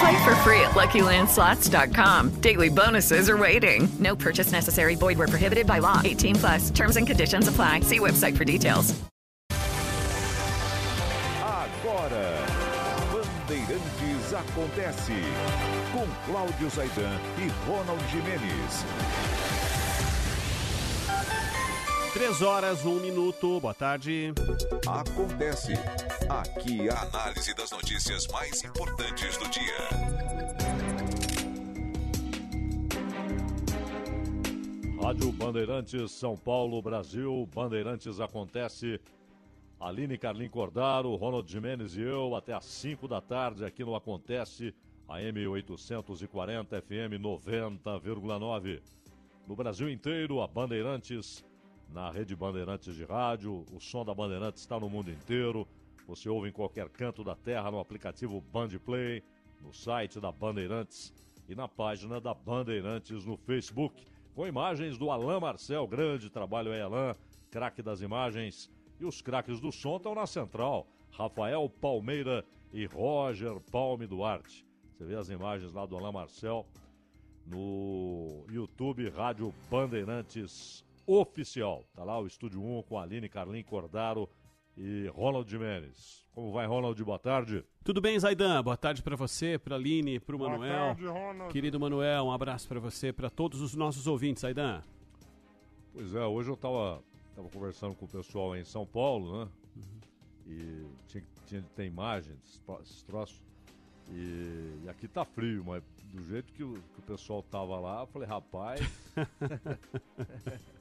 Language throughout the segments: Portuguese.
Play for free at LuckyLandSlots.com. Daily bonuses are waiting. No purchase necessary. Void where prohibited by law. 18 plus. Terms and conditions apply. See website for details. Agora, Bandeirantes acontece com Cláudio Zaidan e Ronald Jimenez. Três horas, um minuto. Boa tarde. Acontece. Aqui a análise das notícias mais importantes do dia. Rádio Bandeirantes, São Paulo, Brasil. Bandeirantes acontece. Aline Carlin Cordaro, Ronald Jimenez e eu, até às 5 da tarde aqui no Acontece, AM 840 FM 90,9. No Brasil inteiro, a Bandeirantes, na rede Bandeirantes de rádio, o som da Bandeirantes está no mundo inteiro. Você ouve em qualquer canto da terra no aplicativo Bandplay, no site da Bandeirantes e na página da Bandeirantes no Facebook, com imagens do Alain Marcel, grande trabalho aí, Alain, craque das imagens. E os craques do som estão na central, Rafael Palmeira e Roger Palme Duarte. Você vê as imagens lá do Alain Marcel no YouTube Rádio Bandeirantes Oficial. Tá lá o Estúdio 1 com a Aline Carlin Cordaro e Ronald Jimenez. Como vai, Ronald? Boa tarde. Tudo bem, Zaidan? Boa tarde para você, para Aline, para o Manuel. tarde, Ronald. Querido Manuel, um abraço para você, para todos os nossos ouvintes, Zaidan. Pois é, hoje eu tava, tava conversando com o pessoal em São Paulo, né? E tinha, tinha de ter imagens, esses troços. E, e aqui tá frio, mas do jeito que o, que o pessoal tava lá, eu falei, rapaz.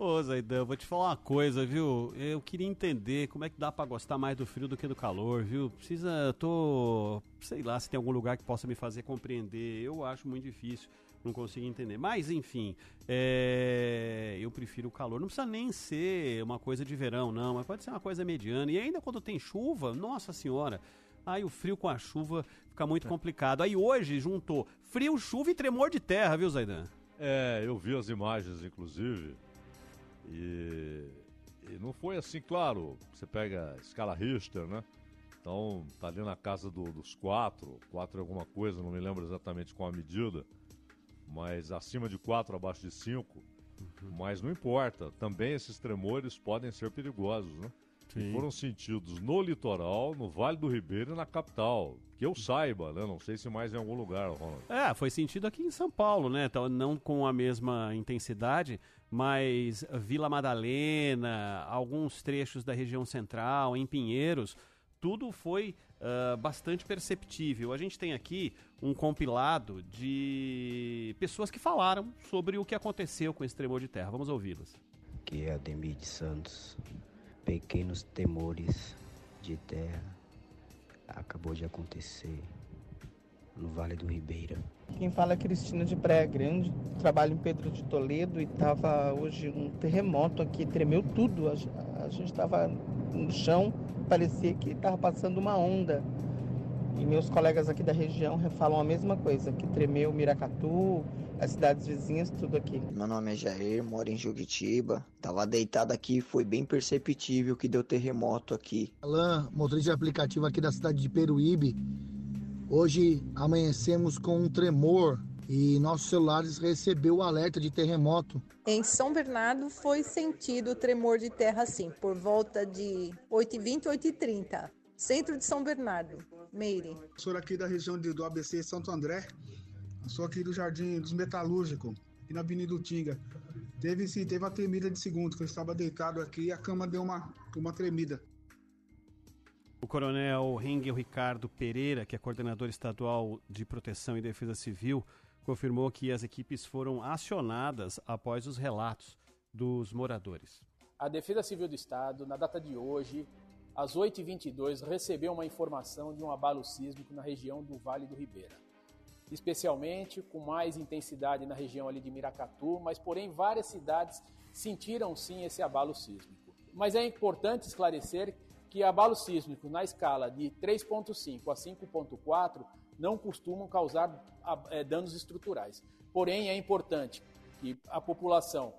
Ô, Zaidan, vou te falar uma coisa, viu? Eu queria entender como é que dá pra gostar mais do frio do que do calor, viu? Precisa, eu tô, sei lá, se tem algum lugar que possa me fazer compreender. Eu acho muito difícil, não consigo entender. Mas, enfim, é, eu prefiro o calor. Não precisa nem ser uma coisa de verão, não, mas pode ser uma coisa mediana. E ainda quando tem chuva, nossa senhora, aí o frio com a chuva fica muito complicado. Aí hoje juntou frio, chuva e tremor de terra, viu, Zaidan? É, eu vi as imagens, inclusive. E, e não foi assim, claro. Você pega a escala Richter, né? Então tá ali na casa do- dos quatro, quatro alguma coisa, não me lembro exatamente qual a medida, mas acima de quatro, abaixo de cinco. Mas não importa, também esses tremores podem ser perigosos, né? Sim. foram sentidos no litoral, no Vale do Ribeiro e na capital. Que eu saiba, né? Não sei se mais em algum lugar, Ronald. É, foi sentido aqui em São Paulo, né? Então, não com a mesma intensidade, mas Vila Madalena, alguns trechos da região central, em Pinheiros, tudo foi ah, bastante perceptível. A gente tem aqui um compilado de pessoas que falaram sobre o que aconteceu com esse tremor de terra. Vamos ouvi-las. que é Ademir de Santos. Pequenos temores de terra acabou de acontecer no Vale do Ribeira. Quem fala é Cristina de Praia Grande, trabalho em Pedro de Toledo e estava hoje um terremoto aqui, tremeu tudo. A, ge- a gente estava no chão, parecia que estava passando uma onda. E meus colegas aqui da região falam a mesma coisa, que tremeu Miracatu, as cidades vizinhas, tudo aqui. Meu nome é Jair, moro em Juquitiba. Tava deitado aqui, foi bem perceptível que deu terremoto aqui. Alain, motorista de aplicativo aqui da cidade de Peruíbe. Hoje amanhecemos com um tremor e nossos celulares recebeu o alerta de terremoto. Em São Bernardo foi sentido o tremor de terra assim, por volta de 8h20, 8h30. Centro de São Bernardo, Meire. Sou aqui da região de- do ABC Santo André. Sou aqui do Jardim dos Metalúrgicos, aqui na Avenida Utinga. Teve sim, teve uma tremida de segundo, que eu estava deitado aqui e a cama deu uma, uma tremida. O coronel Ringel Ricardo Pereira, que é coordenador estadual de proteção e defesa civil, confirmou que as equipes foram acionadas após os relatos dos moradores. A Defesa Civil do Estado, na data de hoje, às 8h22, recebeu uma informação de um abalo sísmico na região do Vale do Ribeira. Especialmente com mais intensidade na região ali de Miracatu, mas porém várias cidades sentiram sim esse abalo sísmico. Mas é importante esclarecer que abalo sísmico na escala de 3.5 a 5.4 não costumam causar é, danos estruturais. Porém, é importante que a população,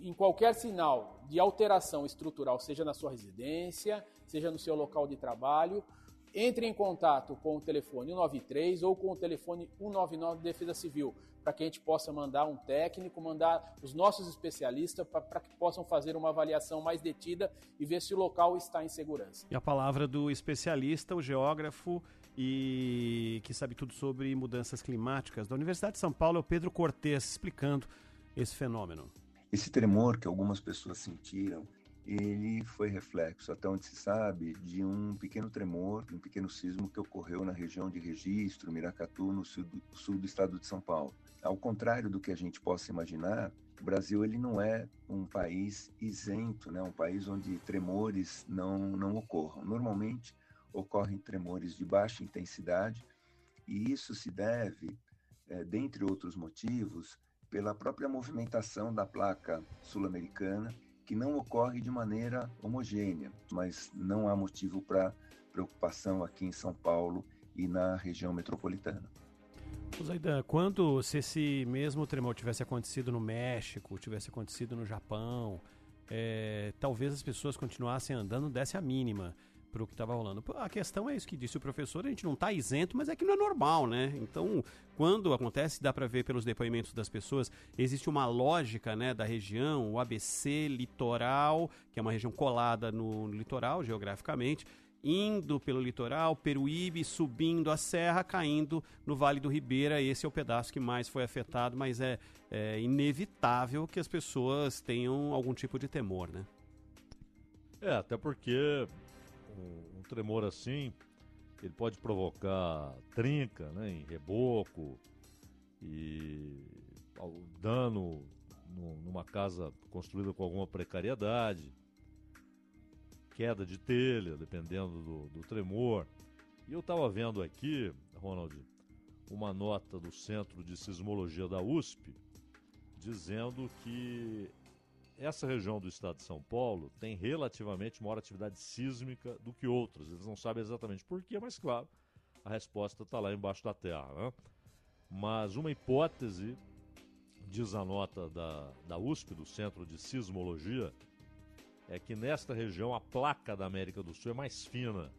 em qualquer sinal de alteração estrutural, seja na sua residência, seja no seu local de trabalho, entre em contato com o telefone 193 ou com o telefone 199 de Defesa Civil, para que a gente possa mandar um técnico, mandar os nossos especialistas para que possam fazer uma avaliação mais detida e ver se o local está em segurança. E a palavra do especialista, o geógrafo e que sabe tudo sobre mudanças climáticas da Universidade de São Paulo, é o Pedro Cortes, explicando esse fenômeno. Esse tremor que algumas pessoas sentiram ele foi reflexo, até onde se sabe, de um pequeno tremor, um pequeno sismo que ocorreu na região de Registro, Miracatu, no sul do, sul do estado de São Paulo. Ao contrário do que a gente possa imaginar, o Brasil ele não é um país isento, né? um país onde tremores não, não ocorram. Normalmente ocorrem tremores de baixa intensidade e isso se deve, é, dentre outros motivos, pela própria movimentação da placa sul-americana que não ocorre de maneira homogênea, mas não há motivo para preocupação aqui em São Paulo e na região metropolitana. Zaidan, quando se esse mesmo tremor tivesse acontecido no México, tivesse acontecido no Japão, é, talvez as pessoas continuassem andando desse a mínima para o que estava rolando. A questão é isso que disse o professor, a gente não está isento, mas é que não é normal, né? Então, quando acontece, dá para ver pelos depoimentos das pessoas, existe uma lógica, né, da região, o ABC litoral, que é uma região colada no, no litoral geograficamente, indo pelo litoral, Peruíbe, subindo a serra, caindo no Vale do Ribeira. Esse é o pedaço que mais foi afetado, mas é, é inevitável que as pessoas tenham algum tipo de temor, né? É, até porque um, um tremor assim, ele pode provocar trinca né, em reboco e dano no, numa casa construída com alguma precariedade, queda de telha, dependendo do, do tremor. E eu estava vendo aqui, Ronald, uma nota do Centro de Sismologia da USP, dizendo que essa região do estado de São Paulo tem relativamente maior atividade sísmica do que outras. Eles não sabem exatamente por quê, mas claro, a resposta está lá embaixo da terra. Né? Mas uma hipótese, diz a nota da, da USP, do Centro de Sismologia, é que nesta região a placa da América do Sul é mais fina,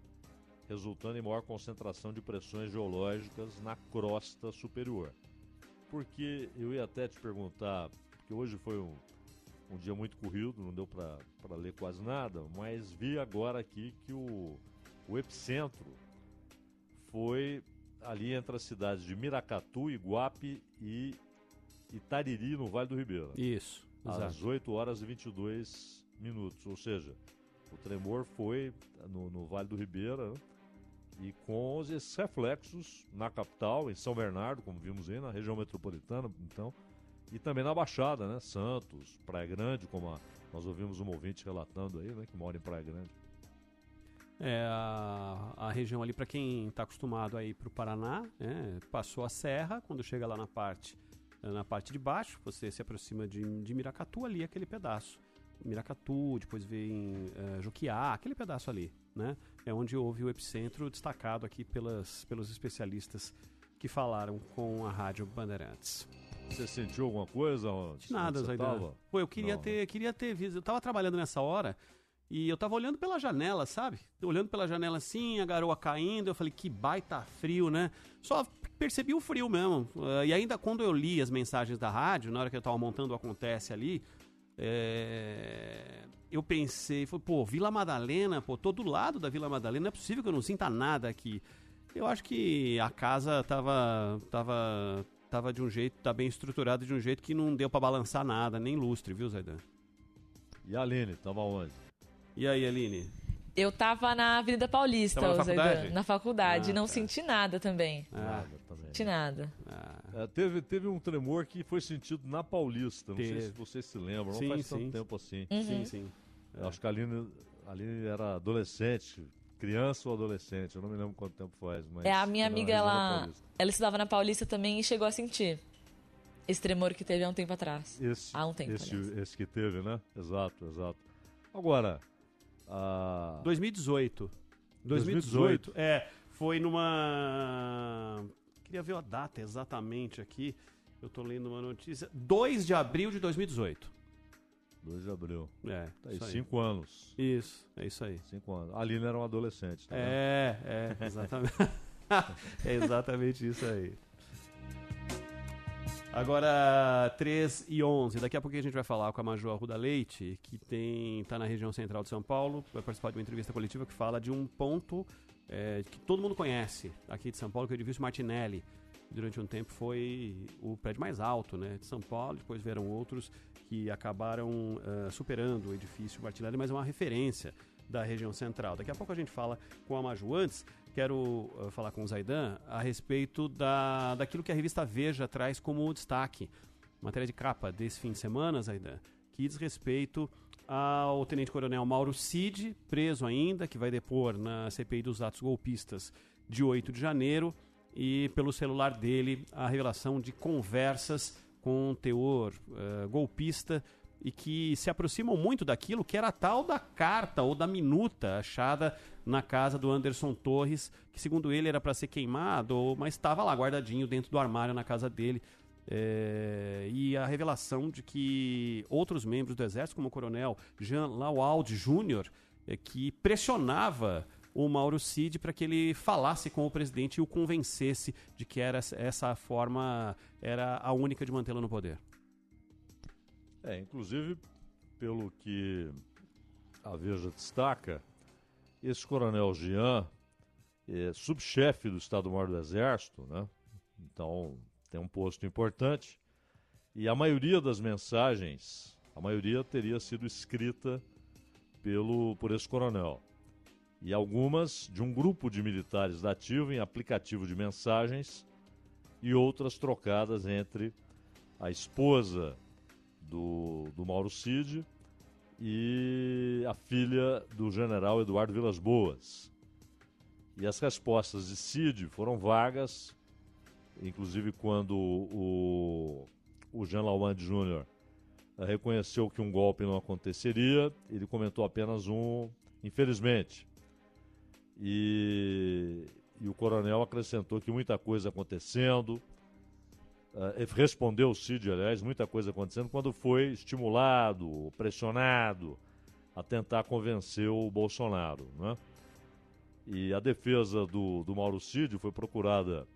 resultando em maior concentração de pressões geológicas na crosta superior. Porque eu ia até te perguntar, porque hoje foi um, um dia muito corrido, não deu para ler quase nada, mas vi agora aqui que o, o epicentro foi ali entre as cidades de Miracatu, Iguape e Itariri, no Vale do Ribeira. Isso. Às exato. 8 horas e 22 minutos. Ou seja, o tremor foi no, no Vale do Ribeira né? e com esses reflexos na capital, em São Bernardo, como vimos aí, na região metropolitana. Então, e também na Baixada, né? Santos, Praia Grande, como a, nós ouvimos um ouvinte relatando aí, né? Que mora em Praia Grande. É, a, a região ali, para quem está acostumado a ir para o Paraná, né, passou a serra, quando chega lá na parte, na parte de baixo, você se aproxima de, de Miracatu, ali aquele pedaço. Miracatu, depois vem uh, Juquiá, aquele pedaço ali, né? É onde houve o epicentro destacado aqui pelas, pelos especialistas que falaram com a Rádio Bandeirantes. Você sentiu alguma coisa? Nada, Zaidan. Pô, eu queria Não. ter, queria ter visto. Eu tava trabalhando nessa hora e eu tava olhando pela janela, sabe? Olhando pela janela assim, a garoa caindo, eu falei, que baita frio, né? Só percebi o frio mesmo. Uh, e ainda quando eu li as mensagens da rádio, na hora que eu tava montando o Acontece ali, é... eu pensei, foi, pô, Vila Madalena, pô, tô do lado da Vila Madalena, não é possível que eu não sinta nada aqui. Eu acho que a casa tava, tava tava de um jeito, tá bem estruturado de um jeito que não deu para balançar nada, nem lustre, viu, Zaidan? E a Aline, tava onde? E aí, Aline? Eu tava na Avenida Paulista, Tava na Zaidan, faculdade? na faculdade. Ah, não tá. senti nada também. Nada também. Senti nada. É, teve, teve um tremor que foi sentido na Paulista. Não sei Teve. se vocês se lembram. Não Sim, faz sim. tanto tempo assim. Uhum. Sim, sim. Eu Acho que a Aline, a Aline era adolescente, criança ou adolescente. Eu não me lembro quanto tempo faz. Mas É, a minha amiga, ela, ela estudava na Paulista também e chegou a sentir esse tremor que teve há um tempo atrás. Esse, há um tempo, esse, aliás. esse que teve, né? Exato, exato. Agora, a... 2018. 2018. É, foi numa. Queria ver a data exatamente aqui. Eu tô lendo uma notícia. 2 de abril de 2018. 2 de abril. É. Tá aí, isso aí. cinco anos. Isso, é isso aí. Cinco anos. A Aline era um adolescente. Tá É, é, exatamente. é exatamente isso aí. Agora, 3 e 11. Daqui a pouquinho a gente vai falar com a Major Arruda Leite, que tem tá na região central de São Paulo, vai participar de uma entrevista coletiva que fala de um ponto é, que todo mundo conhece aqui de São Paulo, que é o edifício Martinelli. Durante um tempo foi o prédio mais alto né, de São Paulo, depois vieram outros que acabaram eh, superando o edifício Martinelli, mas é uma referência da região central. Daqui a pouco a gente fala com a Maju. Antes, quero eh, falar com o Zaidan a respeito da, daquilo que a revista Veja traz como destaque. Matéria de capa desse fim de semana, Zaidan, que diz respeito ao tenente-coronel Mauro Cid, preso ainda, que vai depor na CPI dos atos golpistas de 8 de janeiro, e pelo celular dele a revelação de conversas com teor eh, golpista e que se aproximam muito daquilo que era tal da carta ou da minuta achada na casa do Anderson Torres, que segundo ele era para ser queimado, mas estava lá guardadinho dentro do armário na casa dele. É, e a revelação de que outros membros do Exército, como o coronel Jean Lawalde Júnior, é, que pressionava o Mauro Cid para que ele falasse com o presidente e o convencesse de que era essa- forma era a única de mantê-lo no poder. É, inclusive, pelo que a Veja destaca, esse coronel Jean é subchefe do Estado-Maior do Exército, né? Então, tem um posto importante. E a maioria das mensagens, a maioria teria sido escrita pelo, por esse coronel. E algumas de um grupo de militares da ativa em aplicativo de mensagens e outras trocadas entre a esposa do, do Mauro Cid e a filha do general Eduardo Vilas Boas. E as respostas de Cid foram vagas, inclusive quando o, o Jean Lawande eh, reconheceu que um golpe não aconteceria, ele comentou apenas um, infelizmente. E, e o coronel acrescentou que muita coisa acontecendo, Uh, respondeu o Cid, aliás, muita coisa acontecendo, quando foi estimulado, pressionado a tentar convencer o Bolsonaro. Né? E a defesa do, do Mauro Cid foi procurada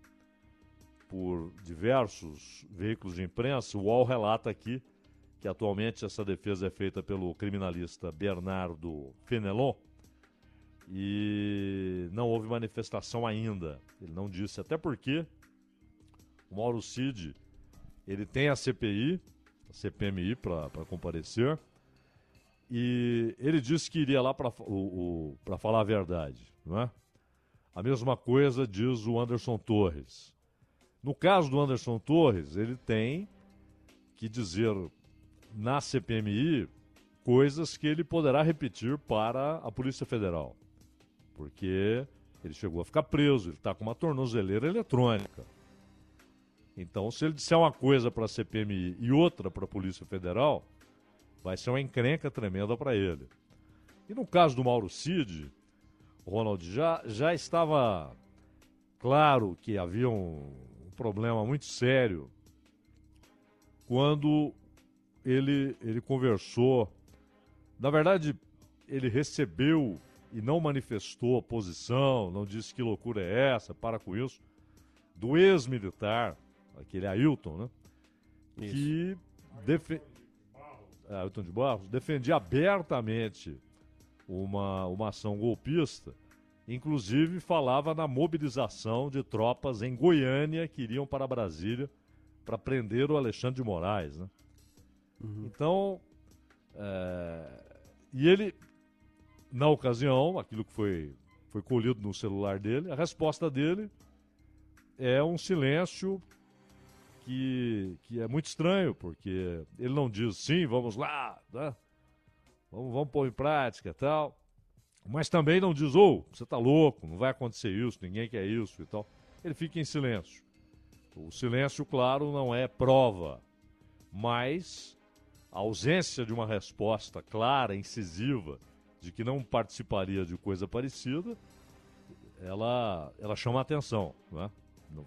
por diversos veículos de imprensa. O UOL relata aqui que atualmente essa defesa é feita pelo criminalista Bernardo Fenelon e não houve manifestação ainda. Ele não disse, até porque o Mauro Cid, ele tem a CPI, a CPMI para comparecer, e ele disse que iria lá para falar a verdade, não é? A mesma coisa diz o Anderson Torres. No caso do Anderson Torres, ele tem que dizer na CPMI coisas que ele poderá repetir para a Polícia Federal. Porque ele chegou a ficar preso, ele está com uma tornozeleira eletrônica. Então, se ele disser uma coisa para a CPMI e outra para a Polícia Federal, vai ser uma encrenca tremenda para ele. E no caso do Mauro Cid, Ronald, já, já estava claro que havia um, um problema muito sério quando ele, ele conversou. Na verdade, ele recebeu e não manifestou oposição, não disse que loucura é essa, para com isso, do ex-militar, aquele Ailton, né? Isso. Que defe... Ailton de Barros defendia abertamente uma, uma ação golpista, inclusive falava na mobilização de tropas em Goiânia que iriam para Brasília para prender o Alexandre de Moraes, né? Então, é, e ele, na ocasião, aquilo que foi, foi colhido no celular dele, a resposta dele é um silêncio que, que é muito estranho, porque ele não diz sim, vamos lá, né? vamos, vamos pôr em prática tal, mas também não diz, ô, oh, você tá louco, não vai acontecer isso, ninguém quer isso e tal. Ele fica em silêncio. O silêncio, claro, não é prova, mas a ausência de uma resposta clara, incisiva, de que não participaria de coisa parecida, ela, ela chama a atenção. Né?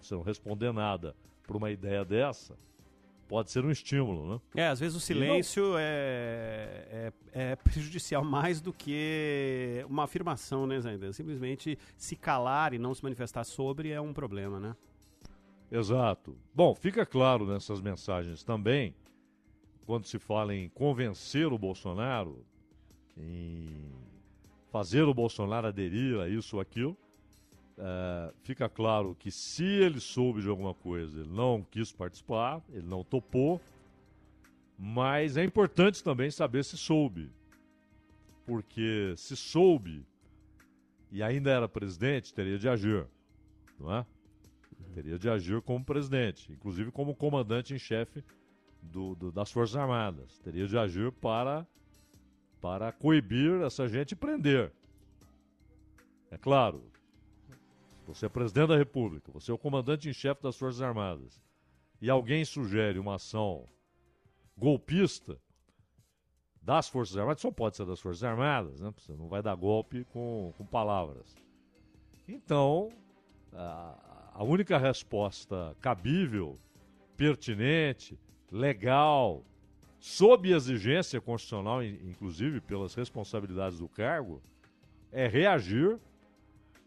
Você não responder nada por uma ideia dessa pode ser um estímulo, né? É, às vezes o silêncio é, é, é, prejudicial mais do que uma afirmação, né, Zaidan? Simplesmente se calar e não se manifestar sobre é um problema, né? Exato. Bom, fica claro nessas mensagens também, quando se fala em convencer o Bolsonaro, em fazer o Bolsonaro aderir a isso ou aquilo, é, fica claro que se ele soube de alguma coisa, ele não quis participar, ele não topou, mas é importante também saber se soube. Porque se soube e ainda era presidente, teria de agir, não é? Teria de agir como presidente, inclusive como comandante em chefe do, do, das Forças Armadas. Teria de agir para, para coibir essa gente e prender. É claro, você é presidente da República, você é o comandante em chefe das Forças Armadas, e alguém sugere uma ação golpista das Forças Armadas, só pode ser das Forças Armadas, né? Você não vai dar golpe com, com palavras. Então, a, a única resposta cabível, pertinente, legal, sob exigência constitucional, inclusive pelas responsabilidades do cargo, é reagir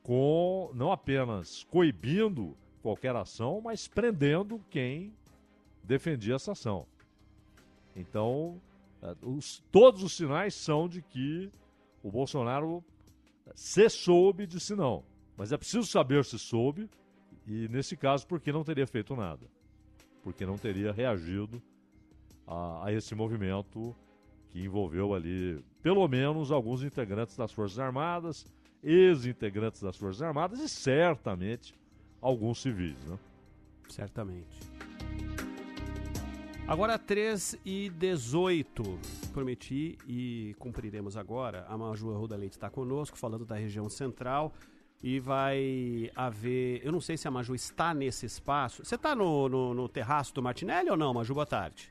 com não apenas coibindo qualquer ação, mas prendendo quem defendia essa ação. Então, é, os, todos os sinais são de que o Bolsonaro se soube de se não. Mas é preciso saber se soube, e nesse caso, porque não teria feito nada. Porque não teria reagido a, a esse movimento que envolveu ali, pelo menos, alguns integrantes das Forças Armadas, ex-integrantes das Forças Armadas e certamente alguns civis. Né? Certamente. Agora 3 e 18. Prometi e cumpriremos agora. A Maju Arruda Leite está conosco, falando da região central. E vai haver. Eu não sei se a Maju está nesse espaço. Você está no, no, no terraço do Martinelli ou não, Maju? Boa tarde.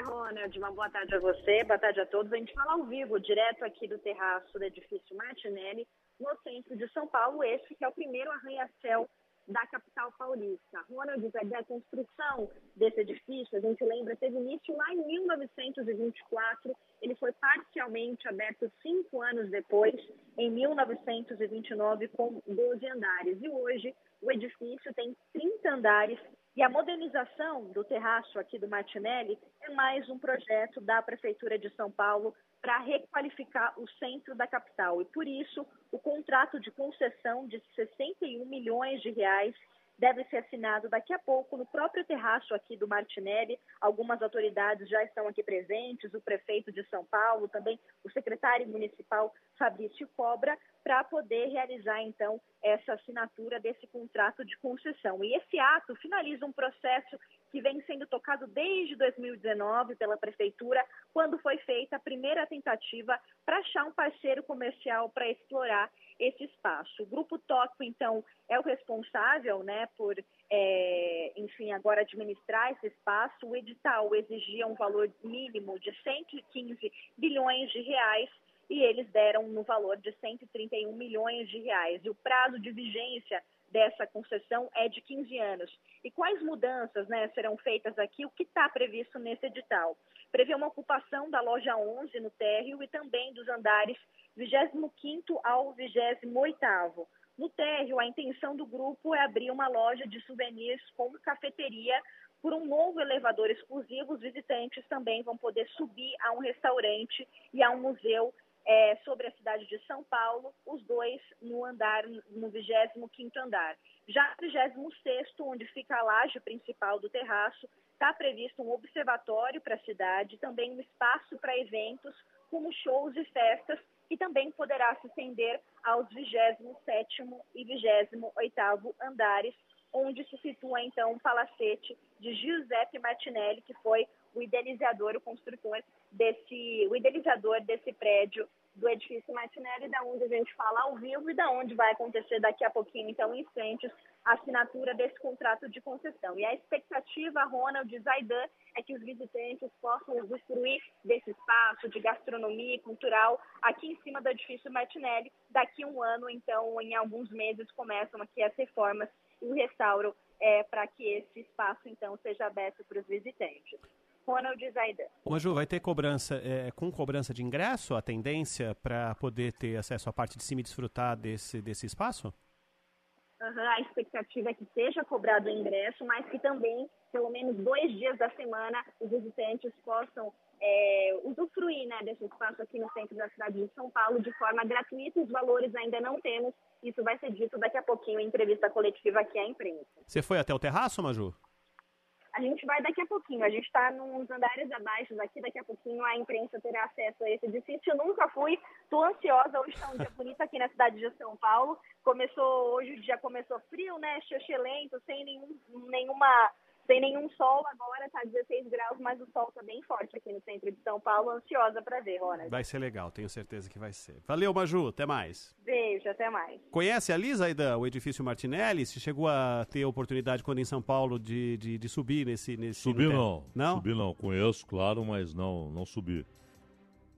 Ronald, uma boa tarde a você, boa tarde a todos. A gente fala ao vivo, direto aqui do terraço do edifício Martinelli, no centro de São Paulo, esse que é o primeiro arranha-céu da capital paulista. Ronald, a construção desse edifício, a gente lembra, teve início lá em 1924, ele foi parcialmente aberto cinco anos depois, em 1929, com 12 andares. E hoje o edifício tem 30 andares e a modernização do terraço aqui do Martinelli é mais um projeto da Prefeitura de São Paulo para requalificar o centro da capital. E por isso, o contrato de concessão de 61 milhões de reais deve ser assinado daqui a pouco no próprio terraço aqui do Martinelli. Algumas autoridades já estão aqui presentes, o prefeito de São Paulo, também o secretário municipal Fabrício Cobra, para poder realizar então essa assinatura desse contrato de concessão. E esse ato finaliza um processo que vem sendo tocado desde 2019 pela prefeitura, quando foi feita a primeira tentativa para achar um parceiro comercial para explorar esse espaço. O Grupo Tóquio, então, é o responsável né, por, é, enfim, agora administrar esse espaço. O edital exigia um valor mínimo de 115 bilhões de reais e eles deram no valor de 131 milhões de reais. E o prazo de vigência dessa concessão é de 15 anos. E quais mudanças né, serão feitas aqui? O que está previsto nesse edital? Prevê uma ocupação da loja 11 no térreo e também dos andares 25 ao 28 No térreo, a intenção do grupo é abrir uma loja de souvenirs com cafeteria por um novo elevador exclusivo. Os visitantes também vão poder subir a um restaurante e a um museu é, sobre a cidade de São Paulo, os dois no andar, no 25º andar. Já no 26º, onde fica a laje principal do terraço, está previsto um observatório para a cidade, também um espaço para eventos, como shows e festas, que também poderá se estender aos 27º e 28º andares, onde se situa então o palacete de Giuseppe Martinelli, que foi o idealizador, o construtor desse, o idealizador desse prédio do edifício Martinelli, da onde a gente fala ao vivo e da onde vai acontecer daqui a pouquinho, então, em instantes, a assinatura desse contrato de concessão. E a expectativa, Ronald Zaidan, é que os visitantes possam usufruir desse espaço de gastronomia e cultural aqui em cima do edifício Martinelli. Daqui a um ano, então, em alguns meses, começam aqui as reformas e o restauro é, para que esse espaço, então, seja aberto para os visitantes. Ronald Zaidan. Ô, Ju, vai ter cobrança, é, com cobrança de ingresso, a tendência para poder ter acesso à parte de cima e desfrutar desse, desse espaço? Uhum, a expectativa é que seja cobrado o ingresso, mas que também, pelo menos dois dias da semana, os visitantes possam é, usufruir né, desse espaço aqui no centro da cidade de São Paulo de forma gratuita. Os valores ainda não temos. Isso vai ser dito daqui a pouquinho em entrevista coletiva aqui à imprensa. Você foi até o terraço, Maju? A gente vai daqui a pouquinho. A gente está nos andares abaixo daqui. Daqui a pouquinho a imprensa terá acesso a esse edifício. Eu nunca fui. Estou ansiosa. Hoje está um dia bonito aqui na cidade de São Paulo. Começou hoje o dia começou frio, né? Xoxelento, sem nenhum, nenhuma sem nenhum sol agora, tá 16 graus, mas o sol tá bem forte aqui no centro de São Paulo. Ansiosa para ver, Ronald. Vai ser legal, tenho certeza que vai ser. Valeu, Maju, até mais. Beijo, até mais. Conhece ali, Zaida, o edifício Martinelli? Você chegou a ter a oportunidade, quando em São Paulo, de, de, de subir nesse... nesse Subir no não. Não? Subir não. Conheço, claro, mas não, não subi.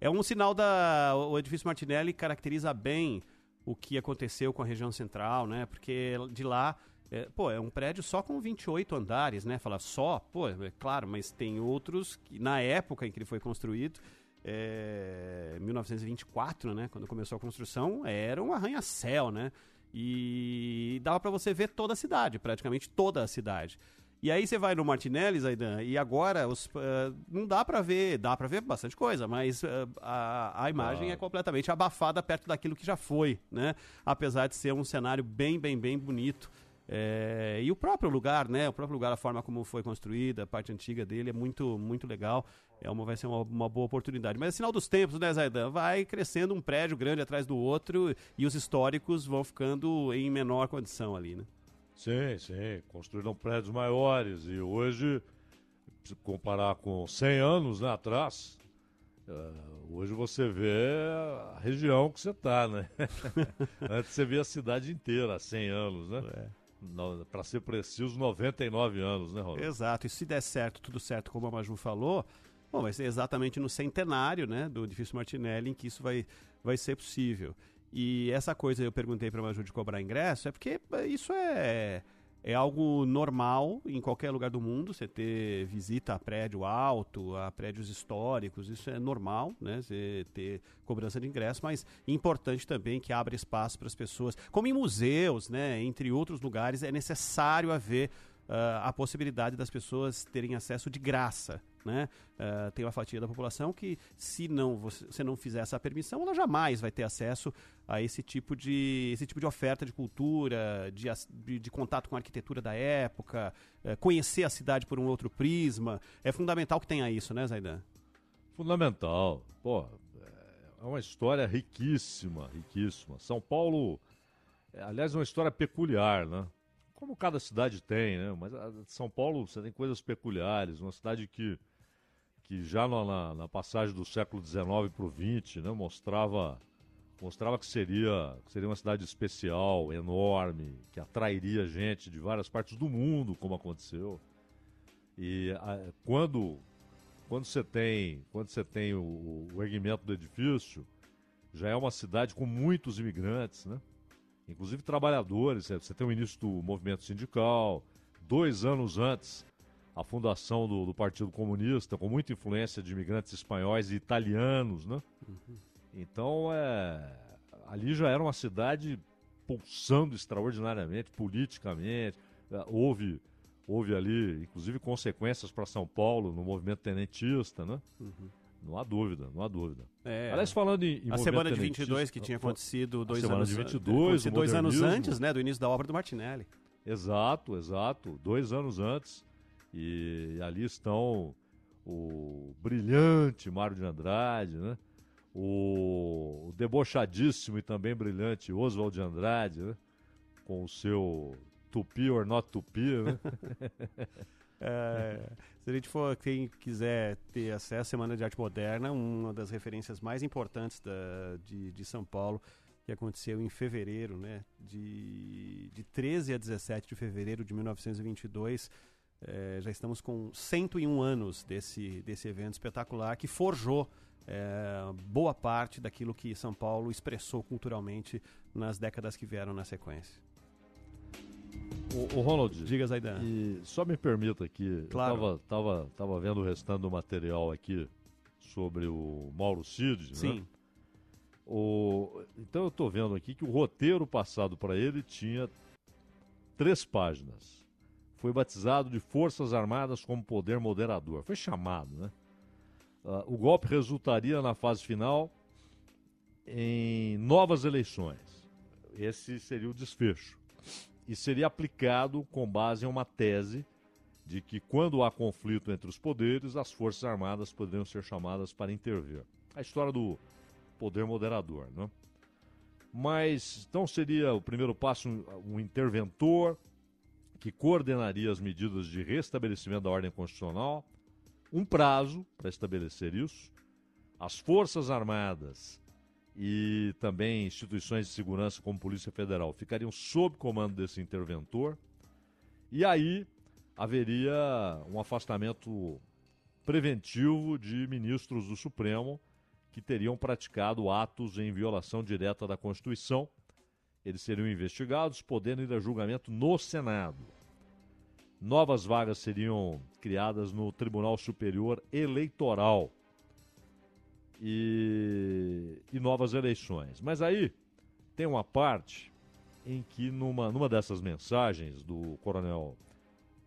É um sinal da... O edifício Martinelli caracteriza bem o que aconteceu com a região central, né? Porque de lá... É, pô, é um prédio só com 28 andares, né? Fala só, pô, é claro, mas tem outros que na época em que ele foi construído, é, 1924, né? Quando começou a construção, era um arranha-céu, né? E dava para você ver toda a cidade, praticamente toda a cidade. E aí você vai no Martinelli, Zaidan, e agora os, uh, não dá para ver, dá para ver bastante coisa, mas uh, a, a imagem é completamente abafada perto daquilo que já foi, né? Apesar de ser um cenário bem, bem, bem bonito. É, e o próprio lugar, né? O próprio lugar, a forma como foi construída, a parte antiga dele é muito, muito legal. É uma, vai ser uma, uma boa oportunidade. Mas é sinal dos tempos, né, Zaidan? Vai crescendo um prédio grande atrás do outro e os históricos vão ficando em menor condição ali, né? Sim, sim. Construíram prédios maiores e hoje, se comparar com 100 anos né, atrás, uh, hoje você vê a região que você está, né? Antes você via a cidade inteira há 100 anos, né? É. Para ser preciso, 99 anos, né, Ronaldo? Exato. E se der certo, tudo certo, como a Maju falou, bom, vai ser exatamente no centenário né, do edifício Martinelli em que isso vai, vai ser possível. E essa coisa eu perguntei para a Maju de cobrar ingresso, é porque isso é, é algo normal em qualquer lugar do mundo, você ter visita a prédio alto, a prédios históricos, isso é normal, né? Você ter cobrança de ingresso, mas importante também que abra espaço para as pessoas, como em museus, né? Entre outros lugares, é necessário haver uh, a possibilidade das pessoas terem acesso de graça. Né? Uh, tem uma fatia da população que, se não você, não fizer essa permissão, ela jamais vai ter acesso a esse tipo de, esse tipo de oferta de cultura, de, de, de contato com a arquitetura da época, uh, conhecer a cidade por um outro prisma. É fundamental que tenha isso, né, Zaidan? Fundamental. Pô, é uma história riquíssima, riquíssima. São Paulo, é, aliás, é uma história peculiar, né? Como cada cidade tem, né? Mas a São Paulo você tem coisas peculiares. Uma cidade que, que já na, na passagem do século XIX para o XX, né? Mostrava, mostrava que seria, que seria uma cidade especial, enorme, que atrairia gente de várias partes do mundo, como aconteceu. E a, quando quando você tem, quando você tem o, o erguimento do edifício, já é uma cidade com muitos imigrantes, né? Inclusive trabalhadores. Você tem o início do movimento sindical, dois anos antes a fundação do, do, Partido Comunista, com muita influência de imigrantes espanhóis e italianos, né? Uhum. Então, é, ali já era uma cidade pulsando extraordinariamente, politicamente. É, houve houve ali, inclusive, consequências para São Paulo no movimento tenentista, né? Uhum. Não há dúvida, não há dúvida. É. Aliás, falando em, em A semana de tenentista, 22 que tinha acontecido dois anos de an- 22, acontecido o dois anos antes, né, do início da obra do Martinelli. Exato, exato. Dois anos antes. E ali estão o brilhante Mário de Andrade, né? O, o debochadíssimo e também brilhante Oswald de Andrade, né? Com o seu tupi or not tupi, né? É, se a gente for, quem quiser ter acesso à Semana de Arte Moderna, uma das referências mais importantes da, de, de São Paulo, que aconteceu em fevereiro, né, de, de 13 a 17 de fevereiro de 1922. É, já estamos com 101 anos desse, desse evento espetacular que forjou é, boa parte daquilo que São Paulo expressou culturalmente nas décadas que vieram na sequência. O, o Ronald, Diga, Zaidan. E só me permita aqui, Claro. eu tava, tava, tava vendo o restante do material aqui sobre o Mauro Cid, né? Sim. O, então eu tô vendo aqui que o roteiro passado para ele tinha três páginas. Foi batizado de Forças Armadas como Poder Moderador. Foi chamado, né? Ah, o golpe resultaria na fase final em novas eleições. Esse seria o desfecho. E seria aplicado com base em uma tese de que quando há conflito entre os poderes, as Forças Armadas poderiam ser chamadas para intervir. A história do poder moderador, né? Mas então seria o primeiro passo um, um interventor que coordenaria as medidas de restabelecimento da ordem constitucional, um prazo para estabelecer isso, as Forças Armadas e também instituições de segurança como Polícia Federal ficariam sob comando desse interventor, e aí haveria um afastamento preventivo de ministros do Supremo que teriam praticado atos em violação direta da Constituição. Eles seriam investigados, podendo ir a julgamento no Senado. Novas vagas seriam criadas no Tribunal Superior Eleitoral e, e novas eleições. Mas aí tem uma parte em que, numa, numa dessas mensagens do coronel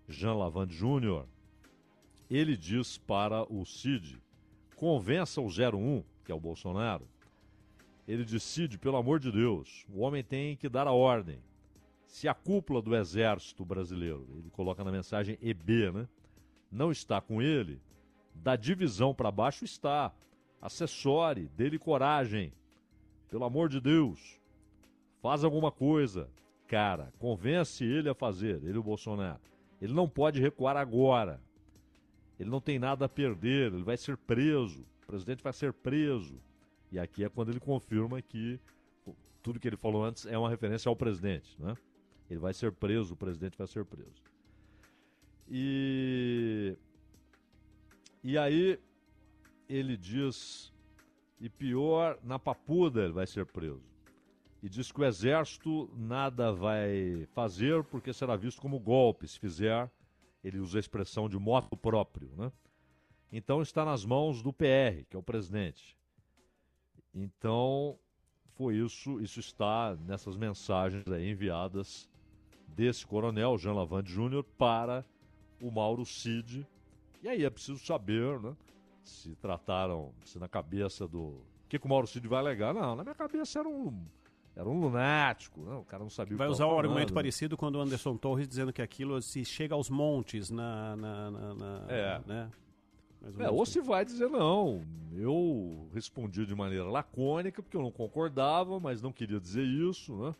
Jean Lavande Júnior, ele diz para o Cid: convença o 01, que é o Bolsonaro. Ele diz: Cid, pelo amor de Deus, o homem tem que dar a ordem. Se a cúpula do exército brasileiro, ele coloca na mensagem EB, né? Não está com ele, da divisão para baixo está. Acessore, dele coragem. Pelo amor de Deus, faz alguma coisa. Cara, convence ele a fazer, ele o Bolsonaro. Ele não pode recuar agora. Ele não tem nada a perder, ele vai ser preso. O presidente vai ser preso. E aqui é quando ele confirma que tudo que ele falou antes é uma referência ao presidente, né? Ele vai ser preso, o presidente vai ser preso. E e aí ele diz e pior, na papuda ele vai ser preso. E diz que o exército nada vai fazer porque será visto como golpe se fizer. Ele usa a expressão de moto próprio, né? Então está nas mãos do PR, que é o presidente. Então foi isso, isso está nessas mensagens aí enviadas desse coronel Jean Lavande Júnior para o Mauro Cid. E aí é preciso saber, né? Se trataram, se na cabeça do. O que, que o Mauro Cid vai alegar? Não, na minha cabeça era um. Era um lunático, né? o cara não sabia Vai o que usar um argumento parecido quando o Anderson Torres dizendo que aquilo se chega aos montes na. na, na- na- É. Né? Ou É, ou se vai dizer não. Eu respondi de maneira lacônica, porque eu não concordava, mas não queria dizer isso, né?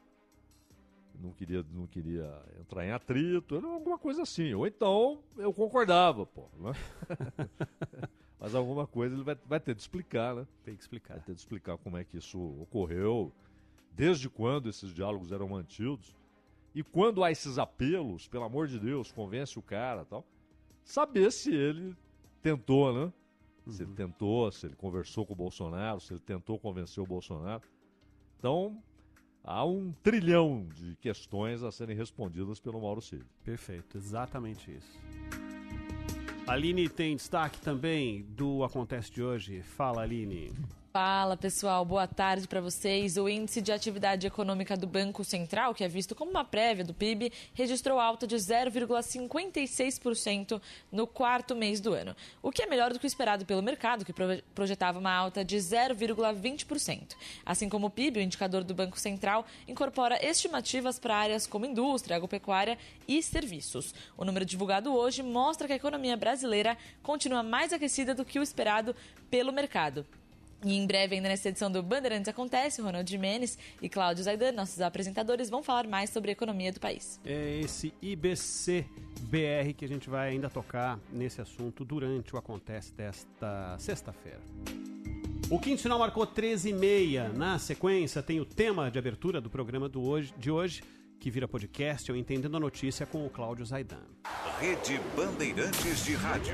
Não queria, não queria entrar em atrito, alguma coisa assim. Ou então eu concordava, pô. Né? mas alguma coisa ele vai, vai ter de explicar, né? Tem que explicar. Vai ter de explicar como é que isso ocorreu, desde quando esses diálogos eram mantidos. E quando há esses apelos, pelo amor de Deus, convence o cara tal, saber se ele tentou, né? Se ele tentou, se ele conversou com o Bolsonaro, se ele tentou convencer o Bolsonaro. Então, há um trilhão de questões a serem respondidas pelo Mauro Cid. Perfeito, exatamente isso. Aline tem destaque também do Acontece de hoje. Fala, Aline. Fala pessoal, boa tarde para vocês. O índice de atividade econômica do Banco Central, que é visto como uma prévia do PIB, registrou alta de 0,56% no quarto mês do ano, o que é melhor do que o esperado pelo mercado, que projetava uma alta de 0,20%. Assim como o PIB, o indicador do Banco Central, incorpora estimativas para áreas como indústria, agropecuária e serviços. O número divulgado hoje mostra que a economia brasileira continua mais aquecida do que o esperado pelo mercado. E em breve, ainda nessa edição do Bandeirantes Acontece, Ronald Jimenez e Cláudio Zaidan, nossos apresentadores, vão falar mais sobre a economia do país. É esse IBC-BR que a gente vai ainda tocar nesse assunto durante o Acontece desta sexta-feira. O quinto sinal marcou 13 e meia. Na sequência, tem o tema de abertura do programa do hoje, de hoje, que vira podcast, eu Entendendo a Notícia com o Cláudio Zaidan. Rede Bandeirantes de Rádio.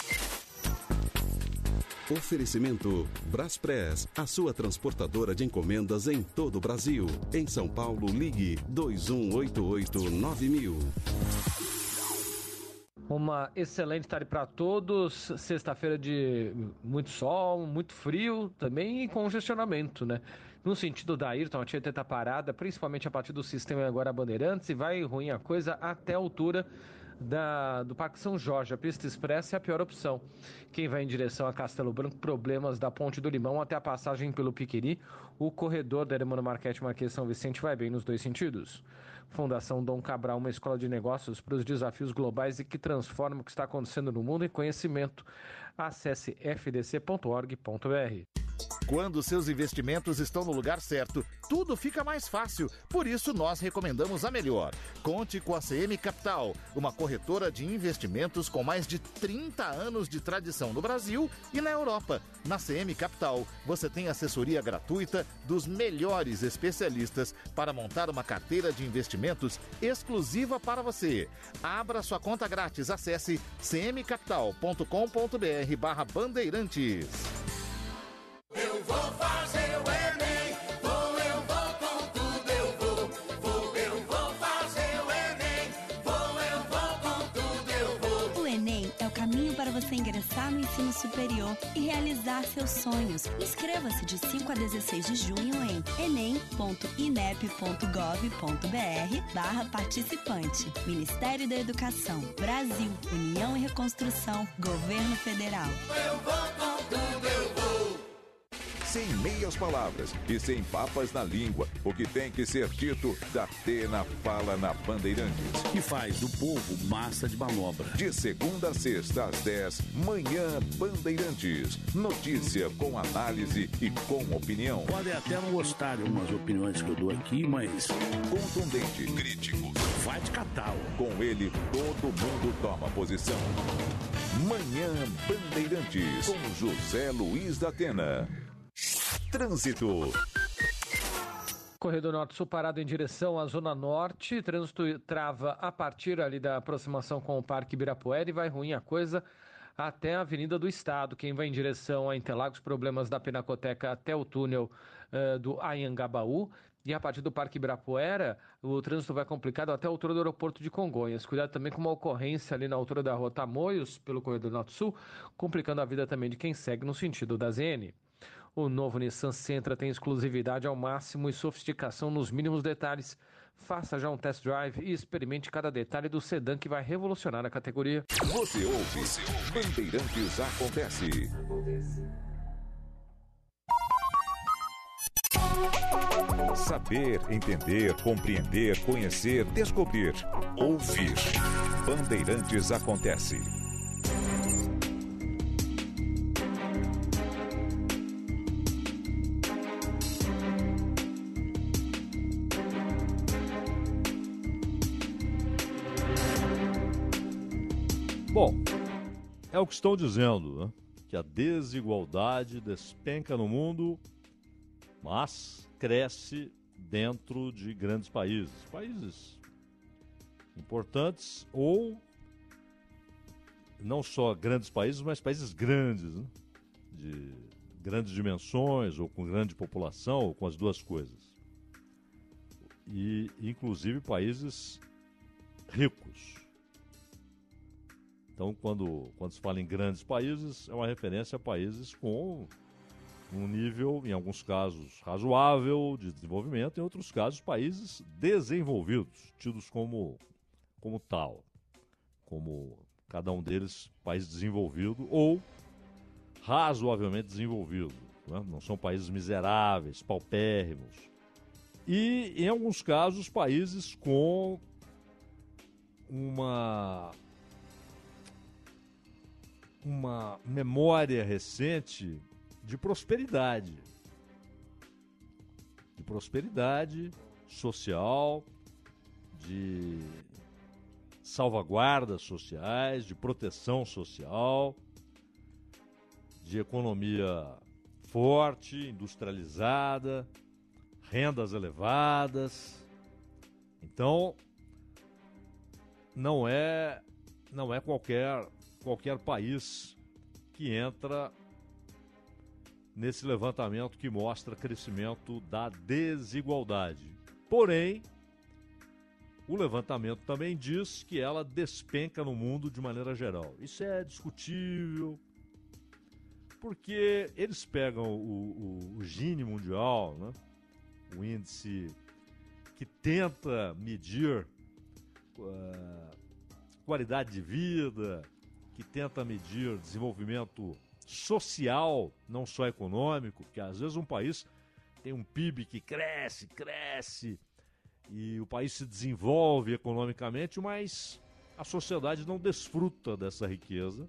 Oferecimento Braspress, a sua transportadora de encomendas em todo o Brasil. Em São Paulo, ligue 2188-9000. Uma excelente tarde para todos. Sexta-feira de muito sol, muito frio também e congestionamento, né? No sentido da Ayrton, a Tietê está parada, principalmente a partir do sistema agora Bandeirantes, e vai ruim a coisa até a altura da, do Parque São Jorge. A pista expressa é a pior opção. Quem vai em direção a Castelo Branco, problemas da Ponte do Limão até a passagem pelo Piqueri. O corredor da Hermano Marquete Marquês São Vicente vai bem nos dois sentidos. Fundação Dom Cabral, uma escola de negócios para os desafios globais e que transforma o que está acontecendo no mundo em conhecimento. Acesse fdc.org.br. Quando seus investimentos estão no lugar certo, tudo fica mais fácil. Por isso, nós recomendamos a melhor. Conte com a CM Capital, uma corretora de investimentos com mais de 30 anos de tradição no Brasil e na Europa. Na CM Capital, você tem assessoria gratuita dos melhores especialistas para montar uma carteira de investimentos exclusiva para você. Abra sua conta grátis. Acesse cmcapital.com.br/barra bandeirantes. Eu vou fazer o Enem, vou, eu vou com tudo, eu vou, vou, eu vou fazer o Enem, vou, eu vou com tudo, eu vou. O Enem é o caminho para você ingressar no ensino superior e realizar seus sonhos. Inscreva-se de 5 a 16 de junho em enem.inep.gov.br barra participante. Ministério da Educação, Brasil, União e Reconstrução, Governo Federal. Eu vou com tudo, eu vou sem meias palavras e sem papas na língua. O que tem que ser dito, da Atena fala na Bandeirantes. Que faz do povo massa de manobra. De segunda a sexta às 10, manhã Bandeirantes. Notícia com análise e com opinião. Podem até não gostar de algumas opiniões que eu dou aqui, mas. Contundente, crítico. Vai de catal. Com ele, todo mundo toma posição. Manhã Bandeirantes. Com José Luiz da Atena. Trânsito. Corredor Norte-Sul parado em direção à Zona Norte. Trânsito trava a partir ali da aproximação com o Parque Ibirapuera e vai ruim a coisa até a Avenida do Estado. Quem vai em direção a Interlagos, problemas da Pinacoteca até o túnel uh, do Ayangabaú. E a partir do Parque Ibirapuera, o trânsito vai complicado até a altura do aeroporto de Congonhas. Cuidado também com uma ocorrência ali na altura da Rua Tamoios, pelo Corredor Norte-Sul, complicando a vida também de quem segue no sentido da ZN. O novo Nissan Sentra tem exclusividade ao máximo e sofisticação nos mínimos detalhes. Faça já um test drive e experimente cada detalhe do sedã que vai revolucionar a categoria. Você ouve, Bandeirantes Acontece. Saber, entender, compreender, conhecer, descobrir. Ouvir. Bandeirantes Acontece. O que estão dizendo, né? Que a desigualdade despenca no mundo, mas cresce dentro de grandes países. Países importantes ou não só grandes países, mas países grandes, né? de grandes dimensões, ou com grande população, ou com as duas coisas. E, inclusive, países ricos. Então, quando, quando se fala em grandes países, é uma referência a países com um nível, em alguns casos, razoável de desenvolvimento, em outros casos, países desenvolvidos, tidos como, como tal, como cada um deles país desenvolvido ou razoavelmente desenvolvido. Né? Não são países miseráveis, paupérrimos. E, em alguns casos, países com uma uma memória recente de prosperidade. De prosperidade social, de salvaguardas sociais, de proteção social, de economia forte, industrializada, rendas elevadas. Então, não é não é qualquer qualquer país que entra nesse levantamento que mostra crescimento da desigualdade. Porém, o levantamento também diz que ela despenca no mundo de maneira geral. Isso é discutível, porque eles pegam o, o, o Gini mundial, né? o índice que tenta medir uh, qualidade de vida, que tenta medir desenvolvimento social, não só econômico, porque às vezes um país tem um PIB que cresce, cresce, e o país se desenvolve economicamente, mas a sociedade não desfruta dessa riqueza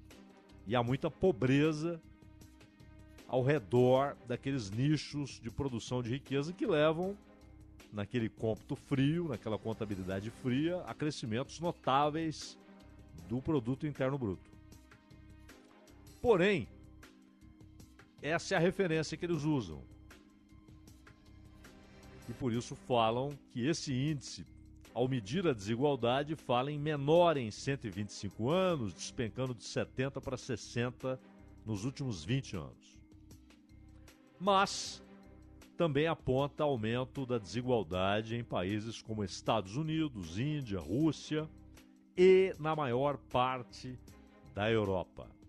e há muita pobreza ao redor daqueles nichos de produção de riqueza que levam, naquele cômputo frio, naquela contabilidade fria, a crescimentos notáveis do produto interno bruto. Porém, essa é a referência que eles usam. E por isso falam que esse índice, ao medir a desigualdade, fala em menor em 125 anos, despencando de 70 para 60 nos últimos 20 anos. Mas também aponta aumento da desigualdade em países como Estados Unidos, Índia, Rússia e na maior parte da Europa.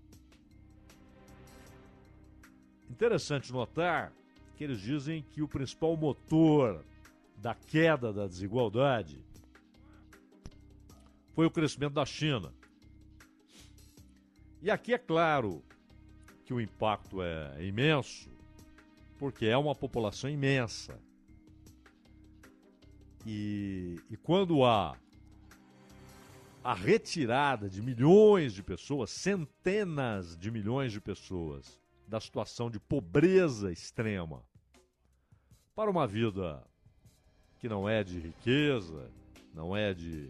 Interessante notar que eles dizem que o principal motor da queda da desigualdade foi o crescimento da China. E aqui é claro que o impacto é imenso, porque é uma população imensa. E, e quando há a retirada de milhões de pessoas, centenas de milhões de pessoas, da situação de pobreza extrema para uma vida que não é de riqueza, não é de,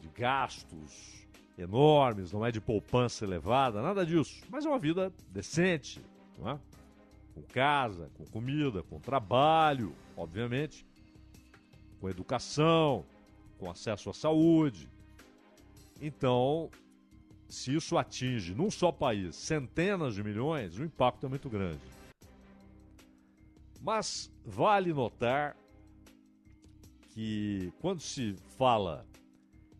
de gastos enormes, não é de poupança elevada, nada disso, mas é uma vida decente, não é? com casa, com comida, com trabalho, obviamente, com educação, com acesso à saúde. Então, se isso atinge num só país centenas de milhões, o impacto é muito grande. Mas vale notar que quando se fala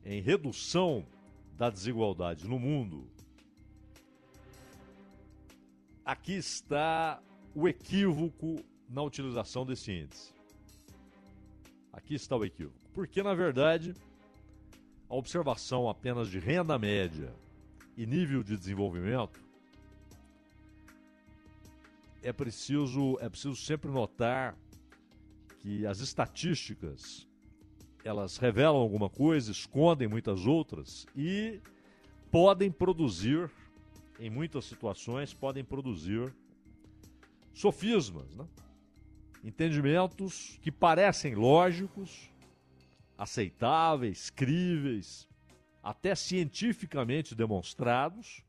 em redução da desigualdade no mundo, aqui está o equívoco na utilização desse índice. Aqui está o equívoco. Porque, na verdade, a observação apenas de renda média e nível de desenvolvimento é preciso, é preciso sempre notar que as estatísticas elas revelam alguma coisa, escondem muitas outras e podem produzir, em muitas situações, podem produzir sofismas, né? entendimentos que parecem lógicos, aceitáveis, críveis, até cientificamente demonstrados,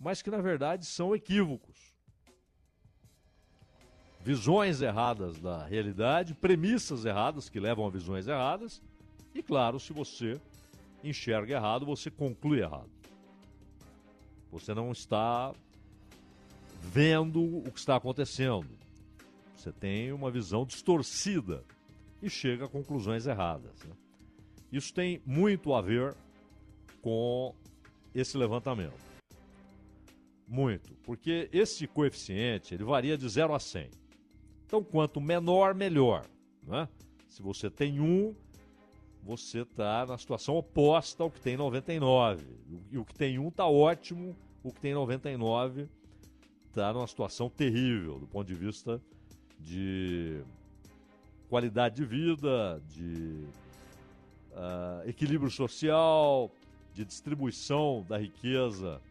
mas que na verdade são equívocos. Visões erradas da realidade, premissas erradas que levam a visões erradas, e claro, se você enxerga errado, você conclui errado. Você não está vendo o que está acontecendo. Você tem uma visão distorcida e chega a conclusões erradas. Né? Isso tem muito a ver com esse levantamento. Muito, porque esse coeficiente ele varia de 0 a 100. Então, quanto menor, melhor. Né? Se você tem 1, um, você está na situação oposta ao que tem 99. E o que tem 1 um está ótimo, o que tem 99 está numa situação terrível do ponto de vista de qualidade de vida, de uh, equilíbrio social, de distribuição da riqueza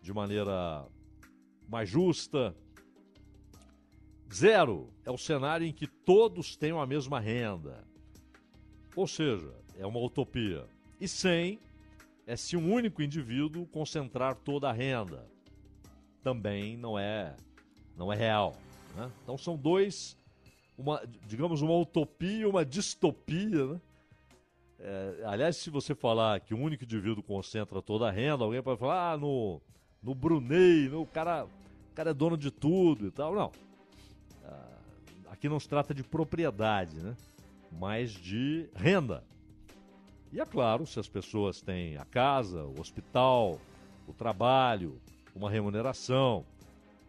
de maneira mais justa. Zero é o cenário em que todos tenham a mesma renda. Ou seja, é uma utopia. E 100 é se um único indivíduo concentrar toda a renda. Também não é, não é real. Né? Então são dois, uma, digamos, uma utopia e uma distopia. Né? É, aliás, se você falar que um único indivíduo concentra toda a renda, alguém pode falar, ah, no, no Brunei, no, o, cara, o cara é dono de tudo e tal. Não. Ah, aqui não se trata de propriedade, né? mas de renda. E é claro, se as pessoas têm a casa, o hospital, o trabalho, uma remuneração,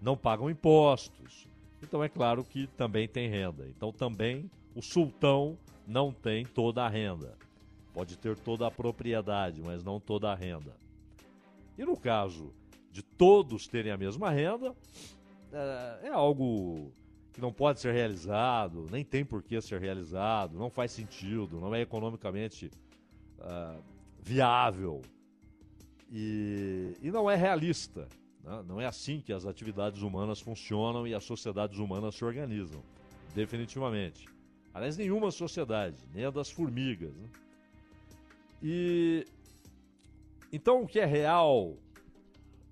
não pagam impostos, então é claro que também tem renda. Então também o sultão não tem toda a renda. Pode ter toda a propriedade, mas não toda a renda. E no caso de todos terem a mesma renda, é, é algo que não pode ser realizado, nem tem por que ser realizado, não faz sentido, não é economicamente uh, viável e, e não é realista. Né? Não é assim que as atividades humanas funcionam e as sociedades humanas se organizam. Definitivamente. Aliás, nenhuma sociedade, nem a das formigas. Né? E então o que é real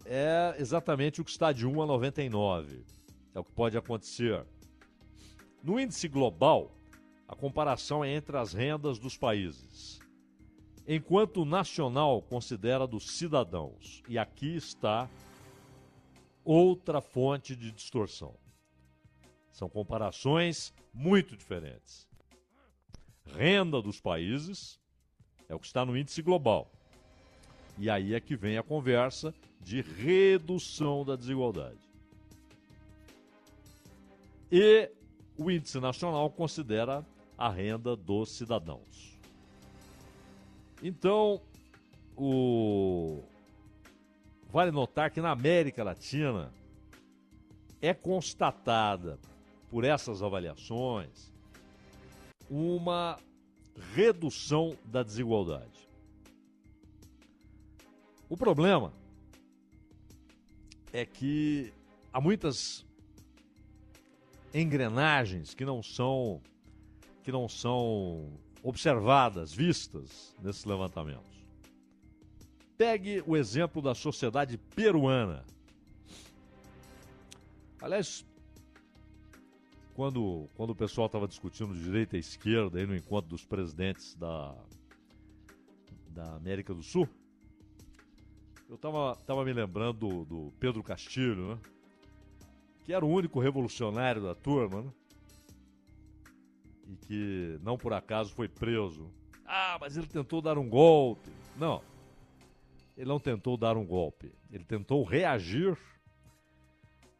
é exatamente o que está de 1 a 99. É o que pode acontecer. No índice global, a comparação é entre as rendas dos países. Enquanto o nacional considera dos cidadãos. E aqui está outra fonte de distorção. São comparações muito diferentes. Renda dos países é o que está no índice global. E aí é que vem a conversa de redução da desigualdade. E o índice nacional considera a renda dos cidadãos. Então, o, Vale notar que na América Latina é constatada por essas avaliações uma redução da desigualdade. O problema é que há muitas engrenagens que não são que não são observadas, vistas nesses levantamentos. Pegue o exemplo da sociedade peruana. Aliás, quando, quando o pessoal estava discutindo direita e esquerda aí no encontro dos presidentes da, da América do Sul, eu estava tava me lembrando do, do, Pedro Castilho, né? Que era o único revolucionário da turma, né? E que não por acaso foi preso. Ah, mas ele tentou dar um golpe. Não ele não tentou dar um golpe, ele tentou reagir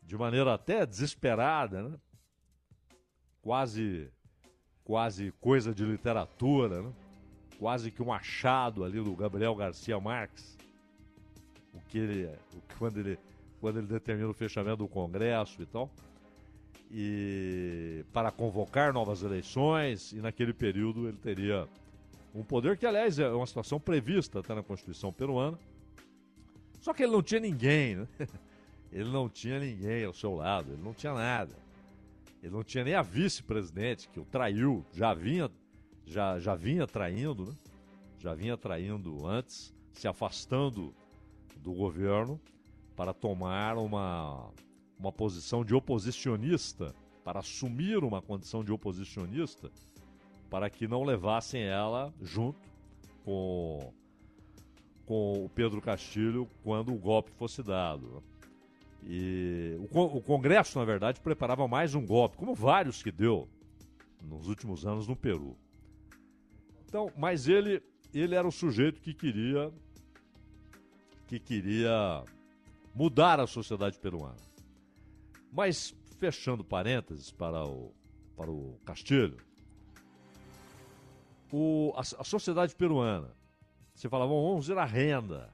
de maneira até desesperada, né? Quase quase coisa de literatura, né? quase que um achado ali do Gabriel Garcia Marques, o que ele, o, quando, ele, quando ele determina o fechamento do Congresso e tal, e para convocar novas eleições, e naquele período ele teria um poder que, aliás, é uma situação prevista até na Constituição peruana, só que ele não tinha ninguém, né? Ele não tinha ninguém ao seu lado, ele não tinha nada. Ele não tinha nem a vice-presidente, que o traiu, já vinha, já, já vinha traindo, né? Já vinha traindo antes, se afastando do governo para tomar uma, uma posição de oposicionista, para assumir uma condição de oposicionista, para que não levassem ela junto com, com o Pedro Castilho quando o golpe fosse dado. E o, Congresso, na verdade, preparava mais um golpe, como vários que deu nos últimos anos no Peru. Então, mas ele, ele era o sujeito que queria que queria mudar a sociedade peruana. Mas fechando parênteses para o para o Castilho, o, a, a sociedade peruana, você falava, vamos ver a renda?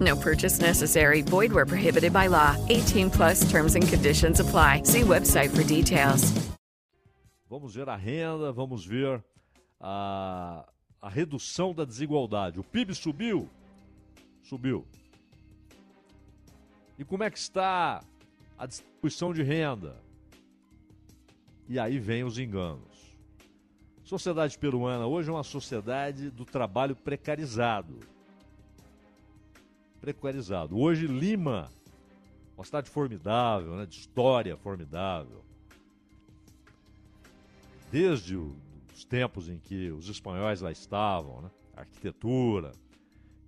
No purchase necessary. Void where prohibited by law. 18 plus terms and conditions apply. See website for details. Vamos ver a renda, vamos ver a, a redução da desigualdade. O PIB subiu? Subiu. E como é que está a distribuição de renda? E aí vem os enganos. Sociedade peruana hoje é uma sociedade do trabalho precarizado precarizado. Hoje, Lima, uma cidade formidável, né, de história formidável. Desde os tempos em que os espanhóis lá estavam, né, a arquitetura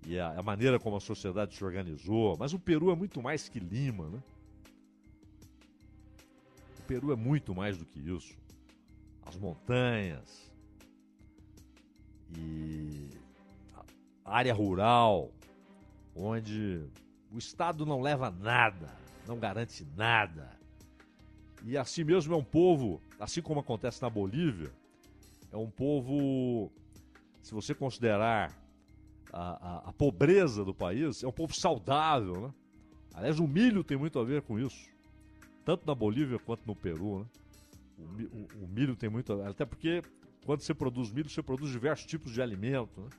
e a, a maneira como a sociedade se organizou. Mas o Peru é muito mais que Lima, né? O Peru é muito mais do que isso. As montanhas e a área rural, onde o Estado não leva nada, não garante nada. E assim mesmo é um povo, assim como acontece na Bolívia, é um povo, se você considerar a, a, a pobreza do país, é um povo saudável, né? Aliás, o milho tem muito a ver com isso, tanto na Bolívia quanto no Peru, né? O, o, o milho tem muito a ver, até porque quando você produz milho, você produz diversos tipos de alimento, né?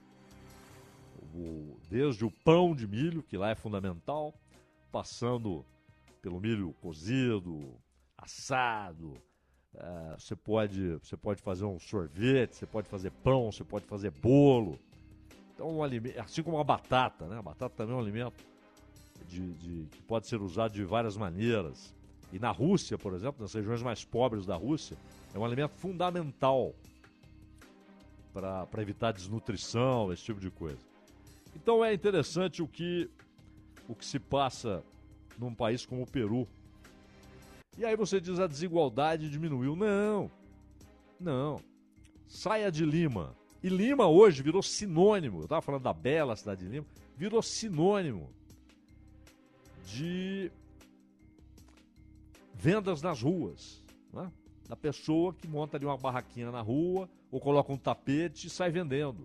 O, desde o pão de milho, que lá é fundamental, passando pelo milho cozido, assado. É, você, pode, você pode fazer um sorvete, você pode fazer pão, você pode fazer bolo. Então, um alimento, assim como a batata, né? A batata também é um alimento de, de, que pode ser usado de várias maneiras. E na Rússia, por exemplo, nas regiões mais pobres da Rússia, é um alimento fundamental para evitar desnutrição, esse tipo de coisa. Então é interessante o que, o que se passa num país como o Peru. E aí você diz a desigualdade diminuiu. Não, não. Saia de Lima. E Lima hoje virou sinônimo. Eu estava falando da bela cidade de Lima. Virou sinônimo de vendas nas ruas. Né? Da pessoa que monta ali uma barraquinha na rua ou coloca um tapete e sai vendendo.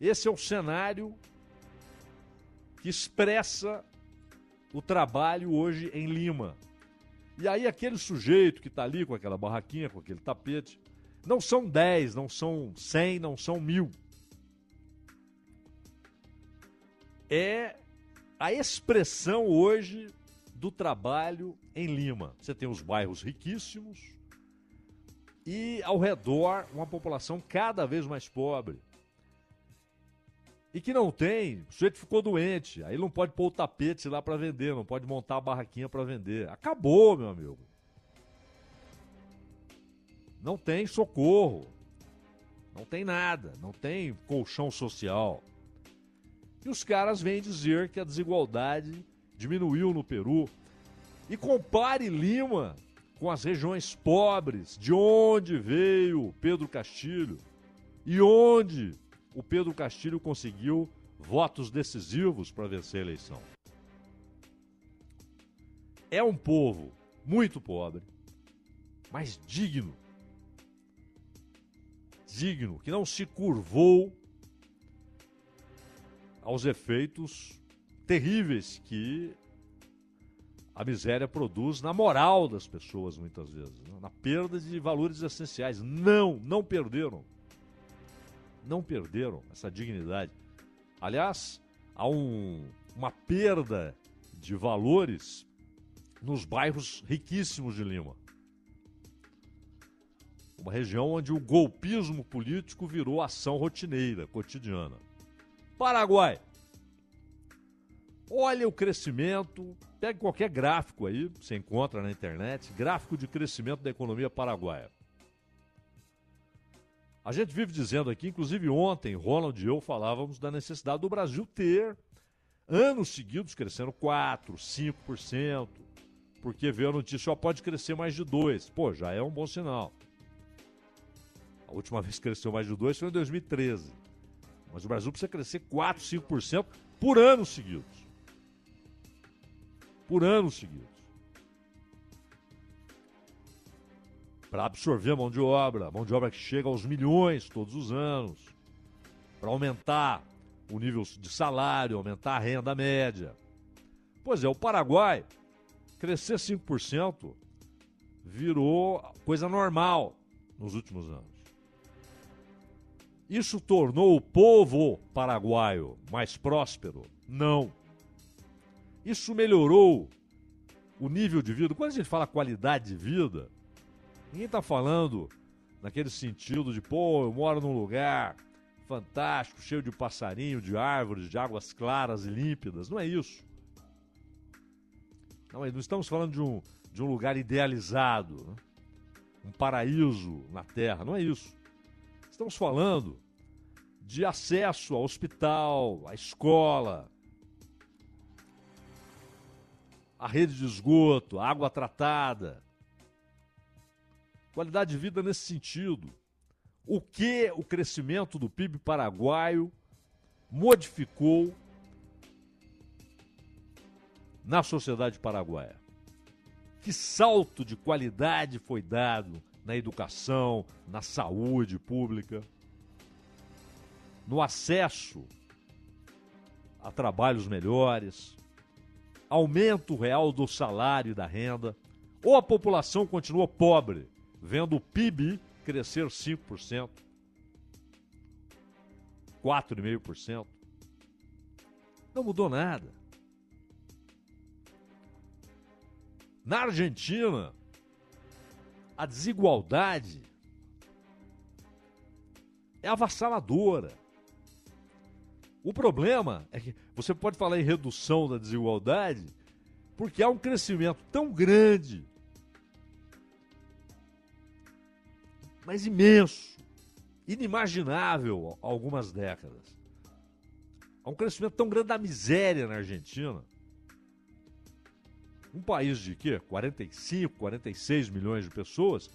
Esse é o cenário que expressa o trabalho hoje em Lima. E aí aquele sujeito que está ali com aquela barraquinha, com aquele tapete, não são 10, não são 100, não são mil. é a expressão hoje do trabalho em Lima. Você tem os bairros riquíssimos e ao redor uma população cada vez mais pobre. E que não tem, o sujeito ficou doente, aí não pode pôr o tapete lá para vender, não pode montar a barraquinha para vender. Acabou, meu amigo. Não tem socorro. Não tem nada, não tem colchão social. E os caras vêm dizer que a desigualdade diminuiu no Peru. E compare Lima com as regiões pobres, de onde veio Pedro Castilho e onde o Pedro Castilho conseguiu votos decisivos para vencer a eleição. É um povo muito pobre, mas digno. Digno, que não se curvou aos efeitos terríveis que a miséria produz na moral das pessoas, muitas vezes, né? na perda de valores essenciais. Não, não perderam. Não perderam essa dignidade. Aliás, há um, uma perda de valores nos bairros riquíssimos de Lima. Uma região onde o golpismo político virou ação rotineira, cotidiana. Paraguai. Olha o crescimento, pega qualquer gráfico aí, você encontra na internet, gráfico de crescimento da economia paraguaia. A gente vive dizendo aqui, inclusive ontem, Ronald e eu falávamos da necessidade do Brasil ter anos seguidos crescendo 4%, 5%, porque veio a notícia, só pode crescer mais de 2%. Pô, já é um bom sinal. A última vez que cresceu mais de 2% foi em 2013. Mas o Brasil precisa crescer 4, 5% por ano seguidos. Por anos seguidos. Para absorver mão de obra, mão de obra que chega aos milhões todos os anos. Para aumentar o nível de salário, aumentar a renda média. Pois é, o Paraguai crescer 5% virou coisa normal nos últimos anos. Isso tornou o povo paraguaio mais próspero? Não. Isso melhorou o nível de vida. Quando a gente fala qualidade de vida, ninguém está falando naquele sentido de, pô, eu moro num lugar fantástico, cheio de passarinho, de árvores, de águas claras e límpidas. Não é isso. Não, não estamos falando de um, de um lugar idealizado, né? um paraíso na Terra. Não é isso. Estamos falando de acesso ao hospital, à escola, à rede de esgoto, à água tratada. Qualidade de vida nesse sentido. O que o crescimento do PIB paraguaio modificou na sociedade paraguaia? Que salto de qualidade foi dado na educação, na saúde pública, no acesso a trabalhos melhores, aumento real do salário e da renda, ou a população continua pobre, vendo o PIB crescer 5%, 4,5%. Não mudou nada. Na Argentina, a desigualdade é avassaladora. O problema é que você pode falar em redução da desigualdade porque há um crescimento tão grande, mas imenso, inimaginável há algumas décadas. Há um crescimento tão grande da miséria na Argentina. Um país de quê? 45, 46 milhões de pessoas,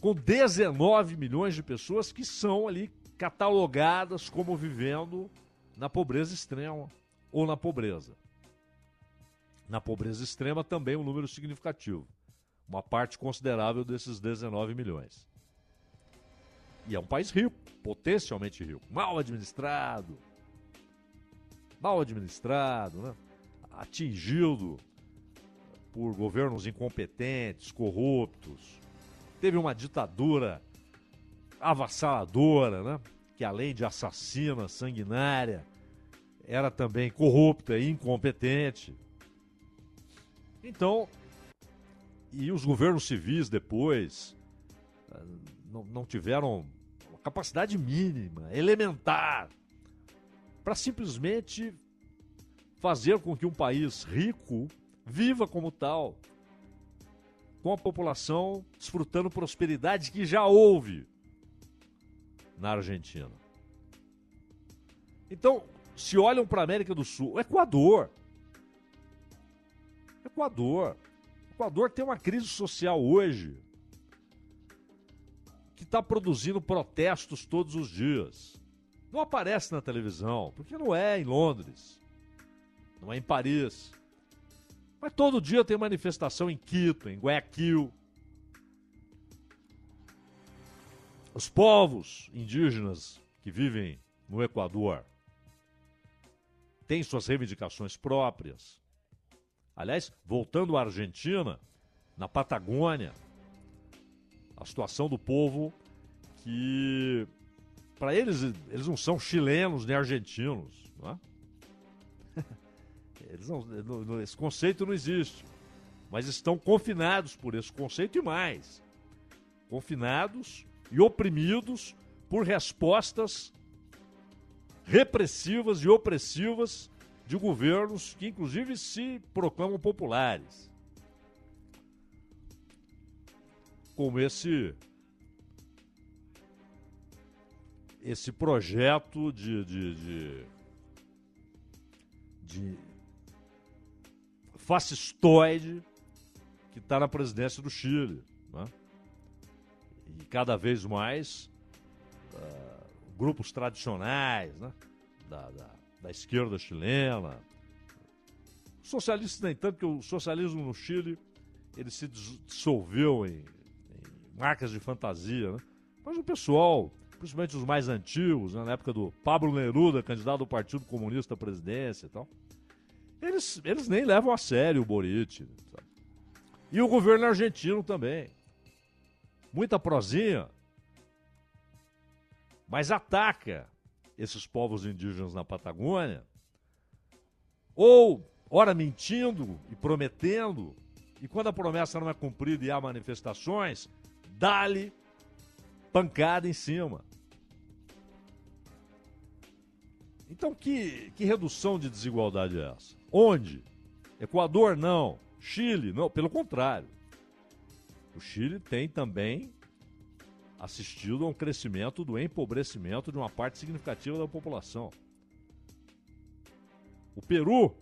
com 19 milhões de pessoas que são ali catalogadas como vivendo na pobreza extrema ou na pobreza. Na pobreza extrema também um número significativo, uma parte considerável desses 19 milhões. E é um país rico, potencialmente rico, mal administrado, mal administrado, né? atingido por governos incompetentes, corruptos. Teve uma ditadura avassaladora, né? que além de assassina, sanguinária, era também corrupta e incompetente. Então, e os governos civis depois ah, não, não tiveram capacidade mínima, elementar, para simplesmente fazer com que um país rico viva como tal, com a população desfrutando prosperidade que já houve na Argentina. Então, se olham para a América do Sul, Equador. Equador. Equador tem uma crise social hoje que está produzindo protestos todos os dias. Não aparece na televisão, porque não é em Londres, não é em Paris. Mas todo dia tem manifestação em Quito, em Guayaquil. Os povos indígenas que vivem no Equador têm suas reivindicações próprias. Aliás, voltando à Argentina, na Patagônia, a situação do povo que, para eles, eles não são chilenos nem argentinos. Não é? Eles não, esse conceito não existe. Mas estão confinados por esse conceito e mais. Confinados e oprimidos por respostas repressivas e opressivas de governos que, inclusive, se proclamam populares. Como esse. Esse projeto de, de, de, de fascistoide que está na presidência do Chile. Né? E cada vez mais uh, grupos tradicionais né? da, da, da, esquerda chilena. Socialistas nem tanto, porque o socialismo no Chile ele se dissolveu em, em marcas de fantasia. Né? Mas o pessoal, principalmente os mais antigos, né? na época do Pablo Neruda, candidato do Partido Comunista à presidência e tal, eles, eles nem levam a sério o Boric. Sabe? E o governo argentino também. Muita prosinha, mas ataca esses povos indígenas na Patagônia, ou, ora, mentindo e prometendo, e quando a promessa não é cumprida e há manifestações, dá-lhe pancada em cima. Então, que, que redução de desigualdade é essa? Onde? Equador não. Chile não. Pelo contrário. O Chile tem também assistido a um crescimento do empobrecimento de uma parte significativa da população. O Peru.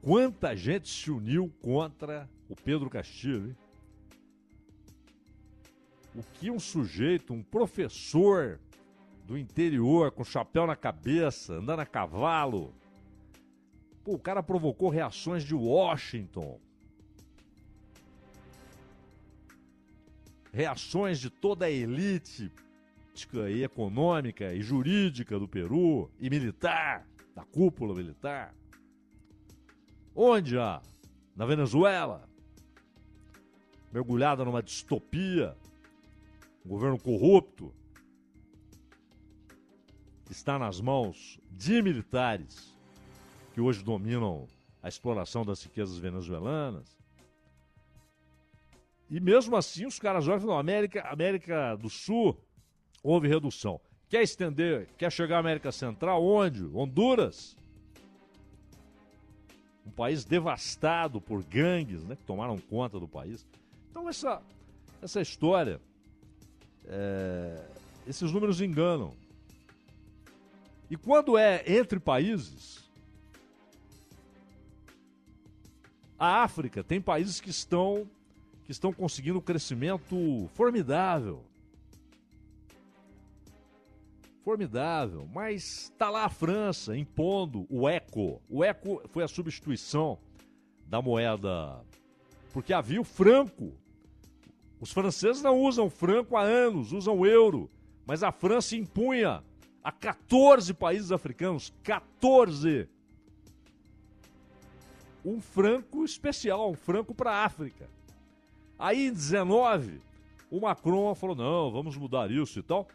Quanta gente se uniu contra o Pedro Castilho, hein? O que um sujeito, um professor do interior, com chapéu na cabeça, andando a cavalo, Pô, o cara provocou reações de Washington. Reações de toda a elite e econômica e jurídica do Peru e militar, da cúpula militar. Onde há? Na Venezuela. Mergulhada numa distopia, um governo corrupto, está nas mãos de militares que hoje dominam a exploração das riquezas venezuelanas. E mesmo assim, os caras olham e falam: América, América do Sul, houve redução. Quer estender, quer chegar à América Central? Onde? Honduras? Um país devastado por gangues né, que tomaram conta do país. Então, essa, essa história, é, esses números enganam. E quando é entre países, A África tem países que estão que estão conseguindo um crescimento formidável. Formidável, mas está lá a França impondo o eco. O eco foi a substituição da moeda porque havia o franco. Os franceses não usam franco há anos, usam euro, mas a França impunha a 14 países africanos, 14 um franco especial, um franco para a África. Aí em 19, o Macron falou: não, vamos mudar isso e tal.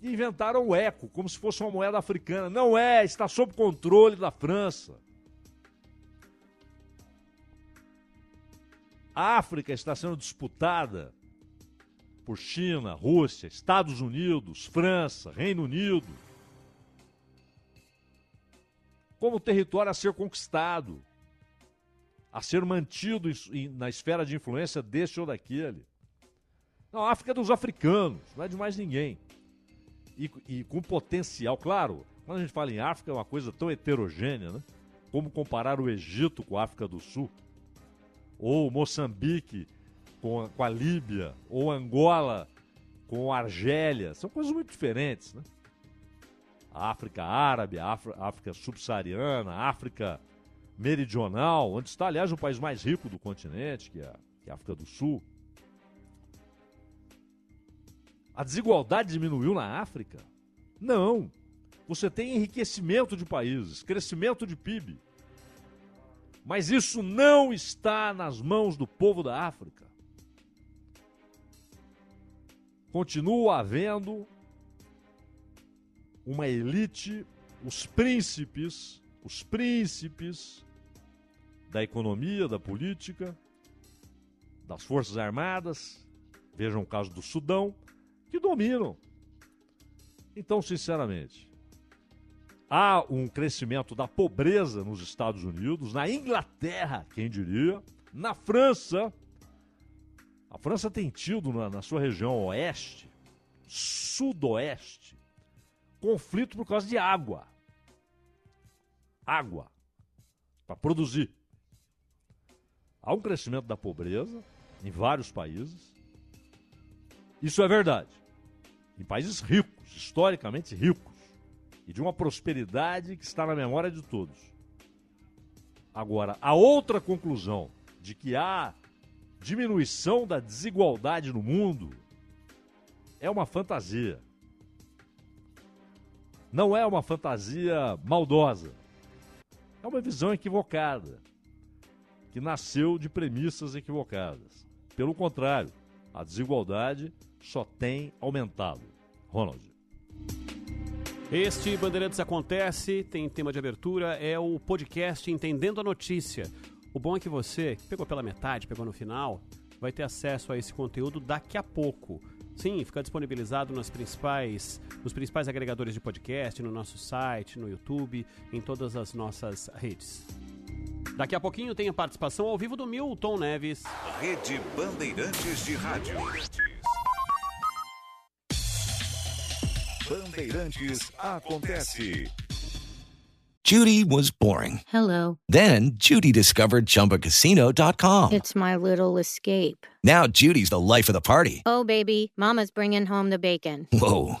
inventaram o eco, como se fosse uma moeda africana. Não é, está sob controle da França. A África está sendo disputada por China, Rússia, Estados Unidos, França, Reino Unido, como território a ser conquistado, a ser mantido na esfera de influência deste ou daquele. Não, a África é dos africanos, não é de mais ninguém. E, e, com potencial, claro, quando a gente fala em África é uma coisa tão heterogênea, né? Como comparar o Egito com a África do Sul, ou Moçambique com a, com a Líbia, ou Angola com a Argélia, são coisas muito diferentes, né? A África Árabe, a África Subsaariana, a África Meridional, onde está, aliás, o país mais rico do continente, que é, que é a África do Sul. A desigualdade diminuiu na África? Não. Você tem enriquecimento de países, crescimento de PIB. Mas isso não está nas mãos do povo da África. Continua havendo uma elite, os príncipes, os príncipes da economia, da política, das Forças Armadas, vejam o caso do Sudão, que dominam. Então, sinceramente, há um crescimento da pobreza nos Estados Unidos, na Inglaterra, quem diria, na França. A França tem tido na, na sua região oeste, sudoeste, conflito por causa de água. Água. Para produzir. Há um crescimento da pobreza em vários países. Isso é verdade em países ricos, historicamente ricos, e de uma prosperidade que está na memória de todos. Agora, a outra conclusão de que há diminuição da desigualdade no mundo é uma fantasia. Não é uma fantasia maldosa. É uma visão equivocada, que nasceu de premissas equivocadas. Pelo contrário, a desigualdade só tem aumentado. Ronald. Este Bandeirantes Acontece tem tema de abertura, é o podcast Entendendo a Notícia. O bom é que você, que pegou pela metade, pegou no final, vai ter acesso a esse conteúdo daqui a pouco. Sim, fica disponibilizado nas principais, nos principais agregadores de podcast, no nosso site, no YouTube, em todas as nossas redes. Daqui a pouquinho tem a participação ao vivo do Milton Neves. Rede Bandeirantes de Rádio. Bandeirantes acontece. Judy was boring. Hello. Then Judy discovered chumbacasino.com. It's my little escape. Now Judy's the life of the party. Oh, baby, Mama's bringing home the bacon. Whoa.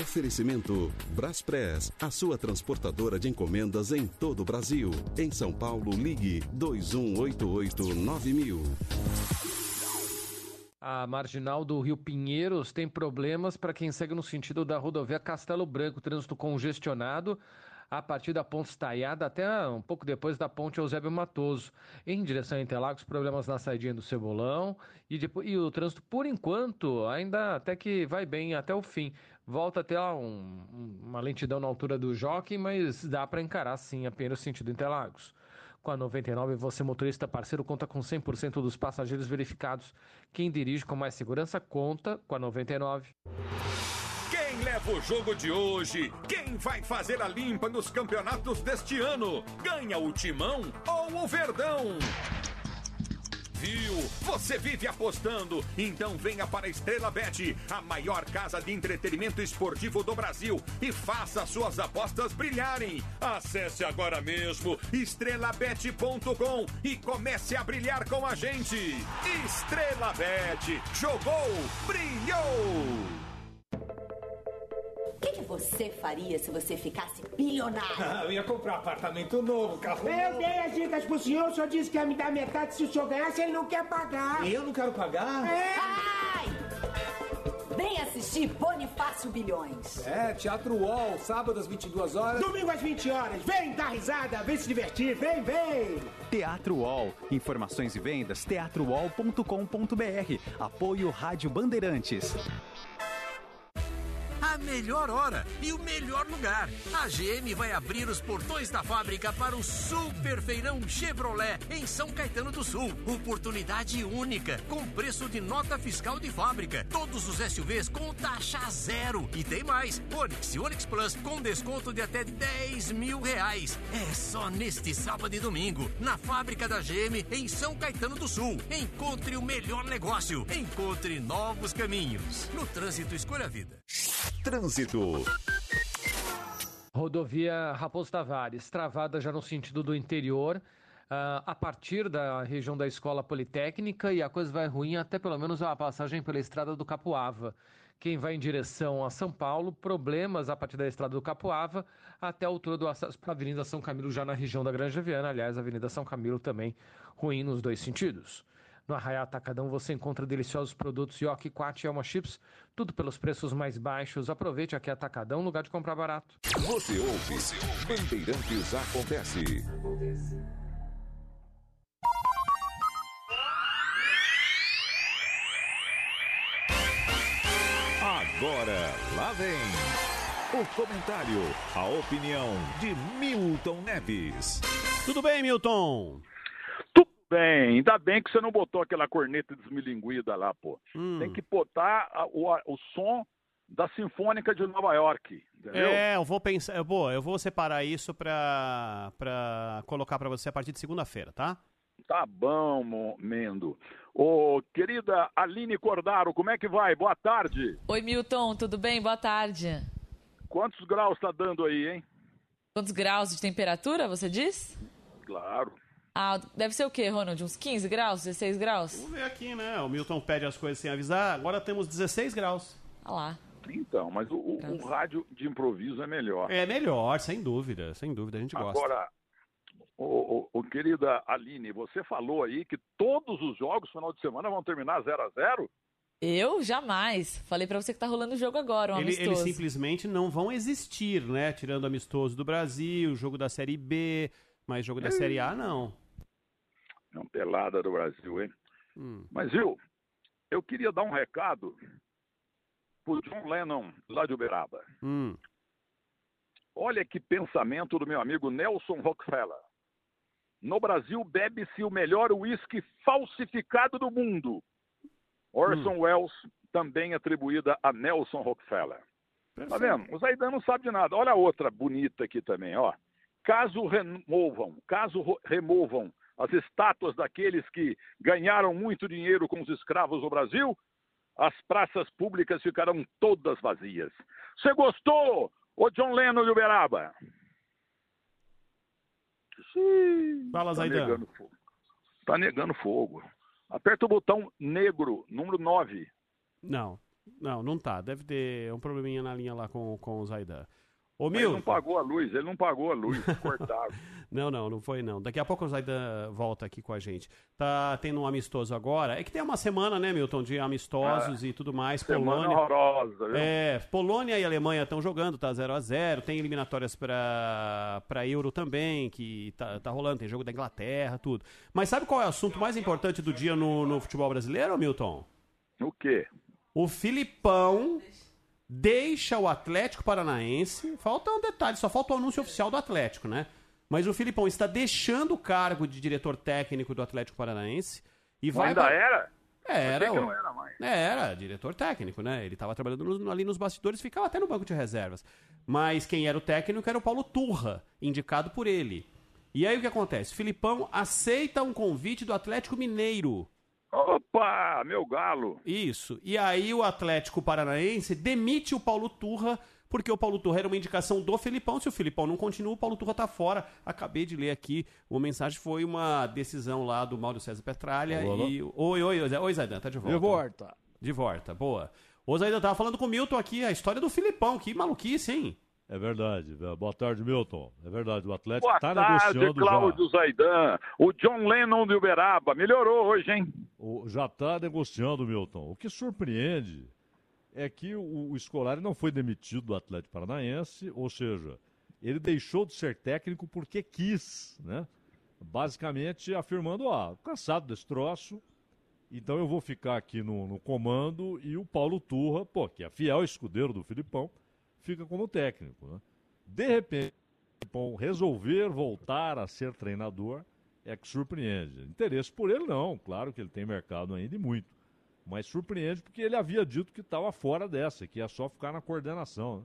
Oferecimento Braspress, a sua transportadora de encomendas em todo o Brasil. Em São Paulo, ligue 2188-9000. A marginal do Rio Pinheiros tem problemas para quem segue no sentido da rodovia Castelo Branco, trânsito congestionado a partir da ponte Estaiada até um pouco depois da ponte Eusébio Matoso. Em direção a Interlagos, problemas na saidinha do Cebolão e, depois, e o trânsito, por enquanto, ainda até que vai bem até o fim. Volta a ter um, uma lentidão na altura do Jockey, mas dá para encarar sim apenas sentido Interlagos. Com a 99, você motorista parceiro conta com 100% dos passageiros verificados. Quem dirige com mais segurança conta com a 99. Quem leva o jogo de hoje? Quem vai fazer a limpa nos campeonatos deste ano? Ganha o Timão ou o Verdão? Viu? Você vive apostando? Então venha para a Estrela Bet, a maior casa de entretenimento esportivo do Brasil e faça suas apostas brilharem. Acesse agora mesmo estrelabet.com e comece a brilhar com a gente. Estrela Bet, jogou, brilhou. O que, que você faria se você ficasse bilionário? Ah, eu ia comprar um apartamento novo, carro Eu novo. dei as dicas pro senhor, o senhor disse que ia me dar metade se o senhor ganhasse, ele não quer pagar. Eu não quero pagar? Ai! Vem assistir Bonifácio Bilhões. É, Teatro UOL, sábado às 22 horas. Domingo às 20 horas. Vem dar risada, vem se divertir, vem, vem. Teatro UOL. Informações e vendas teatrowall.com.br. Apoio Rádio Bandeirantes. A melhor hora e o melhor lugar. A GM vai abrir os portões da fábrica para o Super Feirão Chevrolet em São Caetano do Sul. Oportunidade única, com preço de nota fiscal de fábrica. Todos os SUVs com taxa zero. E tem mais: Onix e Onix Plus com desconto de até 10 mil reais. É só neste sábado e domingo, na fábrica da GM em São Caetano do Sul. Encontre o melhor negócio. Encontre novos caminhos. No trânsito, escolha a vida. Trânsito. Rodovia Raposo Tavares, travada já no sentido do interior, ah, a partir da região da Escola Politécnica, e a coisa vai ruim até pelo menos a passagem pela estrada do Capuava. Quem vai em direção a São Paulo, problemas a partir da estrada do Capuava até a altura do acesso para a Avenida São Camilo, já na região da Granja Viana. Aliás, a Avenida São Camilo também ruim nos dois sentidos. No Arraial Atacadão você encontra deliciosos produtos Yoki, Quat e Elma Chips, tudo pelos preços mais baixos. Aproveite aqui Atacadão, lugar de comprar barato. Você ouve, Bandeirantes acontece. Agora, lá vem o comentário, a opinião de Milton Neves. Tudo bem, Milton? Bem, ainda bem que você não botou aquela corneta desmilinguida lá, pô. Hum. Tem que botar a- o, a- o som da Sinfônica de Nova York, entendeu? É, eu vou pensar, eu vou, eu vou separar isso pra, pra colocar pra você a partir de segunda-feira, tá? Tá bom, Mendo. Ô, querida Aline Cordaro, como é que vai? Boa tarde. Oi, Milton, tudo bem? Boa tarde. Quantos graus tá dando aí, hein? Quantos graus de temperatura, você diz? Claro. Ah, deve ser o quê, Ronald? Uns 15 graus, 16 graus? Vamos ver aqui, né? O Milton pede as coisas sem avisar, agora temos 16 graus. Olha lá. Então, mas o, o- o rádio de improviso é melhor. É melhor, sem dúvida, sem dúvida, a gente gosta. Agora, ô, ô, ô, querida Aline, você falou aí que todos os jogos final de semana vão terminar 0 a 0 Eu jamais. Falei pra você que tá rolando o jogo agora, um Ele- amistoso. eles simplesmente não vão existir, né? Tirando amistoso do Brasil, jogo da Série B, mas jogo da Série A não. É uma pelada do Brasil, hein? Hum. Mas, viu, eu queria dar um recado pro John Lennon, lá de Uberaba. Hum. Olha que pensamento do meu amigo Nelson Rockefeller. No Brasil bebe-se o melhor uísque falsificado do mundo. Orson Welles, também atribuída a Nelson Rockefeller. Tá vendo? O Zaidan não sabe de nada. Olha a outra bonita aqui também, ó. Caso removam, caso removam as estátuas daqueles que ganharam muito dinheiro com os escravos no Brasil, as praças públicas ficarão todas vazias. Você gostou, ô John Lennon de Uberaba? Sim, Fala, tá Zaidan. negando fogo. Tá negando fogo. Aperta o botão negro, número 9. Não, não, não tá. Deve ter um probleminha na linha lá com, com o Zaidan. Ô, Ele Milton. não pagou a luz, ele não pagou a luz, cortaram. Não, não, não foi não. Daqui a pouco o Zaidan volta aqui com a gente. Tá tendo um amistoso agora. É que tem uma semana, né, Milton, de amistosos e tudo mais. Semana Polônia. horrorosa, viu? É, Polônia e Alemanha estão jogando, tá 0 a 0 Tem eliminatórias pra, pra Euro também, que tá, tá rolando. Tem jogo da Inglaterra, tudo. Mas sabe qual é o assunto mais importante do dia no, no futebol brasileiro, Milton? O quê? O Filipão deixa o Atlético Paranaense. Falta um detalhe, só falta o anúncio oficial do Atlético, né? Mas o Filipão está deixando o cargo de diretor técnico do Atlético Paranaense e vai. Ainda era? Era, não era mais. Era diretor técnico, né? Ele estava trabalhando nos- ali nos bastidores, ficava até no banco de reservas. Mas quem era o técnico era o Paulo Turra, indicado por ele. E aí o que acontece? Filipão aceita um convite do Atlético Mineiro. Opa, meu galo. Isso. E aí o Atlético Paranaense demite o Paulo Turra, porque o Paulo Turra era uma indicação do Filipão. Se o Filipão não continua, o Paulo Turra tá fora. Acabei de ler aqui, uma mensagem foi uma decisão lá do Mauro César Petralha. Alô? E... Oi, oi, oi, Zé- oi, Zaidan, tá de volta. De volta. De volta, boa. Ô, Zaidan, tava falando com o Milton aqui, a história do Filipão, que maluquice, hein? É verdade. Boa tarde, Milton. É verdade, o Atlético está negociando Cláudio Zaidan. O John Lennon de Uberaba melhorou hoje, hein? já. O- Já está negociando, Milton. O que surpreende é que o, o Scolari não foi demitido do Atlético Paranaense, ou seja, ele deixou de ser técnico porque quis, né? Basicamente afirmando, ah, cansado desse troço, então eu vou ficar aqui no, no comando e o Paulo Turra, pô, que é fiel escudeiro do Filipão, fica como técnico, né? De repente, Filipão resolver voltar a ser treinador é que surpreende. Interesse por ele não, claro que ele tem mercado ainda e muito. Mas surpreende porque ele havia dito que estava fora dessa, que ia só ficar na coordenação. Né?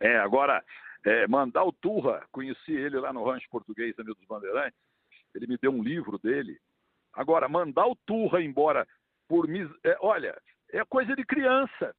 É, agora, é, mandar o Turra, conheci ele lá no Rancho Português, amigo dos Bandeirantes, ele me deu um livro dele. Agora, mandar o Turra embora por... mis- é, olha, é coisa de criança.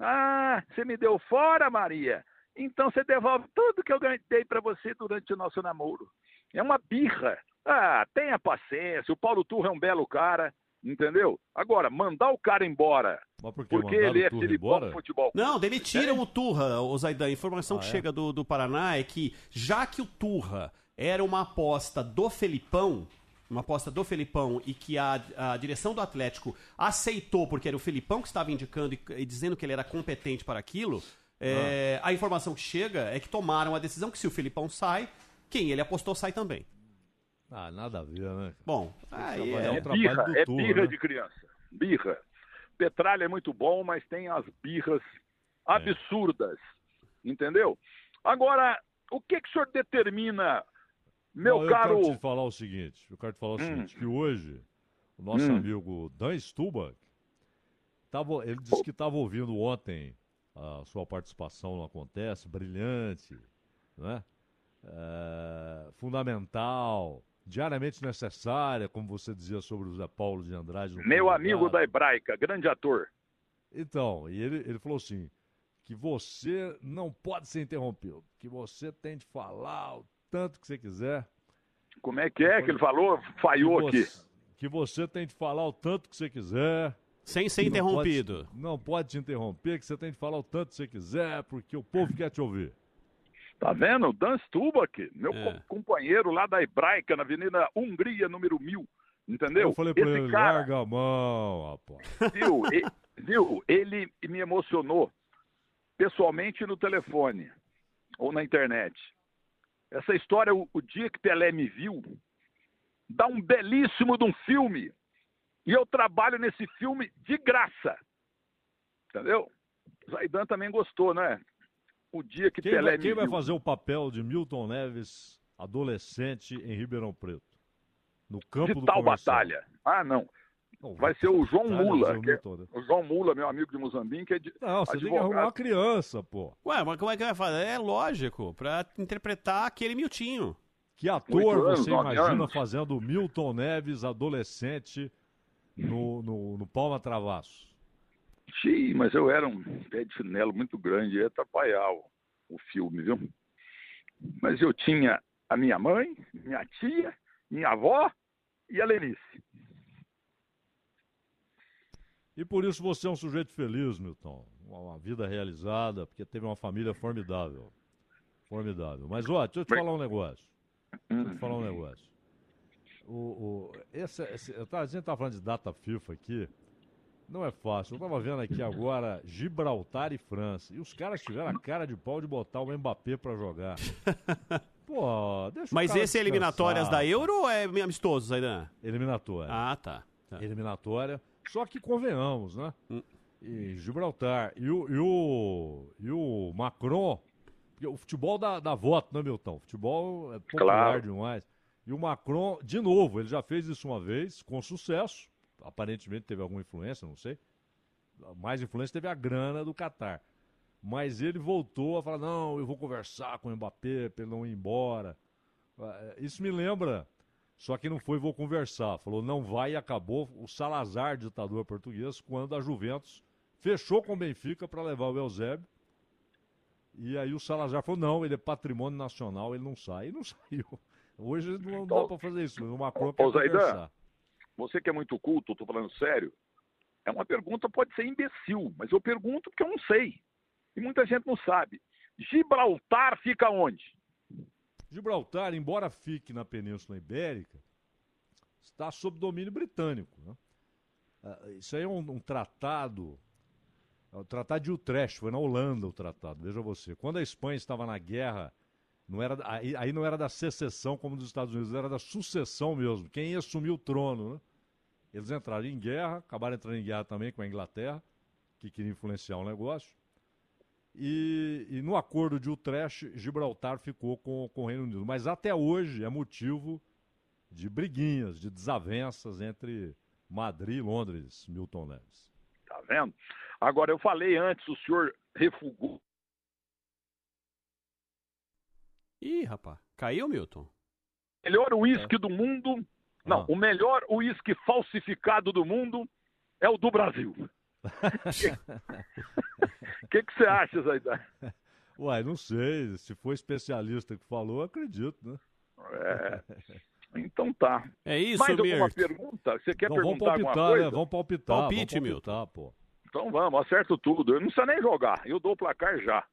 Ah, você me deu fora, Maria? Então você devolve tudo que eu ganhei para você durante o nosso namoro. É uma birra. Ah, tenha paciência. O Paulo Turra é um belo cara, entendeu? Agora, mandar o cara embora Mas por que porque ele é filipão embora? do futebol. Não, demitiram o Turra, o Zaidan. A informação Ah, que é? chega do, do Paraná é que, já que o Turra era uma aposta do Felipão, uma aposta do Felipão, e que a, a direção do Atlético aceitou, porque era o Felipão que estava indicando e, e dizendo que ele era competente para aquilo, é, Ah. a informação que chega é que tomaram a decisão que se o Felipão sai, quem ele apostou sai também. Ah, nada a ver, né? Bom, aí trabalho é, um É trabalho birra, é birra né? de criança. Birra. Petralha é muito bom, mas tem as birras absurdas. Entendeu? Agora, o que, que o senhor determina, meu Não, eu caro. quero te falar o seguinte, eu quero te falar o Hum. seguinte, que hoje o nosso Hum. amigo Dan Stubach, tava, ele disse que estava ouvindo ontem a sua participação no Acontece, brilhante, né? É, fundamental, diariamente necessária, como você dizia sobre o Zé Paulo de Andrade. Meu amigo da Hebraica, grande ator. Então, e ele, ele falou assim, que você não pode ser interrompido, que você tem de falar o tanto que você quiser, Como é que é que ele falou? Falhou que aqui. que você tem de falar o tanto que você quiser. Sem ser Não interrompido. pode- não pode te interromper, que você tem de falar o tanto que você quiser, porque o povo quer te ouvir. Tá vendo? Dan Stubach, meu É. co- companheiro lá da Hebraica, na Avenida Hungria, número 1000. Entendeu? Eu falei pra Esse ele, cara, larga a mão, rapaz. viu, e- viu, ele me emocionou pessoalmente no telefone ou na internet. Essa história, o, o dia que Pelé me viu, dá um belíssimo de um filme. E eu trabalho nesse filme de graça. Entendeu? Zaidan também gostou, né? O dia que Quem, Pelé vai, me quem vai viu. fazer o papel de Milton Neves, adolescente em Ribeirão Preto? No campo de do tal comercial. batalha. Ah, não. Vai ser o João Mula. que é- o João Mula, meu amigo de Moçambique, é de Não, você tem que advogado. arrumar uma criança, pô. Ué, mas como é que vai fazer? É lógico, pra interpretar aquele Miltinho. Que ator anos, você imagina anos. fazendo o Milton Neves adolescente no, no, no Palma Travasso? Sim, mas eu era um pé de chinelo muito grande, ia atrapalhar o, o filme, viu? Mas eu tinha a minha mãe, minha tia, minha avó e a Lenice. E por isso você é um sujeito feliz, Milton. Uma, uma vida realizada, porque teve uma família formidável. Formidável. Mas, ó, deixa eu te falar um negócio. Deixa eu te falar um negócio. O, o, esse, esse, eu tava, a gente tá falando de data FIFA aqui. Não é fácil. Eu tava vendo aqui agora Gibraltar e França. E os caras tiveram a cara de pau de botar o Mbappé pra jogar. Pô, deixa Mas esse é eliminatórias da Euro ou é amistoso, Zaidan? Eliminatória. Ah, tá. tá. Eliminatória. Só que convenhamos, né? Hum. E Gibraltar. E o, e o, e o Macron. O futebol dá, dá voto, né, Milton? O futebol é popular Claro. demais. E o Macron, de novo, ele já fez isso uma vez, com sucesso. Aparentemente teve alguma influência, não sei. Mais influência teve a grana do Catar. Mas ele voltou a falar: não, eu vou conversar com o Mbappé para ele não ir embora. Ah, Isso me lembra. Só que não foi, vou conversar. Falou, não vai e acabou o Salazar, ditador português, quando a Juventus fechou com o Benfica para levar o Eusébio. E aí o Salazar falou, não, ele é patrimônio nacional, ele não sai. E não saiu. Hoje não dá para fazer isso. O Macron quer conversar. você que é muito culto, tô falando sério, É uma pergunta, pode ser imbecil, mas eu pergunto porque eu não sei. E muita gente não sabe. Gibraltar fica onde? Gibraltar, embora fique na Península Ibérica, está sob domínio britânico. né? Ah, Isso aí é um, um tratado, é o Tratado de Utrecht, foi na Holanda o tratado, veja você. Quando a Espanha estava na guerra, não era, aí, aí não era da secessão como dos Estados Unidos, era da sucessão mesmo. Quem ia assumir o trono, né? Eles entraram em guerra, acabaram entrando em guerra também com a Inglaterra, que queria influenciar o negócio. E, e no acordo de Utrecht, Gibraltar ficou com, com o Reino Unido. Mas até hoje é motivo de briguinhas, de desavenças entre Madrid e Londres, Milton Neves. Tá vendo? Agora, eu falei antes, o senhor refugou. Ih, rapaz, caiu, Milton? melhor uísque do mundo. Não, o melhor uísque falsificado do mundo é o do Brasil. O que, que você acha, Zaidan? Uai, não sei. Se for especialista que falou, acredito, né? É. Então tá. É isso, Mais alguma Mirko. pergunta? Você quer Então, vamos perguntar alguma palpitar, coisa? né? Vamos palpitar. Palpite, vamos palpitar, pô. Então vamos, acerto tudo. Eu não precisa nem jogar. Eu dou o placar já.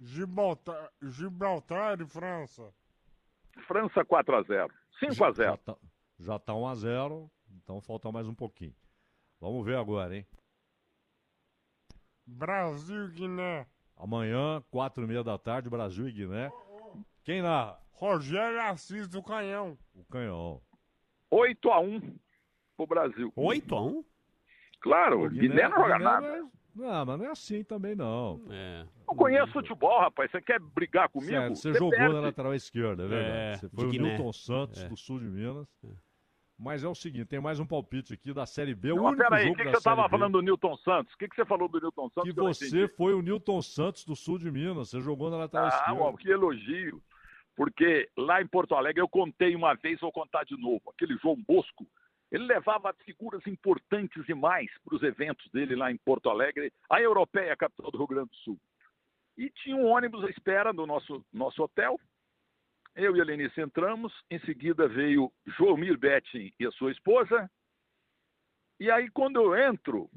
Gibraltar, Gibraltar e França. França 4x0. 5x0. Já tá, já tá 1x0, então falta mais um pouquinho. Vamos ver agora, hein? Brasil e Guiné. Amanhã, 4 e meia da tarde, Brasil e Guiné. Quem narra? Rogério Assis do Canhão. O Canhão. 8x1 pro Brasil. 8x1? Claro, O Guiné, não joga Guiné nada. não é- Não, mas não é assim também, não. É. Não conheço futebol, rapaz. Você quer brigar comigo? Certo, você jogou perde. na lateral esquerda, é verdade. É, você foi o Guiné. Newton Santos, É. do sul de Minas. Mas é o seguinte, tem mais um palpite aqui da Série B. O Não, único peraí, o que, que da você tava Série B falando do Newton Santos? O que, que você falou do Newton Santos? Que eu não você foi o Newton Santos do sul de Minas. Você jogou na lateral Ah, esquerda. ó, que elogio. Porque lá em Porto Alegre eu contei uma vez, vou contar de novo. Aquele João Bosco, ele levava figuras importantes demais para os eventos dele lá em Porto Alegre, a Europeia, capital do Rio Grande do Sul. E tinha um ônibus à espera no nosso, nosso hotel. Eu e a Lenice entramos, em seguida veio Joelmir Betting e a sua esposa. E aí, quando eu entro,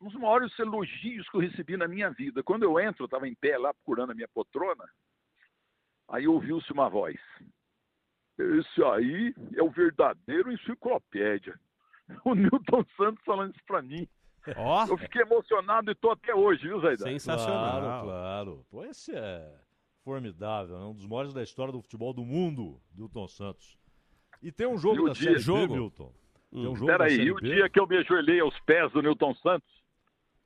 um dos maiores elogios que eu recebi na minha vida. Quando eu entro, eu estava em pé lá procurando a minha poltrona, aí ouviu-se uma voz. Esse aí é o verdadeiro enciclopédia. O Newton Santos falando isso pra mim. Ó. Eu fiquei emocionado e tô até hoje, viu, Zaidan? Claro, claro. Pô, esse é formidável, é um dos maiores da história do futebol do mundo, Newton Santos. E tem um jogo E da dia- Série B, Jogo? Milton. Tem um Hum. jogo Peraí, e o dia que eu me ajoelhei aos pés do Newton Santos,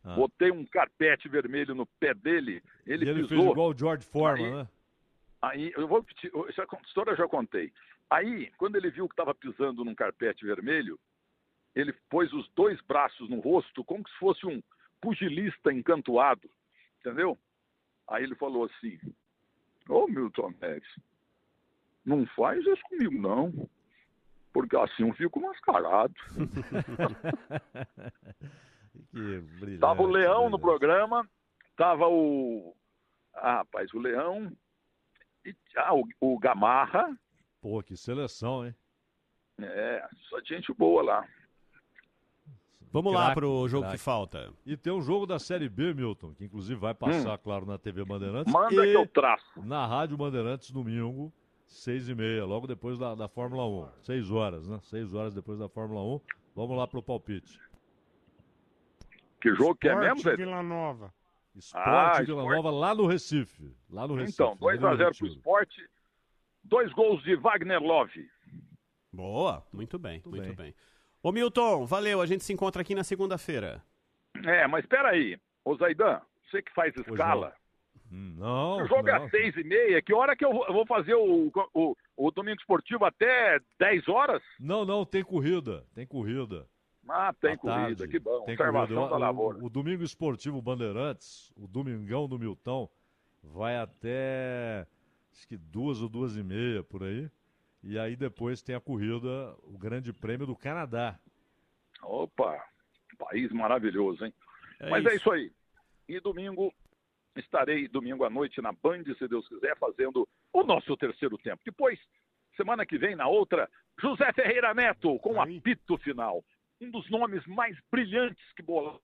Ah. botei um carpete vermelho no pé dele, ele, E ele pisou. fez igual o George Foreman, Aí- né? Aí, eu vou repetir, essa história eu já contei. Aí, quando ele viu que estava pisando num carpete vermelho, ele pôs os dois braços no rosto, como se fosse um pugilista encantoado, entendeu? Aí ele falou assim: Ô Milton Neves, não faz isso comigo, não, porque assim eu fico mascarado. que. Tava o Leão no programa, tava o. Ah, rapaz, o Leão. E, ah, o, o Gamarra. Pô, que seleção, hein? É, só gente boa lá. Vamos lá Craque, pro jogo craque. que falta. E tem um jogo da Série B, Milton, que inclusive vai passar, claro, na TV Bandeirantes. Hum. Manda e que eu traço. Na Rádio Bandeirantes, domingo, seis e meia, logo depois da, da Fórmula 1. Seis horas, né? Seis horas depois da Fórmula 1. Vamos lá pro palpite. Que jogo que é Esporte mesmo, Zé? Vila Nova. Esporte Ah, Vila esporte. Nova lá no Recife. Lá no Recife. Então, lá no 2x0 pro esporte. Dois gols de Wagner Love. Boa, muito bem, muito, bem. Ô Milton, valeu, a gente se encontra aqui na segunda-feira. É, mas espera aí. Ô Zaidan, você que faz escala. Hum, Não, O jogo é não. às seis e meia. Que hora que eu vou- fazer o, o, o domingo esportivo até 10 horas? Não, não, tem corrida. Tem corrida. Ah, tem À corrida, tarde. que bom. Tem Observação corrida. da O- lavoura. O, o Domingo Esportivo Bandeirantes, o Domingão do Milton, vai até acho que duas ou duas e meia por aí. E aí depois tem a corrida, o Grande Prêmio do Canadá. Opa, país maravilhoso, hein? É Mas é isso. isso aí. E domingo, estarei domingo à noite na Band, se Deus quiser, fazendo o nosso terceiro tempo. Depois, semana que vem, na outra, José Ferreira Neto, com o apito final. um dos nomes mais brilhantes que bolaram.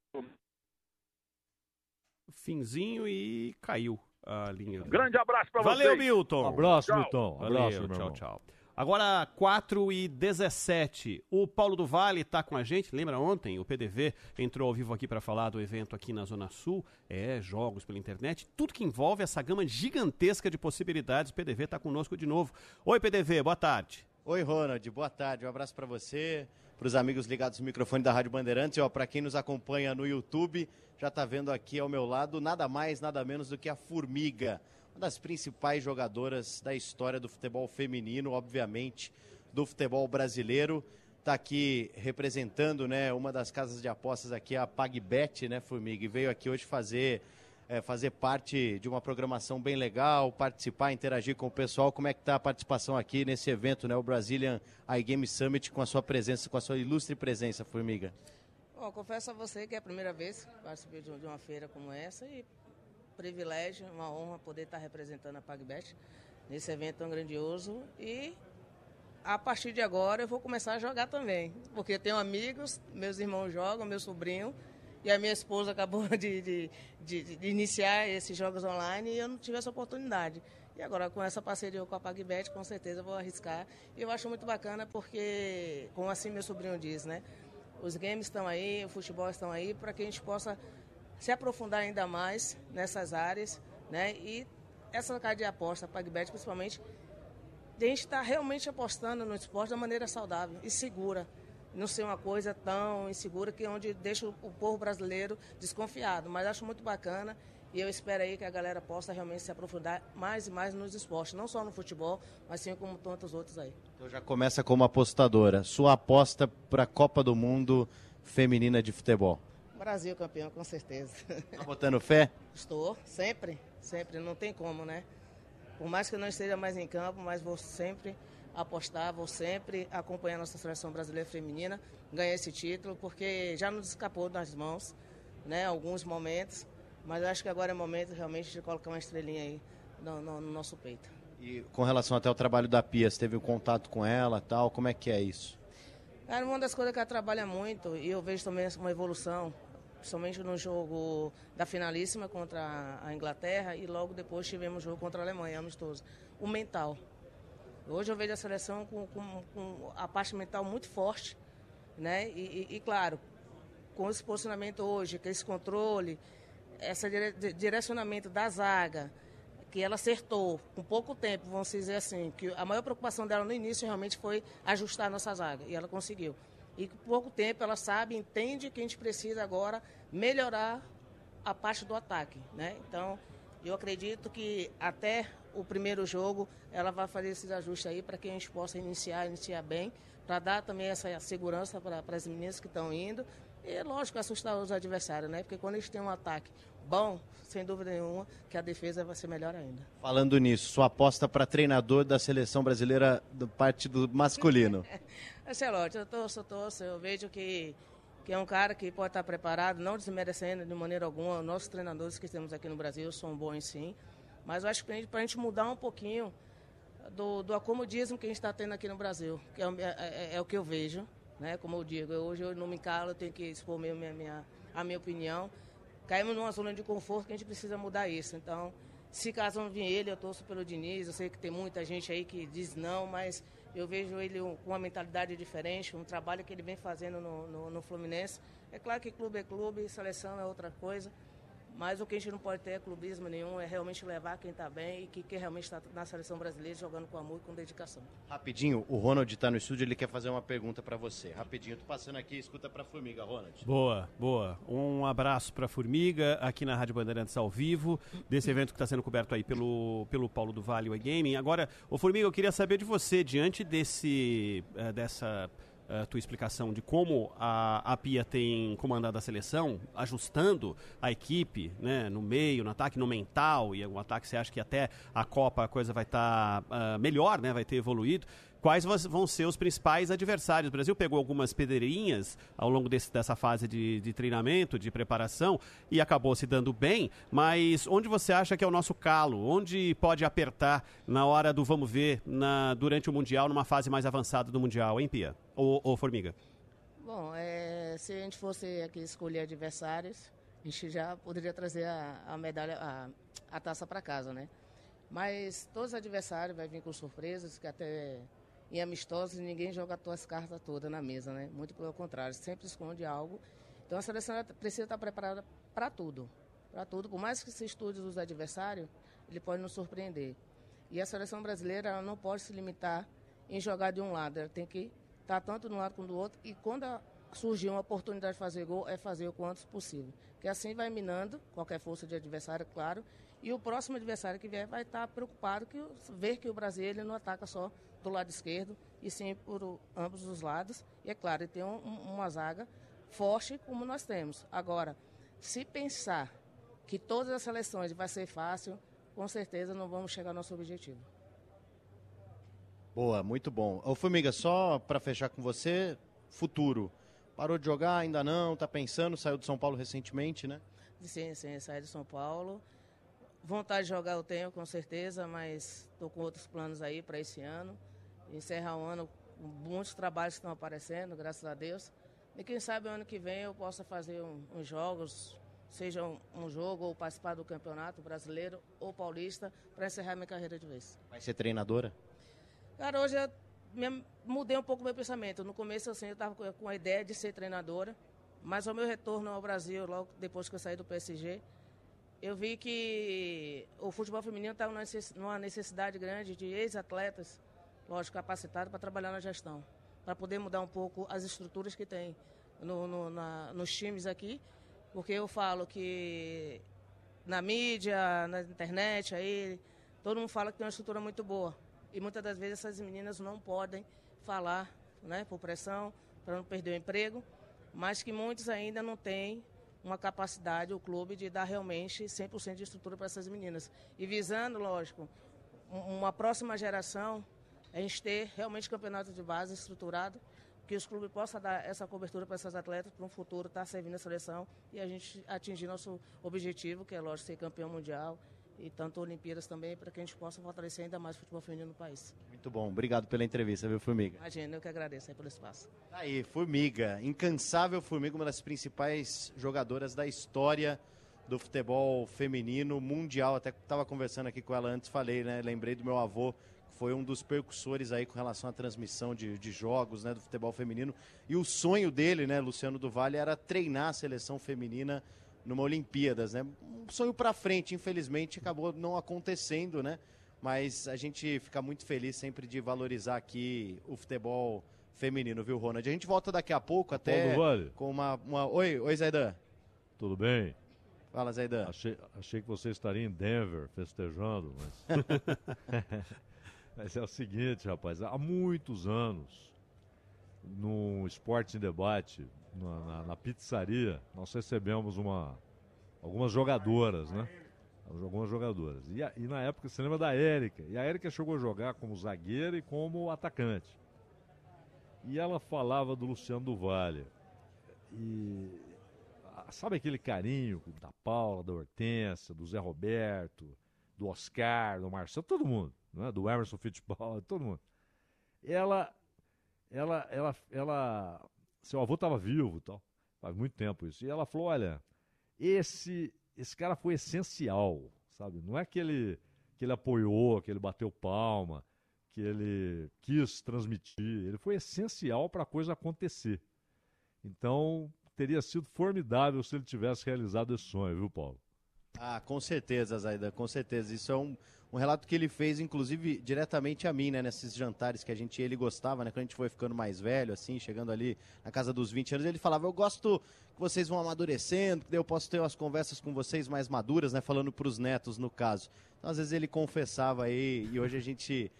Finzinho e caiu a linha. Grande abraço pra Valeu, vocês. Milton. Um abraço, Tchau. Milton. Valeu, Abraço, meu tchau, irmão. tchau. Agora, 4 e 17. O Paulo do Vale está com a gente. Lembra ontem? O PDV entrou ao vivo aqui para falar do evento aqui na Zona Sul. É, jogos pela internet. Tudo que envolve essa gama gigantesca de possibilidades. O PDV está conosco de novo. Oi, PDV, boa tarde. Oi, Ronald, boa tarde. Um abraço para você, para os amigos ligados no microfone da Rádio Bandeirantes. E para quem nos acompanha no YouTube, já está vendo aqui ao meu lado nada mais, nada menos do que a Formiga, uma das principais jogadoras da história do futebol feminino, obviamente, do futebol brasileiro. Está aqui representando, né, uma das casas de apostas aqui, a PagBet, né, Formiga, e veio aqui hoje fazer é, fazer parte de uma programação bem legal, participar, interagir com o pessoal. Como é que está a participação aqui nesse evento, né, o Brazilian iGame Summit, com a sua presença, com a sua ilustre presença, Formiga? Bom, confesso a você que é a primeira vez que participo de uma feira como essa e privilégio, uma honra poder estar representando a PagBet nesse evento tão grandioso e a partir de agora eu vou começar a jogar também, porque tenho amigos, meus irmãos jogam, meu sobrinho e a minha esposa acabou de, de, de- de iniciar esses jogos online e eu não tive essa oportunidade. E agora com essa parceria com a PagBet, com certeza vou arriscar. E eu acho muito bacana porque, como assim meu sobrinho diz, né? Os games estão aí, o futebol estão aí para que a gente possa se aprofundar ainda mais nessas áreas, né? E essa casa de aposta, PagBet principalmente, a gente estar realmente apostando no esporte da maneira saudável e segura. Não ser uma coisa tão insegura que é onde deixa o povo brasileiro desconfiado. Mas acho muito bacana e eu espero aí que a galera possa realmente se aprofundar mais e mais nos esportes, não só no futebol, mas sim como tantos outros aí. Então já começa como apostadora. Sua aposta para a Copa do Mundo Feminina de Futebol. Brasil campeão, com certeza. Tá botando fé? Estou, sempre, sempre, não tem como, né? Por mais que eu não esteja mais em campo, mas vou sempre apostar, vou sempre acompanhar nossa seleção brasileira feminina, ganhar esse título, porque já nos escapou das mãos, né? Alguns momentos, mas eu acho que agora é momento realmente de colocar uma estrelinha aí no, no- no nosso peito. E com relação até ao trabalho da Pia, você teve um contato com ela tal? Como é que é isso? Cara, uma das coisas que ela trabalha muito, e eu vejo também uma evolução, principalmente no jogo da finalíssima contra a- Inglaterra, e logo depois tivemos o jogo contra a Alemanha, amistoso. O mental. Hoje eu vejo a seleção com, com- com a parte mental muito forte, né? E, e- e, claro, com esse posicionamento hoje, com esse controle, esse dire- di- direcionamento da zaga, que ela acertou com pouco tempo, vamos dizer assim, que a maior preocupação dela no início realmente foi ajustar a nossa zaga, e ela conseguiu. E com pouco tempo ela sabe, entende que a gente precisa agora melhorar a parte do ataque, né? Então, eu acredito que até o primeiro jogo ela vai fazer esses ajustes aí para que a gente possa iniciar, iniciar bem, para dar também essa segurança para as meninas que estão indo. E é lógico assustar os adversários, né? Porque quando gente tem um ataque bom, sem dúvida nenhuma, que a defesa vai ser melhor ainda. Falando nisso, sua aposta para treinador da seleção brasileira do parte do masculino. Excelente, eu torço, eu torço. Eu vejo que, que é um cara que pode estar preparado, não desmerecendo de maneira alguma. Nossos treinadores que temos aqui no Brasil são bons sim. Mas eu acho que para a gente mudar um pouquinho do, do acomodismo que a gente está tendo aqui no Brasil, que é, o- é- é- é o que eu vejo, né? Como eu digo, eu- hoje eu não me calo, eu tenho que expor minha, minha- a minha opinião. Caímos numa zona de conforto que a gente precisa mudar isso. Então, se caso não vir ele, eu torço pelo Diniz. Eu sei que tem muita gente aí que diz não, mas eu vejo ele com uma mentalidade diferente, um trabalho que ele vem fazendo no, no, no Fluminense. É claro que clube é clube, seleção é outra coisa, mas o que a gente não pode ter é clubismo nenhum, é realmente levar quem está bem e que, que realmente está na seleção brasileira jogando com amor e com dedicação. Rapidinho, o Ronald está no estúdio, ele quer fazer uma pergunta para você. Rapidinho, tô passando aqui, escuta para Formiga, Ronald. Boa, boa. Um abraço para Formiga aqui na Rádio Bandeirantes ao vivo, desse evento que está sendo coberto aí pelo, pelo Paulo do Vale o Gaming. Agora, ô Formiga, eu queria saber de você, diante desse, eh, dessa eh, tua explicação de como a, a Pia tem comandado a seleção, ajustando a equipe né, no meio, no ataque, no mental, e o ataque você acha que até a Copa a coisa vai estar melhor, né, vai ter evoluído. Quais vão ser os principais adversários? O Brasil pegou algumas pedreirinhas ao longo desse- dessa fase de, de treinamento, de preparação, e acabou se dando bem, mas onde você acha que é o nosso calo? Onde pode apertar na hora do vamos ver na, durante o Mundial, numa fase mais avançada do Mundial, hein, Pia? Ou, ou Formiga? Bom, é, se a gente fosse aqui escolher adversários, a gente já poderia trazer a, a medalha, a, a taça para casa, né? Mas todos os adversários vai vir com surpresas, que até em amistosos ninguém joga as cartas todas na mesa, né? Muito pelo contrário, sempre esconde algo. Então a seleção precisa estar preparada para tudo, para tudo. Por mais que se estude os adversários, ele pode nos surpreender. E a seleção brasileira não pode se limitar em jogar de um lado, ela tem que estar tanto de um lado como do outro. E quando surgir uma oportunidade de fazer gol, é fazer o quanto possível. Que assim vai minando qualquer força de adversário, claro. E o próximo adversário que vier vai estar preocupado que ver que o Brasil ele não ataca só do lado esquerdo, e sim por ambos os lados. E é claro, tem um- um- uma zaga forte como nós temos. Agora, se pensar que todas as seleções vai ser fácil, com certeza não vamos chegar ao nosso objetivo. Boa, muito bom. Ô, Formiga, só para fechar com você, futuro. Parou de jogar? Ainda não? Tá pensando? Saiu de São Paulo recentemente, né? Sim, sim, sair de São Paulo. Vontade de jogar eu tenho, com certeza, mas estou com outros planos aí para esse ano. Encerrar o ano com muitos trabalhos que estão aparecendo, graças a Deus. E quem sabe ano que vem eu possa fazer um- uns jogos, seja um, um jogo ou participar do campeonato brasileiro ou paulista, para encerrar minha carreira de vez. Vai ser treinadora? Cara, hoje eu me- mudei um pouco meu pensamento. No começo, assim, eu estava com a ideia de ser treinadora, mas ao meu retorno ao Brasil, logo depois que eu saí do PSG, eu vi que o futebol feminino estava numa necessidade grande de ex-atletas, lógico, capacitados para trabalhar na gestão, para poder mudar um pouco as estruturas que tem no- no- na- nos times aqui, porque eu falo que na mídia, na internet, aí, todo mundo fala que tem uma estrutura muito boa. E muitas das vezes essas meninas não podem falar, né, por pressão, para não perder o emprego, mas que muitos ainda não têm uma capacidade, o clube, de dar realmente 100% de estrutura para essas meninas. E visando, lógico, um- uma próxima geração, a gente ter realmente campeonato de base estruturado, que os clubes possam dar essa cobertura para essas atletas para um futuro estar servindo a seleção e a gente atingir nosso objetivo, que é, lógico, ser campeão mundial e tanto Olimpíadas também, para que a gente possa fortalecer ainda mais o futebol feminino no país. Muito bom. Obrigado pela entrevista, viu, Formiga? Imagina, eu que agradeço aí pelo espaço. Tá Aí, Formiga, incansável Formiga, uma das principais jogadoras da história do futebol feminino mundial. Até estava conversando aqui com ela antes, falei, né? Lembrei do meu avô, foi um dos percussores aí com relação à transmissão de, de jogos, né, do futebol feminino. E o sonho dele, né, Luciano do Vale, era treinar a seleção feminina numa Olimpíadas, né? Um sonho para frente, infelizmente acabou não acontecendo, né? Mas a gente fica muito feliz sempre de valorizar aqui o futebol feminino, viu, Ronald? A gente volta daqui a pouco até Vale. com uma, uma... Oi, oi, Zaidan. Tudo bem? Fala, Zaidan. Achei, achei que você estaria em Denver festejando, mas. mas é o seguinte, rapaz, há muitos anos, no Esporte em Debate, na, na- na pizzaria, nós recebemos uma, algumas jogadoras, né? Algumas jogadoras. E, e na época, você lembra da Érica? E a Érica chegou a jogar como zagueira e como atacante. E ela falava do Luciano do Vale. E sabe aquele carinho da Paula, da Hortência, do Zé Roberto, do Oscar, do Marcelo, todo mundo, né? do Emerson Fittipaldi, todo mundo. Ela, ela, ela, ela, seu avô estava vivo, tal, faz muito tempo isso. E ela falou, olha, esse, esse cara foi essencial, sabe? Não é que ele, que ele apoiou, que ele bateu palma, que ele quis transmitir. Ele foi essencial para a coisa acontecer. Então, teria sido formidável se ele tivesse realizado esse sonho, viu, Paulo? Ah, com certeza, Zaida, com certeza. Isso é um, um relato que ele fez, inclusive, diretamente a mim, né? Nesses jantares que a gente ele gostava, né? Quando a gente foi ficando mais velho, assim, chegando ali na casa dos 20 anos, ele falava, eu gosto que vocês vão amadurecendo, que eu posso ter umas conversas com vocês mais maduras, né? Falando pros netos, no caso. Então, às vezes ele confessava aí, e hoje a gente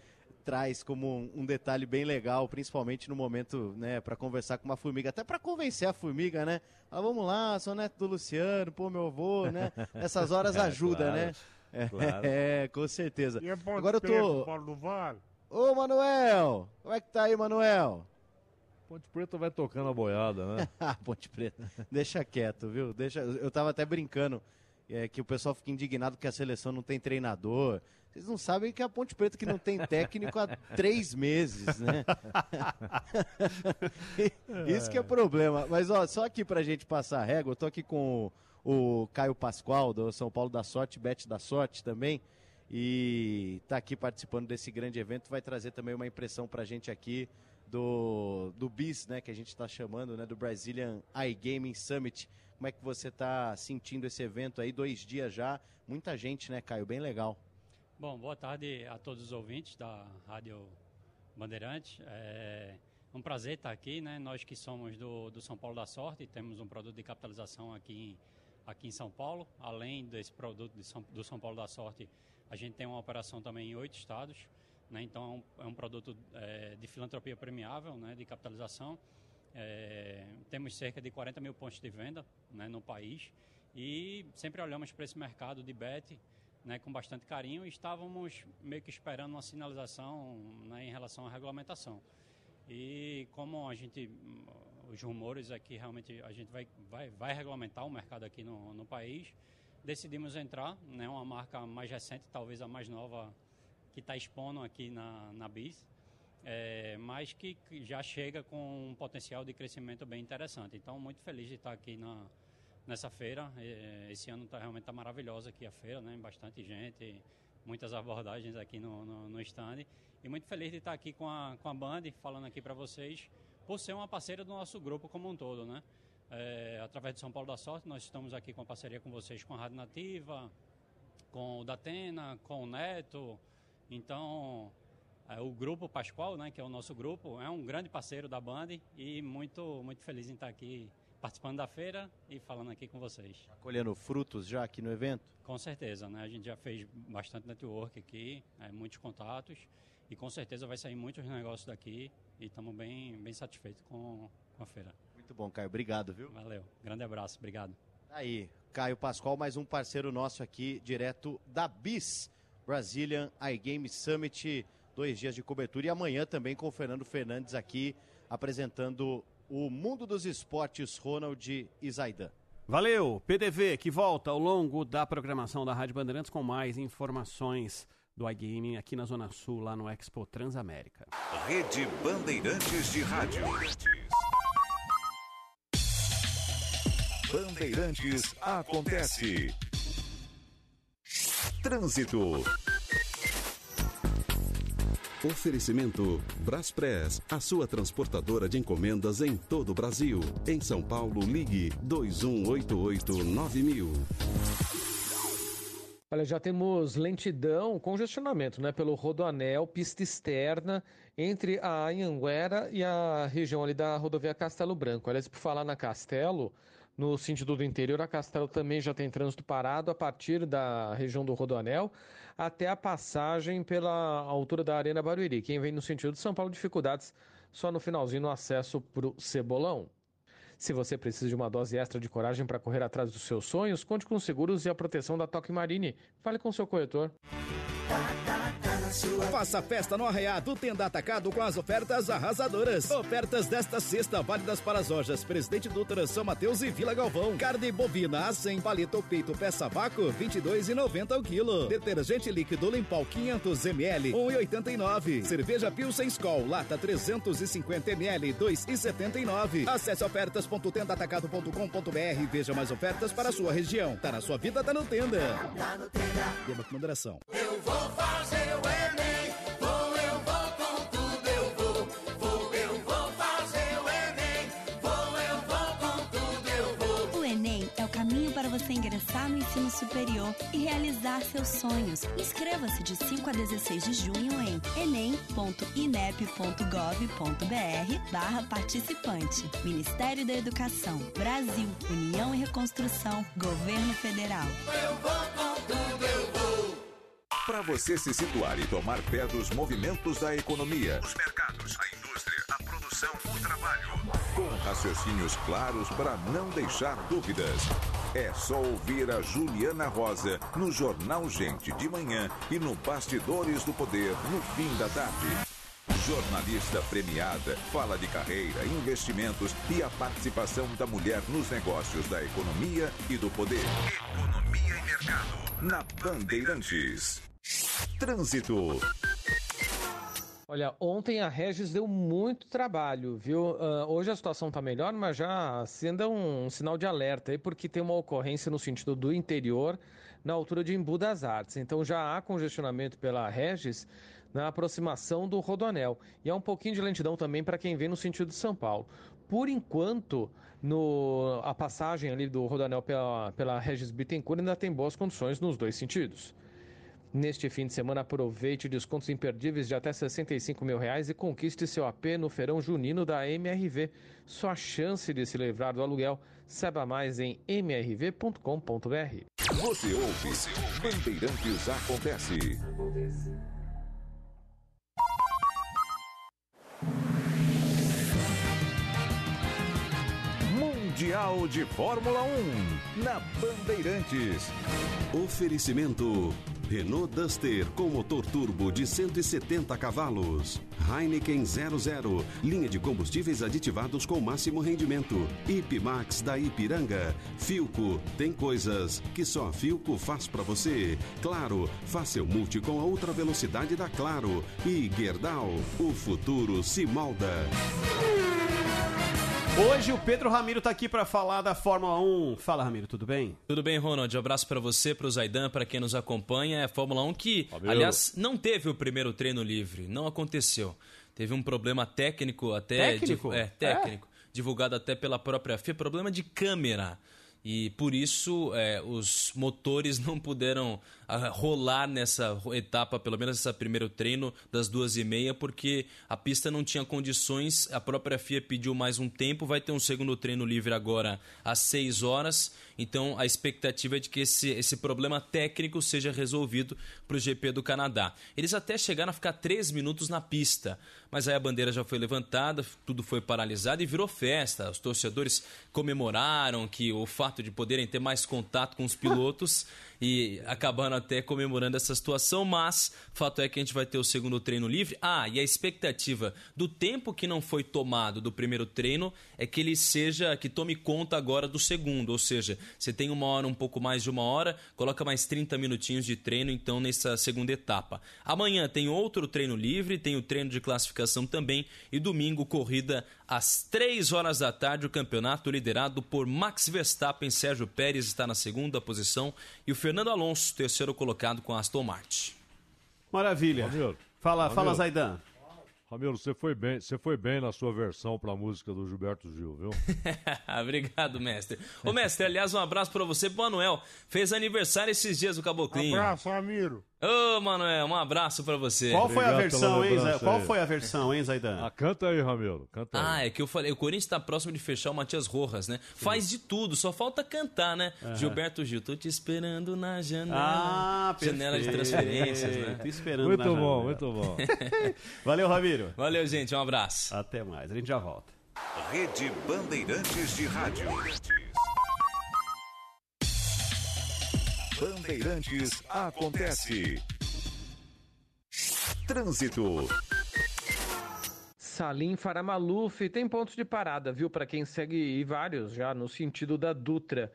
traz como um, detalhe bem legal, principalmente no momento, né, para conversar com uma formiga, até para convencer a formiga, né? Ah, vamos lá, sou neto do Luciano, pô, meu avô, né? Nessas horas É, ajuda, claro, né? É, claro. é, com certeza. E é Ponte Agora eu tô. Paulo do Vale? Ô, Manuel! Como é que tá aí, Manuel? Ponte Preta vai tocando a boiada, né? Ah, Ponte Preta. Deixa quieto, viu? Deixa... Eu tava até brincando é, que o pessoal fica indignado que a seleção não tem treinador. Vocês não sabem que a Ponte Preta que não tem técnico há três meses, né? Isso que é problema. Mas ó, só aqui pra gente passar a régua, eu tô aqui com o, o Caio Pascoal, do São Paulo da Sorte, Bet da Sorte também. E tá aqui participando desse grande evento, vai trazer também uma impressão pra gente aqui do, do BIS, né, que a gente está chamando, né, do Brazilian iGaming Summit. Como é que você está sentindo esse evento aí, dois dias já? Muita gente, né, Caio? Bem legal. Bom, boa tarde a todos os ouvintes da Rádio Bandeirante. É um prazer estar aqui, né? Nós que somos do, do São Paulo da Sorte, temos um produto de capitalização aqui em, aqui em São Paulo. Além desse produto de São, do São Paulo da Sorte, a gente tem uma operação também em oito estados. Né? Então, é um, é um produto é, de filantropia premiável, né? de capitalização. É, temos cerca de 40 mil pontos de venda né? no país e sempre olhamos para esse mercado de bet né? com bastante carinho e estávamos meio que esperando uma sinalização né? em relação à regulamentação. E como a gente, os rumores é que realmente a gente vai, vai, vai regulamentar o mercado aqui no, no país, decidimos entrar, né? uma marca mais recente, talvez a mais nova que está expondo aqui na, na BIS, é, mas que já chega com um potencial de crescimento bem interessante. Então, muito feliz de estar aqui na, nessa feira. Esse ano tá, realmente está maravilhosa aqui a feira, né? bastante gente, muitas abordagens aqui no, no, no stand. E muito feliz de estar aqui com a, com a Band, falando aqui para vocês, por ser uma parceira do nosso grupo como um todo. Né? É, através do São Paulo da Sorte, nós estamos aqui com a parceria com vocês, com a Rádio Nativa, com o Datena, com o Neto, então, é, o grupo Pascoal, né, que é o nosso grupo, é um grande parceiro da Band e muito, muito feliz em estar aqui participando da feira e falando aqui com vocês. Colhendo frutos já aqui no evento? Com certeza, né? A gente já fez bastante network aqui, é, muitos contatos e com certeza vai sair muitos negócios daqui e estamos bem, bem satisfeitos com, com a feira. Muito bom, Caio. Obrigado, viu? Valeu. Grande abraço. Obrigado. Tá aí, Caio Pascoal, mais um parceiro nosso aqui, direto da BIS. Brazilian iGame Summit, dois dias de cobertura. E amanhã também com o Fernando Fernandes aqui apresentando o mundo dos esportes, Ronald e Zaidan. Valeu, PDV, que volta ao longo da programação da Rádio Bandeirantes com mais informações do iGaming aqui na Zona Sul, lá no Expo Transamérica. Rede Bandeirantes de Rádio. Bandeirantes acontece. Trânsito. Oferecimento Braspress, a sua transportadora de encomendas em todo o Brasil. Em São Paulo, ligue 2188-9000. Olha, já temos lentidão, congestionamento, né, pelo Rodoanel, pista externa, entre a Anhanguera e a região ali da rodovia Castelo Branco. Aliás, por falar na Castelo, no sentido do interior, a Castelo também já tem trânsito parado a partir da região do Rodoanel até a passagem pela altura da Arena Barueri. Quem vem no sentido de São Paulo, dificuldades só no finalzinho no acesso para o Cebolão. Se você precisa de uma dose extra de coragem para correr atrás dos seus sonhos, conte com os seguros e a proteção da Toque Marine. Fale com seu corretor. Faça festa no Arraiá do Tenda Atacado com as ofertas arrasadoras. Ofertas desta sexta válidas para as lojas Presidente Dutra, São Mateus e Vila Galvão. Carne bovina a 100 palito peito peça vácuo 22,90 o quilo. Detergente líquido Limpal 500 ml 1,89. Cerveja Pilsen Skol lata 350 ml 2,79. Acesse ofertas.tendaatacado.com.br e veja mais ofertas para a sua região. Tá na sua vida, tá no Tenda. Tá no Tenda. Beba com moderação. Eu vou fazer ingressar no ensino superior e realizar seus sonhos. Inscreva-se de 5 a 16 de junho em enem.inep.gov.br barra participante. Ministério da Educação, Brasil, União e Reconstrução, Governo Federal. Eu vou com tudo, eu vou. Para você se situar e tomar pé dos movimentos da economia, os mercados, a produção, o trabalho. Com raciocínios claros para não deixar dúvidas. É só ouvir a Juliana Rosa no Jornal Gente de manhã e no Bastidores do Poder no fim da tarde. Jornalista premiada, fala de carreira, investimentos e a participação da mulher nos negócios da economia e do poder. Economia e Na Bandeirantes. Trânsito. Olha, ontem a Regis deu muito trabalho, viu? Ah, hoje a situação tá melhor, mas já acenda um, sinal de alerta aí, porque tem uma ocorrência no sentido do interior, na altura de Embu das Artes. Então já há congestionamento pela Regis na aproximação do Rodonel. E há um pouquinho de lentidão também para quem vem no sentido de São Paulo. Por enquanto, no, a passagem ali do Rodonel pela, pela Regis Bittencourt ainda tem boas condições nos dois sentidos. Neste fim de semana, aproveite descontos imperdíveis de até 65 mil reais e conquiste seu AP no feirão junino da MRV. Sua chance de se livrar do aluguel. Saiba mais em mrv.com.br. Você ouve. Bandeirantes acontece. Mundial de Fórmula 1 na Bandeirantes. Oferecimento Renault Duster com motor turbo de 170 cavalos. Heineken 00, linha de combustíveis aditivados com máximo rendimento. Ipmax da Ipiranga. Filco, tem coisas que só a Filco faz pra você. Claro, faça seu multi com a ultra velocidade da Claro. E Gerdau, o futuro se molda. Hoje o Pedro Ramiro tá aqui para falar da Fórmula 1. Fala, Ramiro, tudo bem? Tudo bem, Ronald? Um abraço para você, para o Zaidan, para quem nos acompanha. É a Fórmula 1 que, aliás, não teve o primeiro treino livre. Não aconteceu. Teve um problema técnico até... Técnico? É, técnico. Divulgado até pela própria FIA. Problema de câmera. E por isso é, os motores não puderam ah, rolar nessa etapa, pelo menos esse primeiro treino das duas e meia, porque a pista não tinha condições. A própria FIA pediu mais um tempo, vai ter um segundo treino livre agora às seis horas. Então a expectativa é de que esse, esse problema técnico seja resolvido para o GP do Canadá. Eles até chegaram a ficar três minutos na pista, mas aí a bandeira já foi levantada, tudo foi paralisado e virou festa. Os torcedores comemoraram que o fato de poderem ter mais contato com os pilotos e acabaram até comemorando essa situação, mas fato é que a gente vai ter o segundo treino livre. Ah, e a expectativa do tempo que não foi tomado do primeiro treino é que ele seja, que tome conta agora do segundo, ou seja, você tem uma hora, um pouco mais de uma hora, coloca mais 30 minutinhos de treino então nessa segunda etapa. Amanhã tem outro treino livre, tem o treino de classificação também e domingo corrida às 3 horas da tarde o campeonato liderado por Max Verstappen, Sérgio Pérez está na segunda posição e o Fernando Alonso, terceiro colocado com a Aston Martin. Maravilha. Fala, Ramiro. fala, Zaidan. Ramiro, você foi bem, você foi bem na sua versão para a música do Gilberto Gil, viu? Obrigado, mestre. Ô, mestre, aliás, um abraço para você, pro Manuel. Fez aniversário esses dias, o Caboclinho. Abraço, Ramiro. Ô, Manuel, um abraço para você. Qual foi a Obrigado versão, pela hein, Zé? Qual foi a versão, hein, Zaidan? Ah, canta aí, Ramiro. Canta aí. Ah, é que eu falei, o Corinthians tá próximo de fechar o Matias Rojas, né? Faz de tudo, só falta cantar, né? Aham. Gilberto Gil, tô te esperando na janela. Ah, Janela de perfeito. transferências, né? Tô esperando Muito na bom, janela. muito bom. Valeu, Ramiro. Valeu, gente, um abraço. Até mais, a gente já volta. Rede Bandeirantes de Rádio. Bandeirantes acontece. Trânsito. Salim Faramaluf tem pontos de parada, viu? Para quem segue e vários já no sentido da Dutra.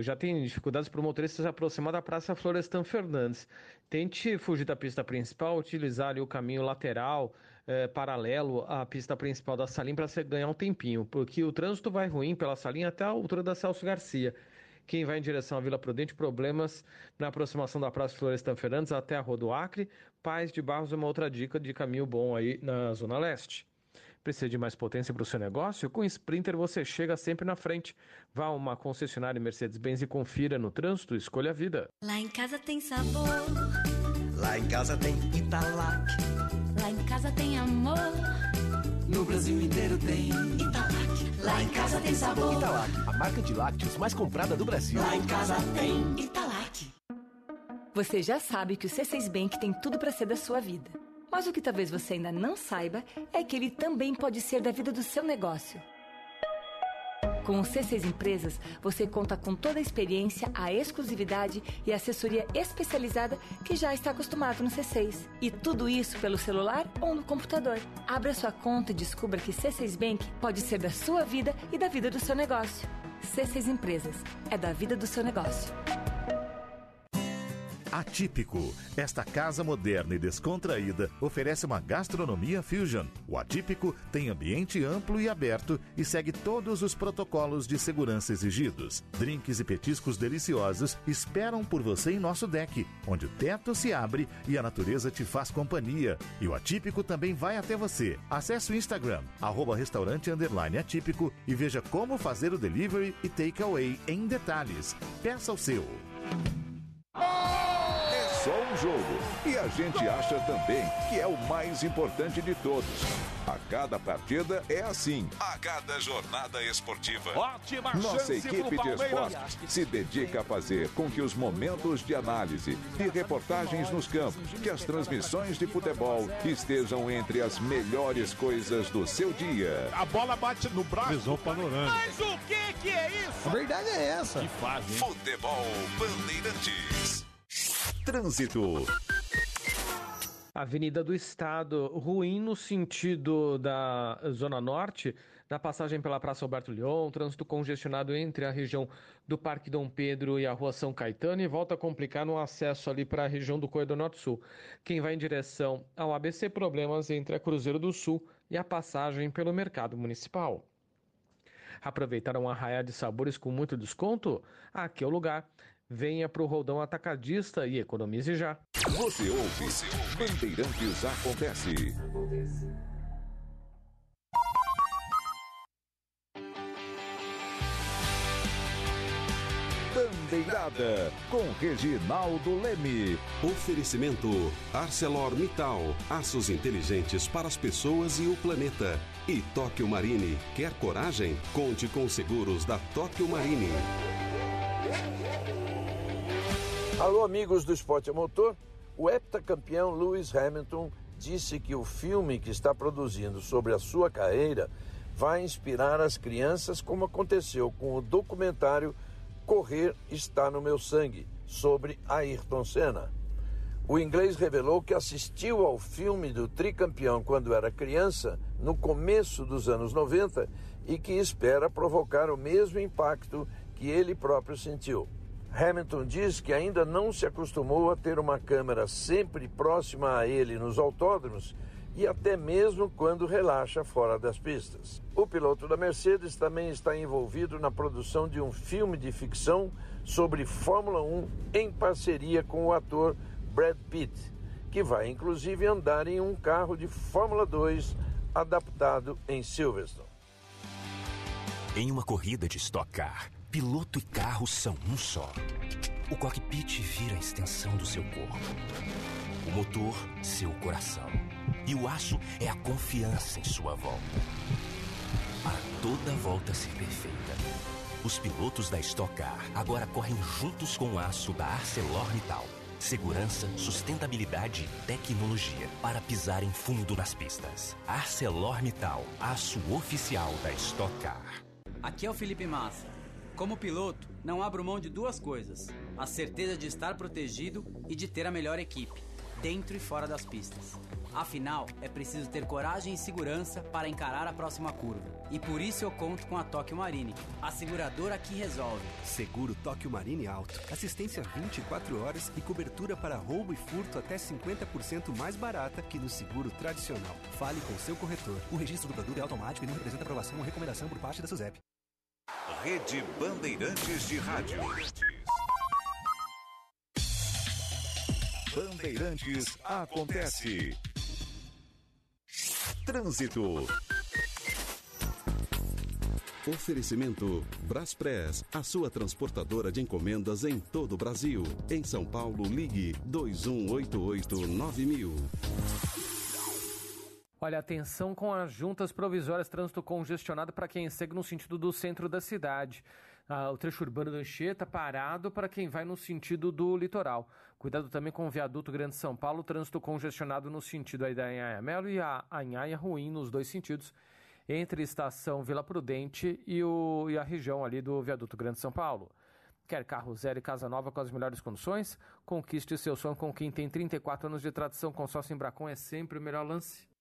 Já tem dificuldades para o motorista se aproximar da Praça Florestan Fernandes. Tente fugir da pista principal, utilizar ali o caminho lateral, eh, paralelo à pista principal da Salim para você ganhar um tempinho, porque o trânsito vai ruim pela Salim até a altura da Celso Garcia. Quem vai em direção à Vila Prudente, problemas na aproximação da Praça Florestan Fernandes até a Rua do Acre. Paz de Barros é uma outra dica de caminho bom aí na Zona Leste. Precisa de mais potência para o seu negócio? Com o Sprinter você chega sempre na frente. Vá a uma concessionária Mercedes-Benz e confira no trânsito, escolha a vida. Lá em casa tem sabor, Lá em casa tem Italac. lá em casa tem amor. No Brasil inteiro tem Italac. Lá em casa tem sabor. Italac, a marca de lácteos mais comprada do Brasil. Lá em casa tem Italac. Você já sabe que o C6 Bank tem tudo para ser da sua vida. Mas o que talvez você ainda não saiba é que ele também pode ser da vida do seu negócio. Com o C6 Empresas, você conta com toda a experiência, a exclusividade e a assessoria especializada que já está acostumado no C6. E tudo isso pelo celular ou no computador. Abra sua conta e descubra que C6 Bank pode ser da sua vida e da vida do seu negócio. C6 Empresas é da vida do seu negócio. Atípico. Esta casa moderna e descontraída oferece uma gastronomia fusion. O Atípico tem ambiente amplo e aberto e segue todos os protocolos de segurança exigidos. Drinks e petiscos deliciosos esperam por você em nosso deck, onde o teto se abre e a natureza te faz companhia. E o Atípico também vai até você. Acesse o Instagram, arroba restaurante atípico e veja como fazer o delivery e takeaway em detalhes. Peça o seu. É só um jogo. E a gente acha também que é o mais importante de todos. A cada partida é assim. A cada jornada esportiva. Ótima Nossa chance equipe de esportes se dedica a fazer com que os momentos de análise e reportagens nos campos, que as transmissões de futebol estejam entre as melhores coisas do seu dia. A bola bate no braço. Visão panorâmica. Mas o que que é isso? A verdade é essa. Que fase, hein? Futebol Bandeirantes. Trânsito. Avenida do Estado, ruim no sentido da Zona Norte, na passagem pela Praça Alberto Leon, trânsito congestionado entre a região do Parque Dom Pedro e a Rua São Caetano e volta a complicar no acesso ali para a região do Corredor Norte-Sul. Quem vai em direção ao ABC, problemas entre a Cruzeiro do Sul e a passagem pelo Mercado Municipal. Aproveitar um arraial de sabores com muito desconto? Aqui é o lugar. Venha para o Roldão Atacadista e economize já. Você ouve, Bandeirantes Acontece. Bandeirada com Reginaldo Leme. Oferecimento ArcelorMittal, aços inteligentes para as pessoas e o planeta. E Tóquio Marine, quer coragem? Conte com os seguros da Tóquio Marine. Alô, amigos do Esporte a Motor. O heptacampeão Lewis Hamilton disse que o filme que está produzindo sobre a sua carreira vai inspirar as crianças, como aconteceu com o documentário Correr está no meu sangue, sobre Ayrton Senna. O inglês revelou que assistiu ao filme do tricampeão quando era criança, no começo dos anos 90, e que espera provocar o mesmo impacto que ele próprio sentiu. Hamilton diz que ainda não se acostumou a ter uma câmera sempre próxima a ele nos autódromos e até mesmo quando relaxa fora das pistas. O piloto da Mercedes também está envolvido na produção de um filme de ficção sobre Fórmula 1 em parceria com o ator Brad Pitt, que vai inclusive andar em um carro de Fórmula 2 adaptado em Silverstone. Em uma corrida de Stock Car, piloto e carro são um só. O cockpit vira a extensão do seu corpo. O motor, seu coração. E o aço é a confiança em sua volta. Para toda volta ser perfeita, os pilotos da Stock Car agora correm juntos com o aço da ArcelorMittal. Segurança, sustentabilidade e tecnologia para pisar em fundo nas pistas. ArcelorMittal, aço oficial da Stock Car. Aqui é o Felipe Massa. Como piloto, não abro mão de duas coisas: a certeza de estar protegido e de ter a melhor equipe, dentro e fora das pistas. Afinal, é preciso ter coragem e segurança para encarar a próxima curva. E por isso eu conto com a Tóquio Marine, a seguradora que resolve. Seguro Tóquio Marine Alto. Assistência 24 horas e cobertura para roubo e furto até 50% mais barata que no seguro tradicional. Fale com seu corretor. O registro do produto é automático e não representa aprovação ou recomendação por parte da SUSEP. Rede Bandeirantes de Rádio. Bandeirantes Acontece. Trânsito. Oferecimento Braspress, a sua transportadora de encomendas em todo o Brasil. Em São Paulo, ligue 2188-9000. Olha, atenção com as juntas provisórias, trânsito congestionado para quem segue no sentido do centro da cidade. Ah, o trecho urbano do Anchieta parado para quem vai no sentido do litoral. Cuidado também com o viaduto Grande São Paulo, trânsito congestionado no sentido aí da Anhaia Melo e a Anhaia ruim nos dois sentidos, entre a estação Vila Prudente e, o, e a região ali do viaduto Grande São Paulo. Quer carro zero e casa nova com as melhores condições? Conquiste seu sonho com quem tem 34 anos de tradição. Consórcio Embracon é sempre o melhor lance.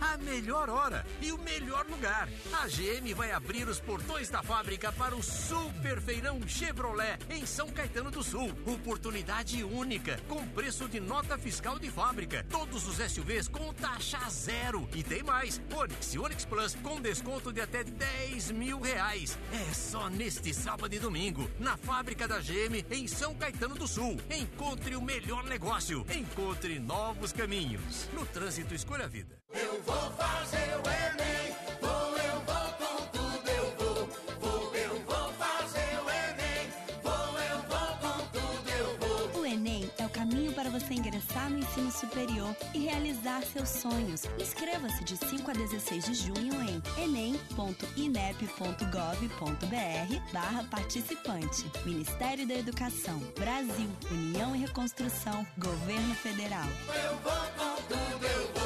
A melhor hora e o melhor lugar. A GM vai abrir os portões da fábrica para o Super Feirão Chevrolet em São Caetano do Sul. Oportunidade única, com preço de nota fiscal de fábrica. Todos os SUVs com taxa zero. E tem mais: Onix e Onix Plus com desconto de até 10 mil reais. É só neste sábado e domingo, na fábrica da GM em São Caetano do Sul. Encontre o melhor negócio. Encontre novos caminhos. No trânsito, escolha a vida. Eu vou fazer o Enem, vou, eu vou com tudo, eu vou, vou, eu vou fazer o Enem, vou, eu vou com tudo, eu vou. O Enem é o caminho para você ingressar no ensino superior e realizar seus sonhos. Inscreva-se de 5 a 16 de junho em enem.inep.gov.br barra participante. Ministério da Educação, Brasil, União e Reconstrução, Governo Federal. Eu vou com tudo, eu vou.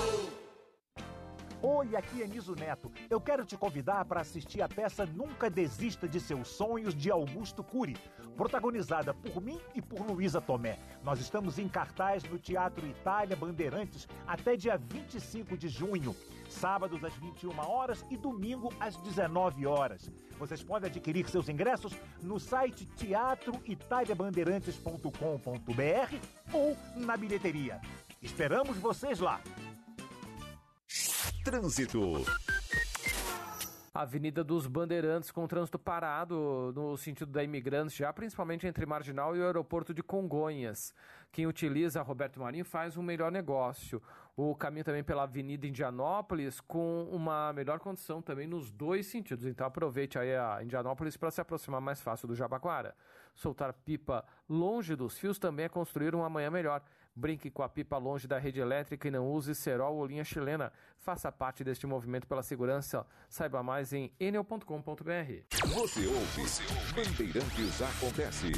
Oi, aqui é Niso Neto. Eu quero te convidar para assistir a peça Nunca Desista de Seus Sonhos, de Augusto Cury, protagonizada por mim e por Luísa Tomé. Nós estamos em cartaz no Teatro Itália Bandeirantes até dia 25 de junho, sábados às 21 horas e domingo às 19 horas. Vocês podem adquirir seus ingressos no site teatroitaliabandeirantes.com.br ou na bilheteria. Esperamos vocês lá. Trânsito. Avenida dos Bandeirantes com trânsito parado no sentido da Imigrantes, já principalmente entre Marginal e o aeroporto de Congonhas. Quem utiliza Roberto Marinho faz um melhor negócio. O caminho também pela Avenida Indianópolis com uma melhor condição também nos dois sentidos. Então aproveite aí a Indianópolis para se aproximar mais fácil do Jabaquara. Soltar pipa longe dos fios também é construir um amanhã melhor. Brinque com a pipa longe da rede elétrica e não use cerol ou linha chilena. Faça parte deste movimento pela segurança. Saiba mais em enel.com.br. Você ouve, Bandeirantes Acontece.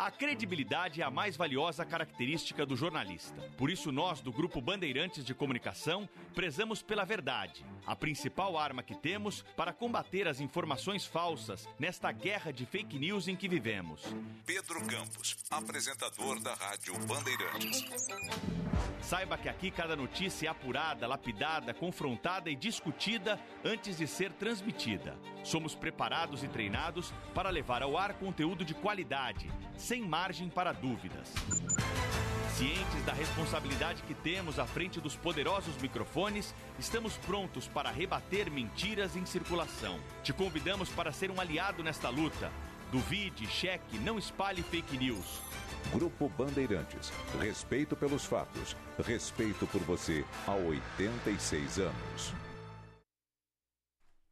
A credibilidade é a mais valiosa característica do jornalista. Por isso, nós, do Grupo Bandeirantes de Comunicação, prezamos pela verdade, a principal arma que temos para combater as informações falsas nesta guerra de fake news em que vivemos. Pedro Campos, apresentador da Rádio Bandeirantes. Saiba que aqui cada notícia é apurada, lapidada, confrontada e discutida antes de ser transmitida. Somos preparados e treinados para levar ao ar conteúdo de qualidade, sem margem para dúvidas. Cientes da responsabilidade que temos à frente dos poderosos microfones, estamos prontos para rebater mentiras em circulação. Te convidamos para ser um aliado nesta luta. Duvide, cheque, não espalhe fake news. Grupo Bandeirantes. Respeito pelos fatos. Respeito por você há 86 anos.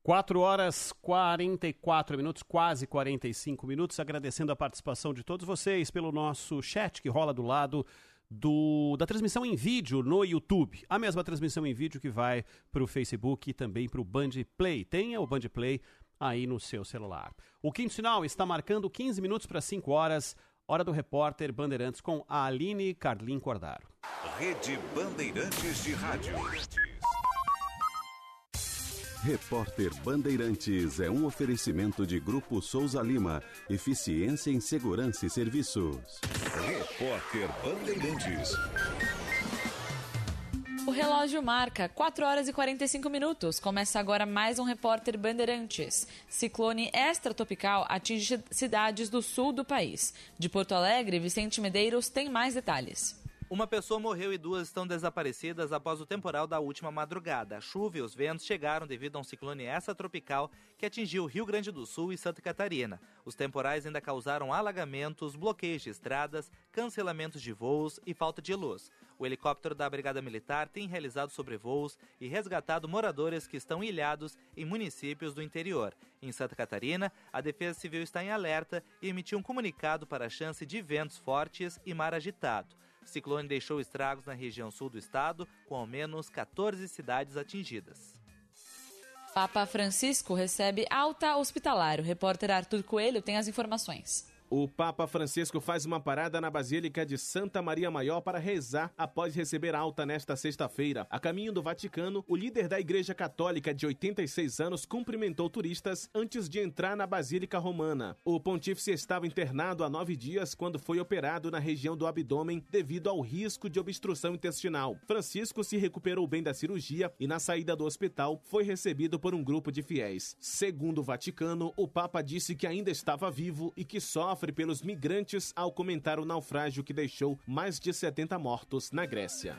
4 horas 44 minutos, quase 45 minutos, agradecendo a participação de todos vocês pelo nosso chat que rola do lado do, da transmissão em vídeo no YouTube. A mesma transmissão em vídeo que vai para o Facebook e também para o Band Play. Tenha o Band Play aí no seu celular. O quinto sinal está marcando 15 minutos para 5 horas. Hora do repórter Bandeirantes com a Aline Carlin Cordaro. Rede Bandeirantes de Rádio. Repórter Bandeirantes é um oferecimento de Grupo Souza Lima. Eficiência em Segurança e Serviços. Repórter Bandeirantes. O relógio marca 4 horas e 45 minutos. Começa agora mais um repórter Bandeirantes. Ciclone extratropical atinge cidades do sul do país. De Porto Alegre, Vicente Medeiros tem mais detalhes. Uma pessoa morreu e duas estão desaparecidas após o temporal da última madrugada. A chuva e os ventos chegaram devido a um ciclone extratropical que atingiu Rio Grande do Sul e Santa Catarina. Os temporais ainda causaram alagamentos, bloqueios de estradas, cancelamentos de voos e falta de luz. O helicóptero da Brigada Militar tem realizado sobrevoos e resgatado moradores que estão ilhados em municípios do interior. Em Santa Catarina, a Defesa Civil está em alerta e emitiu um comunicado para a chance de ventos fortes e mar agitado. Ciclone deixou estragos na região sul do estado, com ao menos 14 cidades atingidas. Papa Francisco recebe alta hospitalar. O repórter Arthur Coelho tem as informações. O Papa Francisco faz uma parada na Basílica de Santa Maria Maior para rezar após receber alta nesta sexta-feira. A caminho do Vaticano, o líder da Igreja Católica de 86 anos cumprimentou turistas antes de entrar na Basílica Romana. O pontífice estava internado há nove dias quando foi operado na região do abdômen devido ao risco de obstrução intestinal. Francisco se recuperou bem da cirurgia e, na saída do hospital, foi recebido por um grupo de fiéis. Segundo o Vaticano, o Papa disse que ainda estava vivo e que sofre pelos migrantes ao comentar o naufrágio que deixou mais de 70 mortos na Grécia.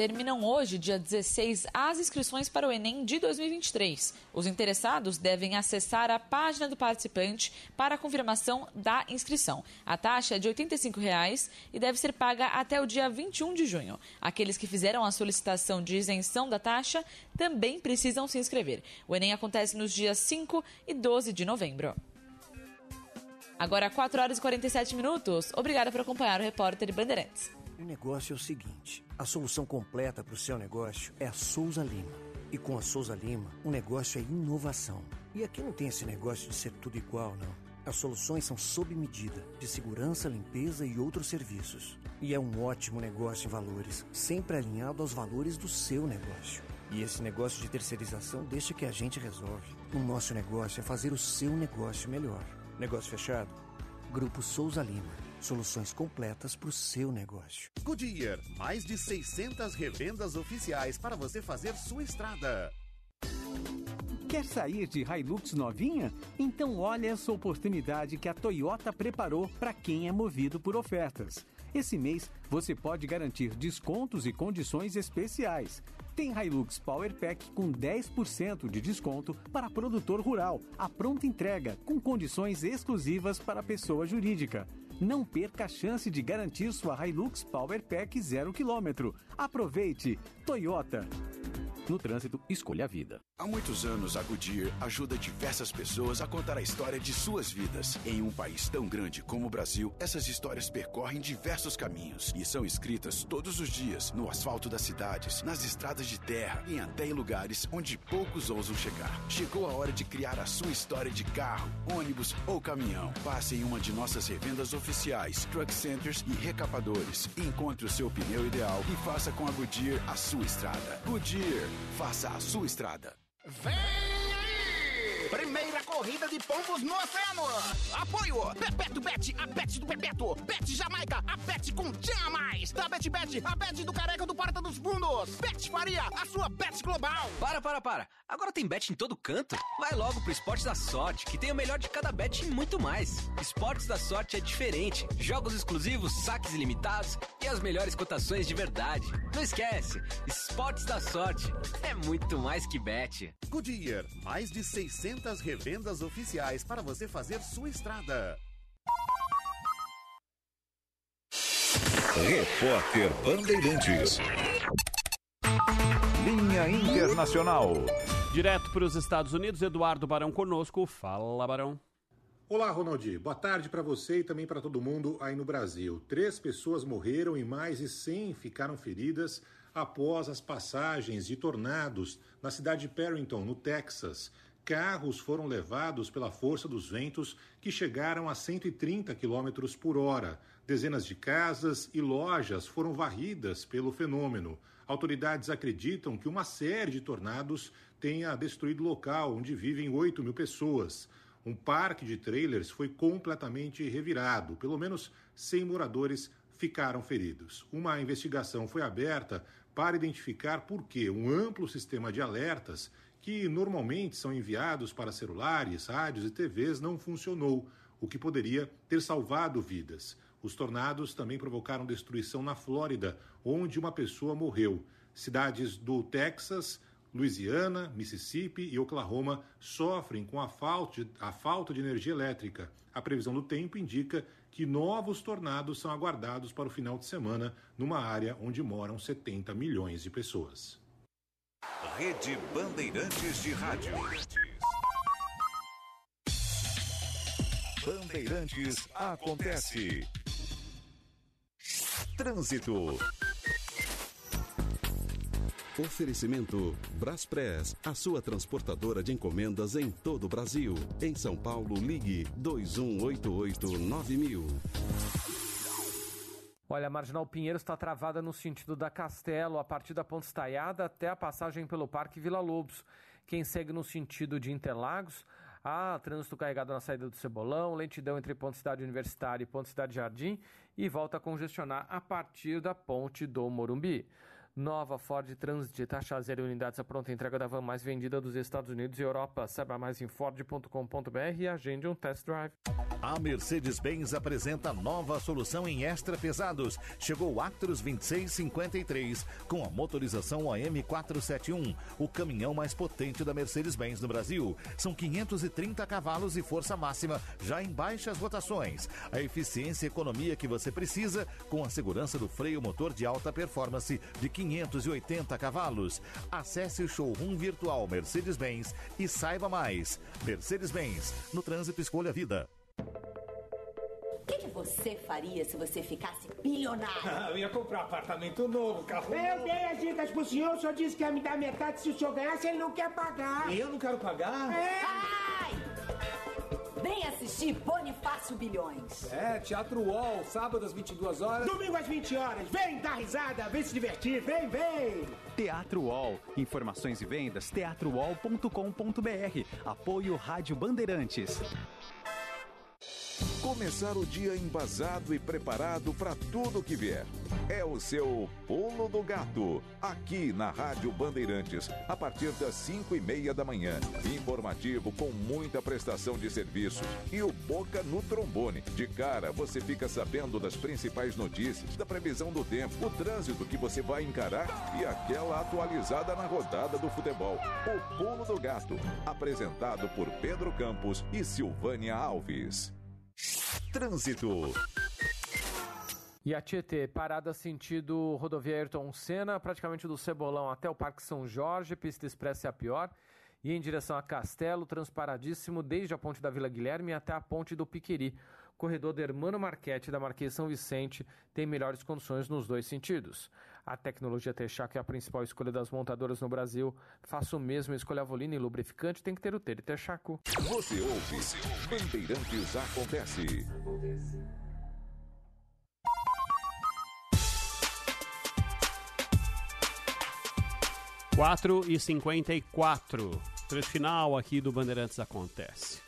Terminam hoje, dia 16, as inscrições para o Enem de 2023. Os interessados devem acessar a página do participante para a confirmação da inscrição. A taxa é de 85 reais e deve ser paga até o dia 21 de junho. Aqueles que fizeram a solicitação de isenção da taxa também precisam se inscrever. O Enem acontece nos dias 5 e 12 de novembro. Agora, 4 horas e 47 minutos. Obrigada por acompanhar o repórter Bandeirantes. O negócio é o seguinte: a solução completa para o seu negócio é a Souza Lima. E com a Souza Lima, o negócio é inovação. E aqui não tem esse negócio de ser tudo igual, não. As soluções são sob medida, de segurança, limpeza e outros serviços. E é um ótimo negócio em valores, sempre alinhado aos valores do seu negócio. E esse negócio de terceirização deixa que a gente resolve. O nosso negócio é fazer o seu negócio melhor. Negócio fechado? Grupo Souza Lima. Soluções completas para o seu negócio. Goodyear, mais de 600 revendas oficiais para você fazer sua estrada. Quer sair de Hilux novinha? Então olha essa oportunidade que a Toyota preparou para quem é movido por ofertas. Esse mês você pode garantir descontos e condições especiais. Tem Hilux Power Pack com 10% de desconto para produtor rural, a pronta entrega, com condições exclusivas para pessoa jurídica. Não perca a chance de garantir sua Hilux Power Pack 0 km. Aproveite! Toyota. No trânsito, escolha a vida. Há muitos anos, a Goodyear ajuda diversas pessoas a contar a história de suas vidas. Em um país tão grande como o Brasil, essas histórias percorrem diversos caminhos e são escritas todos os dias no asfalto das cidades, nas estradas de terra e até em lugares onde poucos ousam chegar. Chegou a hora de criar a sua história de carro, ônibus ou caminhão. Passe em uma de nossas revendas oficiais, truck centers e recapadores. Encontre o seu pneu ideal e faça com a Goodyear a sua estrada. Goodyear, faça a sua estrada. Vem aí! Primeira corrida de pombos no oceano. Apoio Pepeto Bet, a Bet do Pepeto. Bet Jamaica, a Bet com Tinha Mais. Da Bet Bet, a Bet do Careca do Porta dos Fundos. Bet Faria, a sua Bet global. Para, para, para. Agora tem bet em todo canto? Vai logo pro Esportes da Sorte, que tem o melhor de cada bet e muito mais. Esportes da Sorte é diferente. Jogos exclusivos, saques ilimitados e as melhores cotações de verdade. Não esquece, Esportes da Sorte é muito mais que bet. Goodyear, mais de 600 revendas oficiais para você fazer sua estrada. Repórter Bandeirantes. Linha Internacional. Direto para os Estados Unidos, Eduardo Barão conosco. Fala, Barão. Olá, Ronaldi. Boa tarde para você e também para todo mundo aí no Brasil. Três pessoas morreram e mais de 100 ficaram feridas após as passagens de tornados na cidade de Perrington, no Texas. Carros foram levados pela força dos ventos que chegaram a 130 km por hora. Dezenas de casas e lojas foram varridas pelo fenômeno. Autoridades acreditam que uma série de tornados tenha destruído o local onde vivem 8 mil pessoas. Um parque de trailers foi completamente revirado. Pelo menos 100 moradores ficaram feridos. Uma investigação foi aberta para identificar por que um amplo sistema de alertas que normalmente são enviados para celulares, rádios e TVs não funcionou, o que poderia ter salvado vidas. Os tornados também provocaram destruição na Flórida, onde uma pessoa morreu. Cidades do Texas, Louisiana, Mississippi e Oklahoma sofrem com a falta, de, a falta de energia elétrica. A previsão do tempo indica que novos tornados são aguardados para o final de semana numa área onde moram 70 milhões de pessoas. Rede Bandeirantes de Rádio. Bandeirantes acontece. Trânsito. Oferecimento Braspress, a sua transportadora de encomendas em todo o Brasil. Em São Paulo, ligue 2188-9000. Olha, a Marginal Pinheiros está travada no sentido da Castelo, a partir da Ponte Estaiada até a passagem pelo Parque Vila Lobos. Quem segue no sentido de Interlagos, há trânsito carregado na saída do Cebolão, lentidão entre Ponte Cidade Universitária e Ponte Cidade Jardim e volta a congestionar a partir da Ponte do Morumbi. Nova Ford Transit, taxa zero unidades a pronta entrega da van mais vendida dos Estados Unidos e Europa. Saiba mais em Ford.com.br e agende um test drive. A Mercedes-Benz apresenta nova solução em extra pesados. Chegou o Actros 2653 com a motorização AM 471, o caminhão mais potente da Mercedes-Benz no Brasil. São 530 cavalos e força máxima, já em baixas rotações. A eficiência e economia que você precisa com a segurança do freio motor de alta performance de 580 cavalos. Acesse o showroom virtual Mercedes-Benz e saiba mais. Mercedes-Benz, no trânsito escolha a vida. O que, que você faria se você ficasse bilionário? Ah, eu ia comprar apartamento novo, carro Eu novo. dei as dicas pro senhor, o senhor disse que ia me dar metade se o senhor ganhasse, ele não quer pagar. Eu não quero pagar? É. Ai! Vem assistir Bonifácio Bilhões. É, Teatro UOL, sábado às 22 horas. Domingo às 20 horas, vem dar risada, vem se divertir, vem, vem. Teatro UOL. Informações e vendas teatrowall.com.br. Apoio Rádio Bandeirantes. Começar o dia embasado e preparado para tudo que vier. É o seu Pulo do Gato, aqui na Rádio Bandeirantes, a partir das 5 e meia da manhã. Informativo com muita prestação de serviço e o Boca no trombone. De cara, você fica sabendo das principais notícias, da previsão do tempo, o trânsito que você vai encarar e aquela atualizada na rodada do futebol. O Pulo do Gato, apresentado por Pedro Campos e Silvânia Alves. Trânsito. E a Tietê, parada sentido rodovia Ayrton Senna, praticamente do Cebolão até o Parque São Jorge, pista expressa é a pior. E em direção a Castelo, transparadíssimo desde a ponte da Vila Guilherme até a ponte do Piqueri. Corredor do Hermano Marquete da Marquês São Vicente tem melhores condições nos dois sentidos. A tecnologia Texaco é a principal escolha das montadoras no Brasil. Faça o mesmo, escolha a Volina e lubrificante, tem que ter o Tere Texaco. Você ouve, Bandeirantes Acontece. 4 e 54. Trecho final aqui do Bandeirantes Acontece.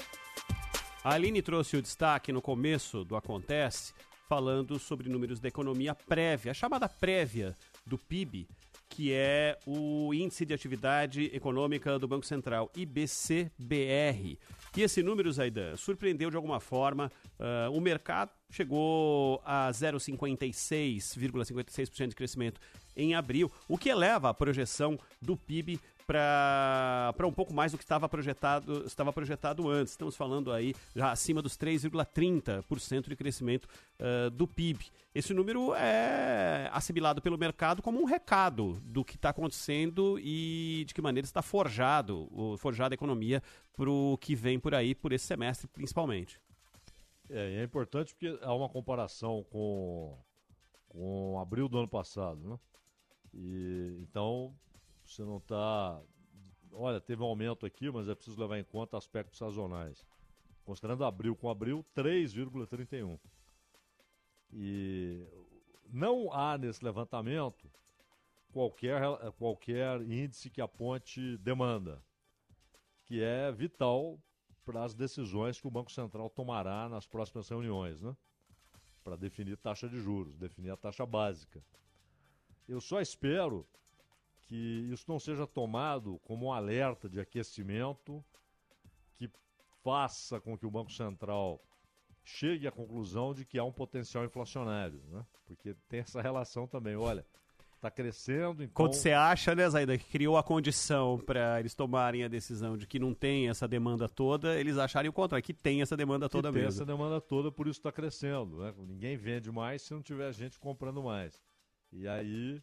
A Aline trouxe o destaque no começo do Acontece, falando sobre números da economia prévia, a chamada prévia do PIB, que é o Índice de Atividade Econômica do Banco Central, IBCBR. E esse número, Zaidan, surpreendeu de alguma forma. ah, o mercado chegou a 0,56,56% de crescimento em abril, o que eleva a projeção do PIB para um pouco mais do que estava projetado, estava projetado antes. Estamos falando aí já acima dos 3,30% de crescimento ah, do PIB. Esse número é assimilado pelo mercado como um recado do que está acontecendo e de que maneira está forjado, forjada a economia para o que vem por aí, por esse semestre principalmente. É, é importante porque há uma comparação com, com abril do ano passado, né? E, então, você não está... Olha, teve um aumento aqui, mas é preciso levar em conta aspectos sazonais. Considerando abril com abril, 3,31. E não há nesse levantamento qualquer, qualquer índice que aponte demanda, que é vital para as decisões que o Banco Central tomará nas próximas reuniões, né? Para definir taxa de juros, definir a taxa básica. Eu só espero que isso não seja tomado como um alerta de aquecimento que faça com que o Banco Central chegue à conclusão de que há um potencial inflacionário, né? Porque tem essa relação também. Olha, está crescendo, então... Quando você acha, né, Zaida, que criou a condição para eles tomarem a decisão de que não tem essa demanda toda, eles acharem o contrário, que tem essa demanda que toda tem mesmo. essa demanda toda, por isso está crescendo. Né? Ninguém vende mais se não tiver gente comprando mais. E aí,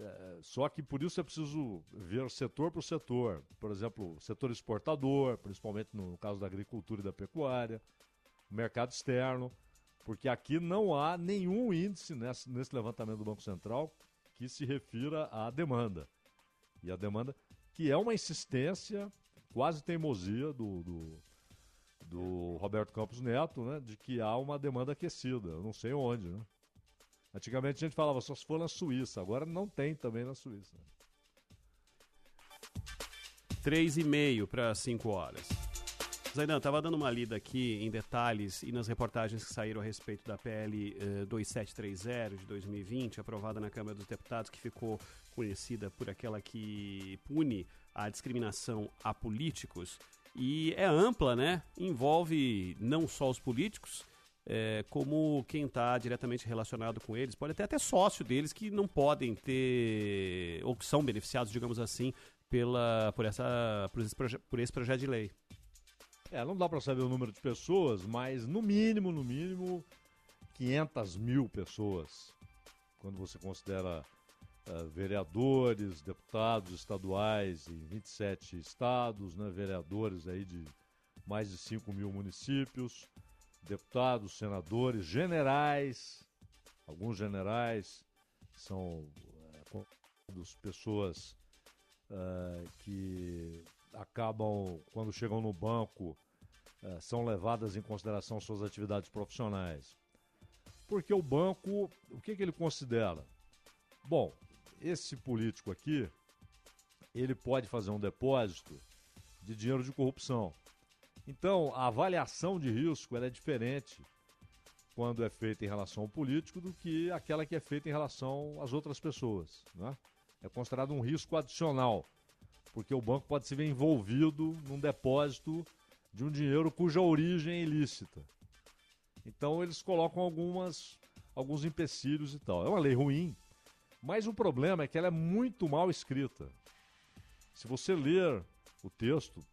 é, só que por isso é preciso ver setor por setor. Por exemplo, setor exportador, principalmente no caso da agricultura e da pecuária, mercado externo, porque aqui não há nenhum índice nesse, nesse levantamento do Banco Central que se refira à demanda. E a demanda, que é uma insistência, quase teimosia do, do, do Roberto Campos Neto, né? De que há uma demanda aquecida. Não sei onde, né? Antigamente a gente falava só se for na Suíça, agora não tem também na Suíça. Três e meio para 5 horas. Zaidan, estava dando uma lida aqui em detalhes e nas reportagens que saíram a respeito da PL eh, 2730 de 2020, aprovada na Câmara dos Deputados, que ficou conhecida por aquela que pune a discriminação a políticos. E é ampla, né? Envolve não só os políticos, eh, como quem está diretamente relacionado com eles. Pode ter até sócio deles que não podem ter, ou que são beneficiados, digamos assim, pela, por, essa, por, esse, proje- por esse projeto de lei. É, não dá para saber o número de pessoas, mas no mínimo, no mínimo, 500 mil pessoas. Quando você considera eh, vereadores, deputados estaduais em 27 estados, né, vereadores aí de mais de 5 mil municípios, deputados, senadores, generais, alguns generais são eh, pessoas eh, que acabam, quando chegam no banco, eh, são levadas em consideração suas atividades profissionais. Porque o banco, o que, que ele considera? Bom, esse político aqui, ele pode fazer um depósito de dinheiro de corrupção. Então, a avaliação de risco é diferente quando é feita em relação ao político do que aquela que é feita em relação às outras pessoas. Né? É considerado um risco adicional, porque o banco pode se ver envolvido num depósito de um dinheiro cuja origem é ilícita. Então eles colocam algumas, alguns empecilhos e tal. É uma lei ruim, mas o problema é que ela é muito mal escrita. Se você ler o texto,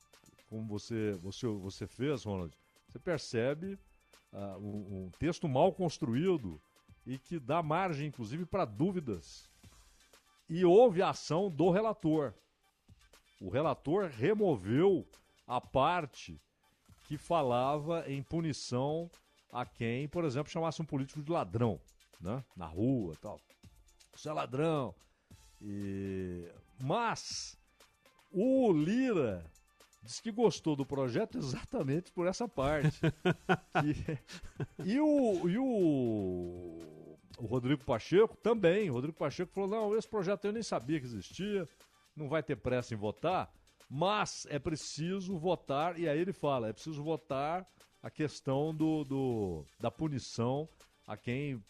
como você, você, você fez, Ronald, você percebe ah, um, um texto mal construído e que dá margem, inclusive, para dúvidas. E houve a ação do relator. O relator removeu a parte que falava em punição a quem, por exemplo, chamasse um político de ladrão, né? Na rua tal. Você é ladrão. E... Mas o Lira disse que gostou do projeto exatamente por essa parte. e, e o, e o, o Rodrigo Pacheco também. O Rodrigo Pacheco falou: não, esse projeto eu nem sabia que existia, não vai ter pressa em votar, mas é preciso votar, e aí ele fala: é preciso votar a questão do, do da punição a quem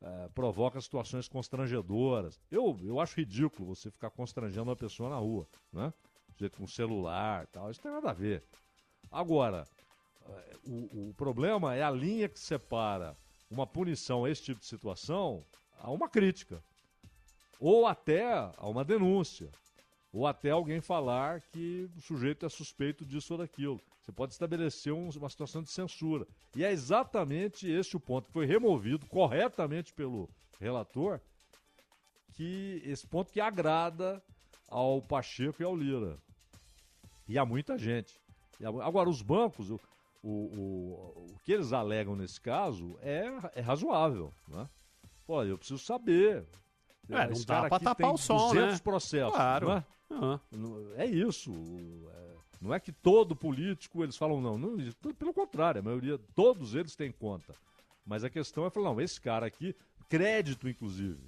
eh, provoca situações constrangedoras. Eu, eu acho ridículo você ficar constrangendo uma pessoa na rua, né? Jeito com celular tal, isso tem nada a ver. Agora, eh, o, o problema é a linha que separa uma punição a esse tipo de situação a uma crítica. Ou até a uma denúncia. Ou até alguém falar que o sujeito é suspeito disso ou daquilo. Você pode estabelecer um- uma situação de censura. E é exatamente esse o ponto que foi removido corretamente pelo relator, que esse ponto que agrada ao Pacheco e ao Lira. E a muita gente. E agora, os bancos, o, o, o, o que eles alegam nesse caso é, é razoável. Né? Pô, eu preciso saber. É, não dá aqui tapar o sol, 200 né? processos. Claro. é? Aham. Não- É isso. é- não é que todo político eles falam não. não pelo contrário, a maioria, todos eles têm conta. Mas a questão é falar, não, esse cara aqui, crédito inclusive.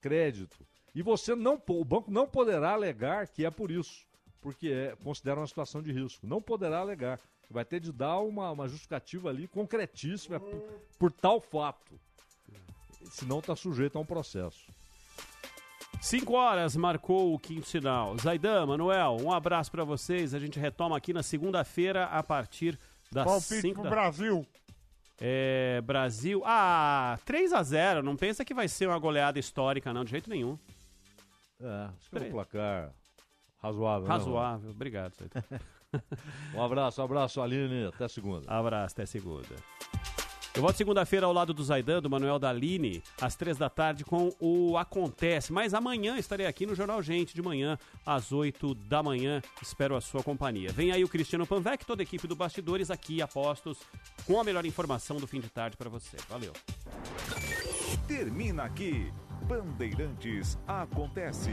Crédito. E você não, o banco não poderá alegar que é por isso, porque é, considera uma situação de risco. Não poderá alegar. Vai ter de dar uma, uma justificativa ali concretíssima por, por tal fato. Senão está sujeito a um processo. 5 horas marcou o quinto sinal. Zaidan, Manuel, um abraço pra vocês. A gente retoma aqui na segunda-feira a partir das Palpite 5 pro da... Brasil. É, Brasil. Ah, 3 a 0 Não pensa que vai ser uma goleada histórica, não, de jeito nenhum. É, acho que é um placar razoável. né, Razoável. Obrigado, Zaidan. Um abraço, um abraço, Aline. Até segunda. Abraço, até segunda. Eu volto segunda-feira ao lado do Zaidan, do Manuel Daline, às três da tarde com o Acontece. Mas amanhã estarei aqui no Jornal Gente, de manhã, às oito da manhã. Espero a sua companhia. Vem aí o Cristiano Panvec, toda a equipe do Bastidores aqui, apostos, com a melhor informação do fim de tarde para você. Valeu. Termina aqui. Bandeirantes acontece.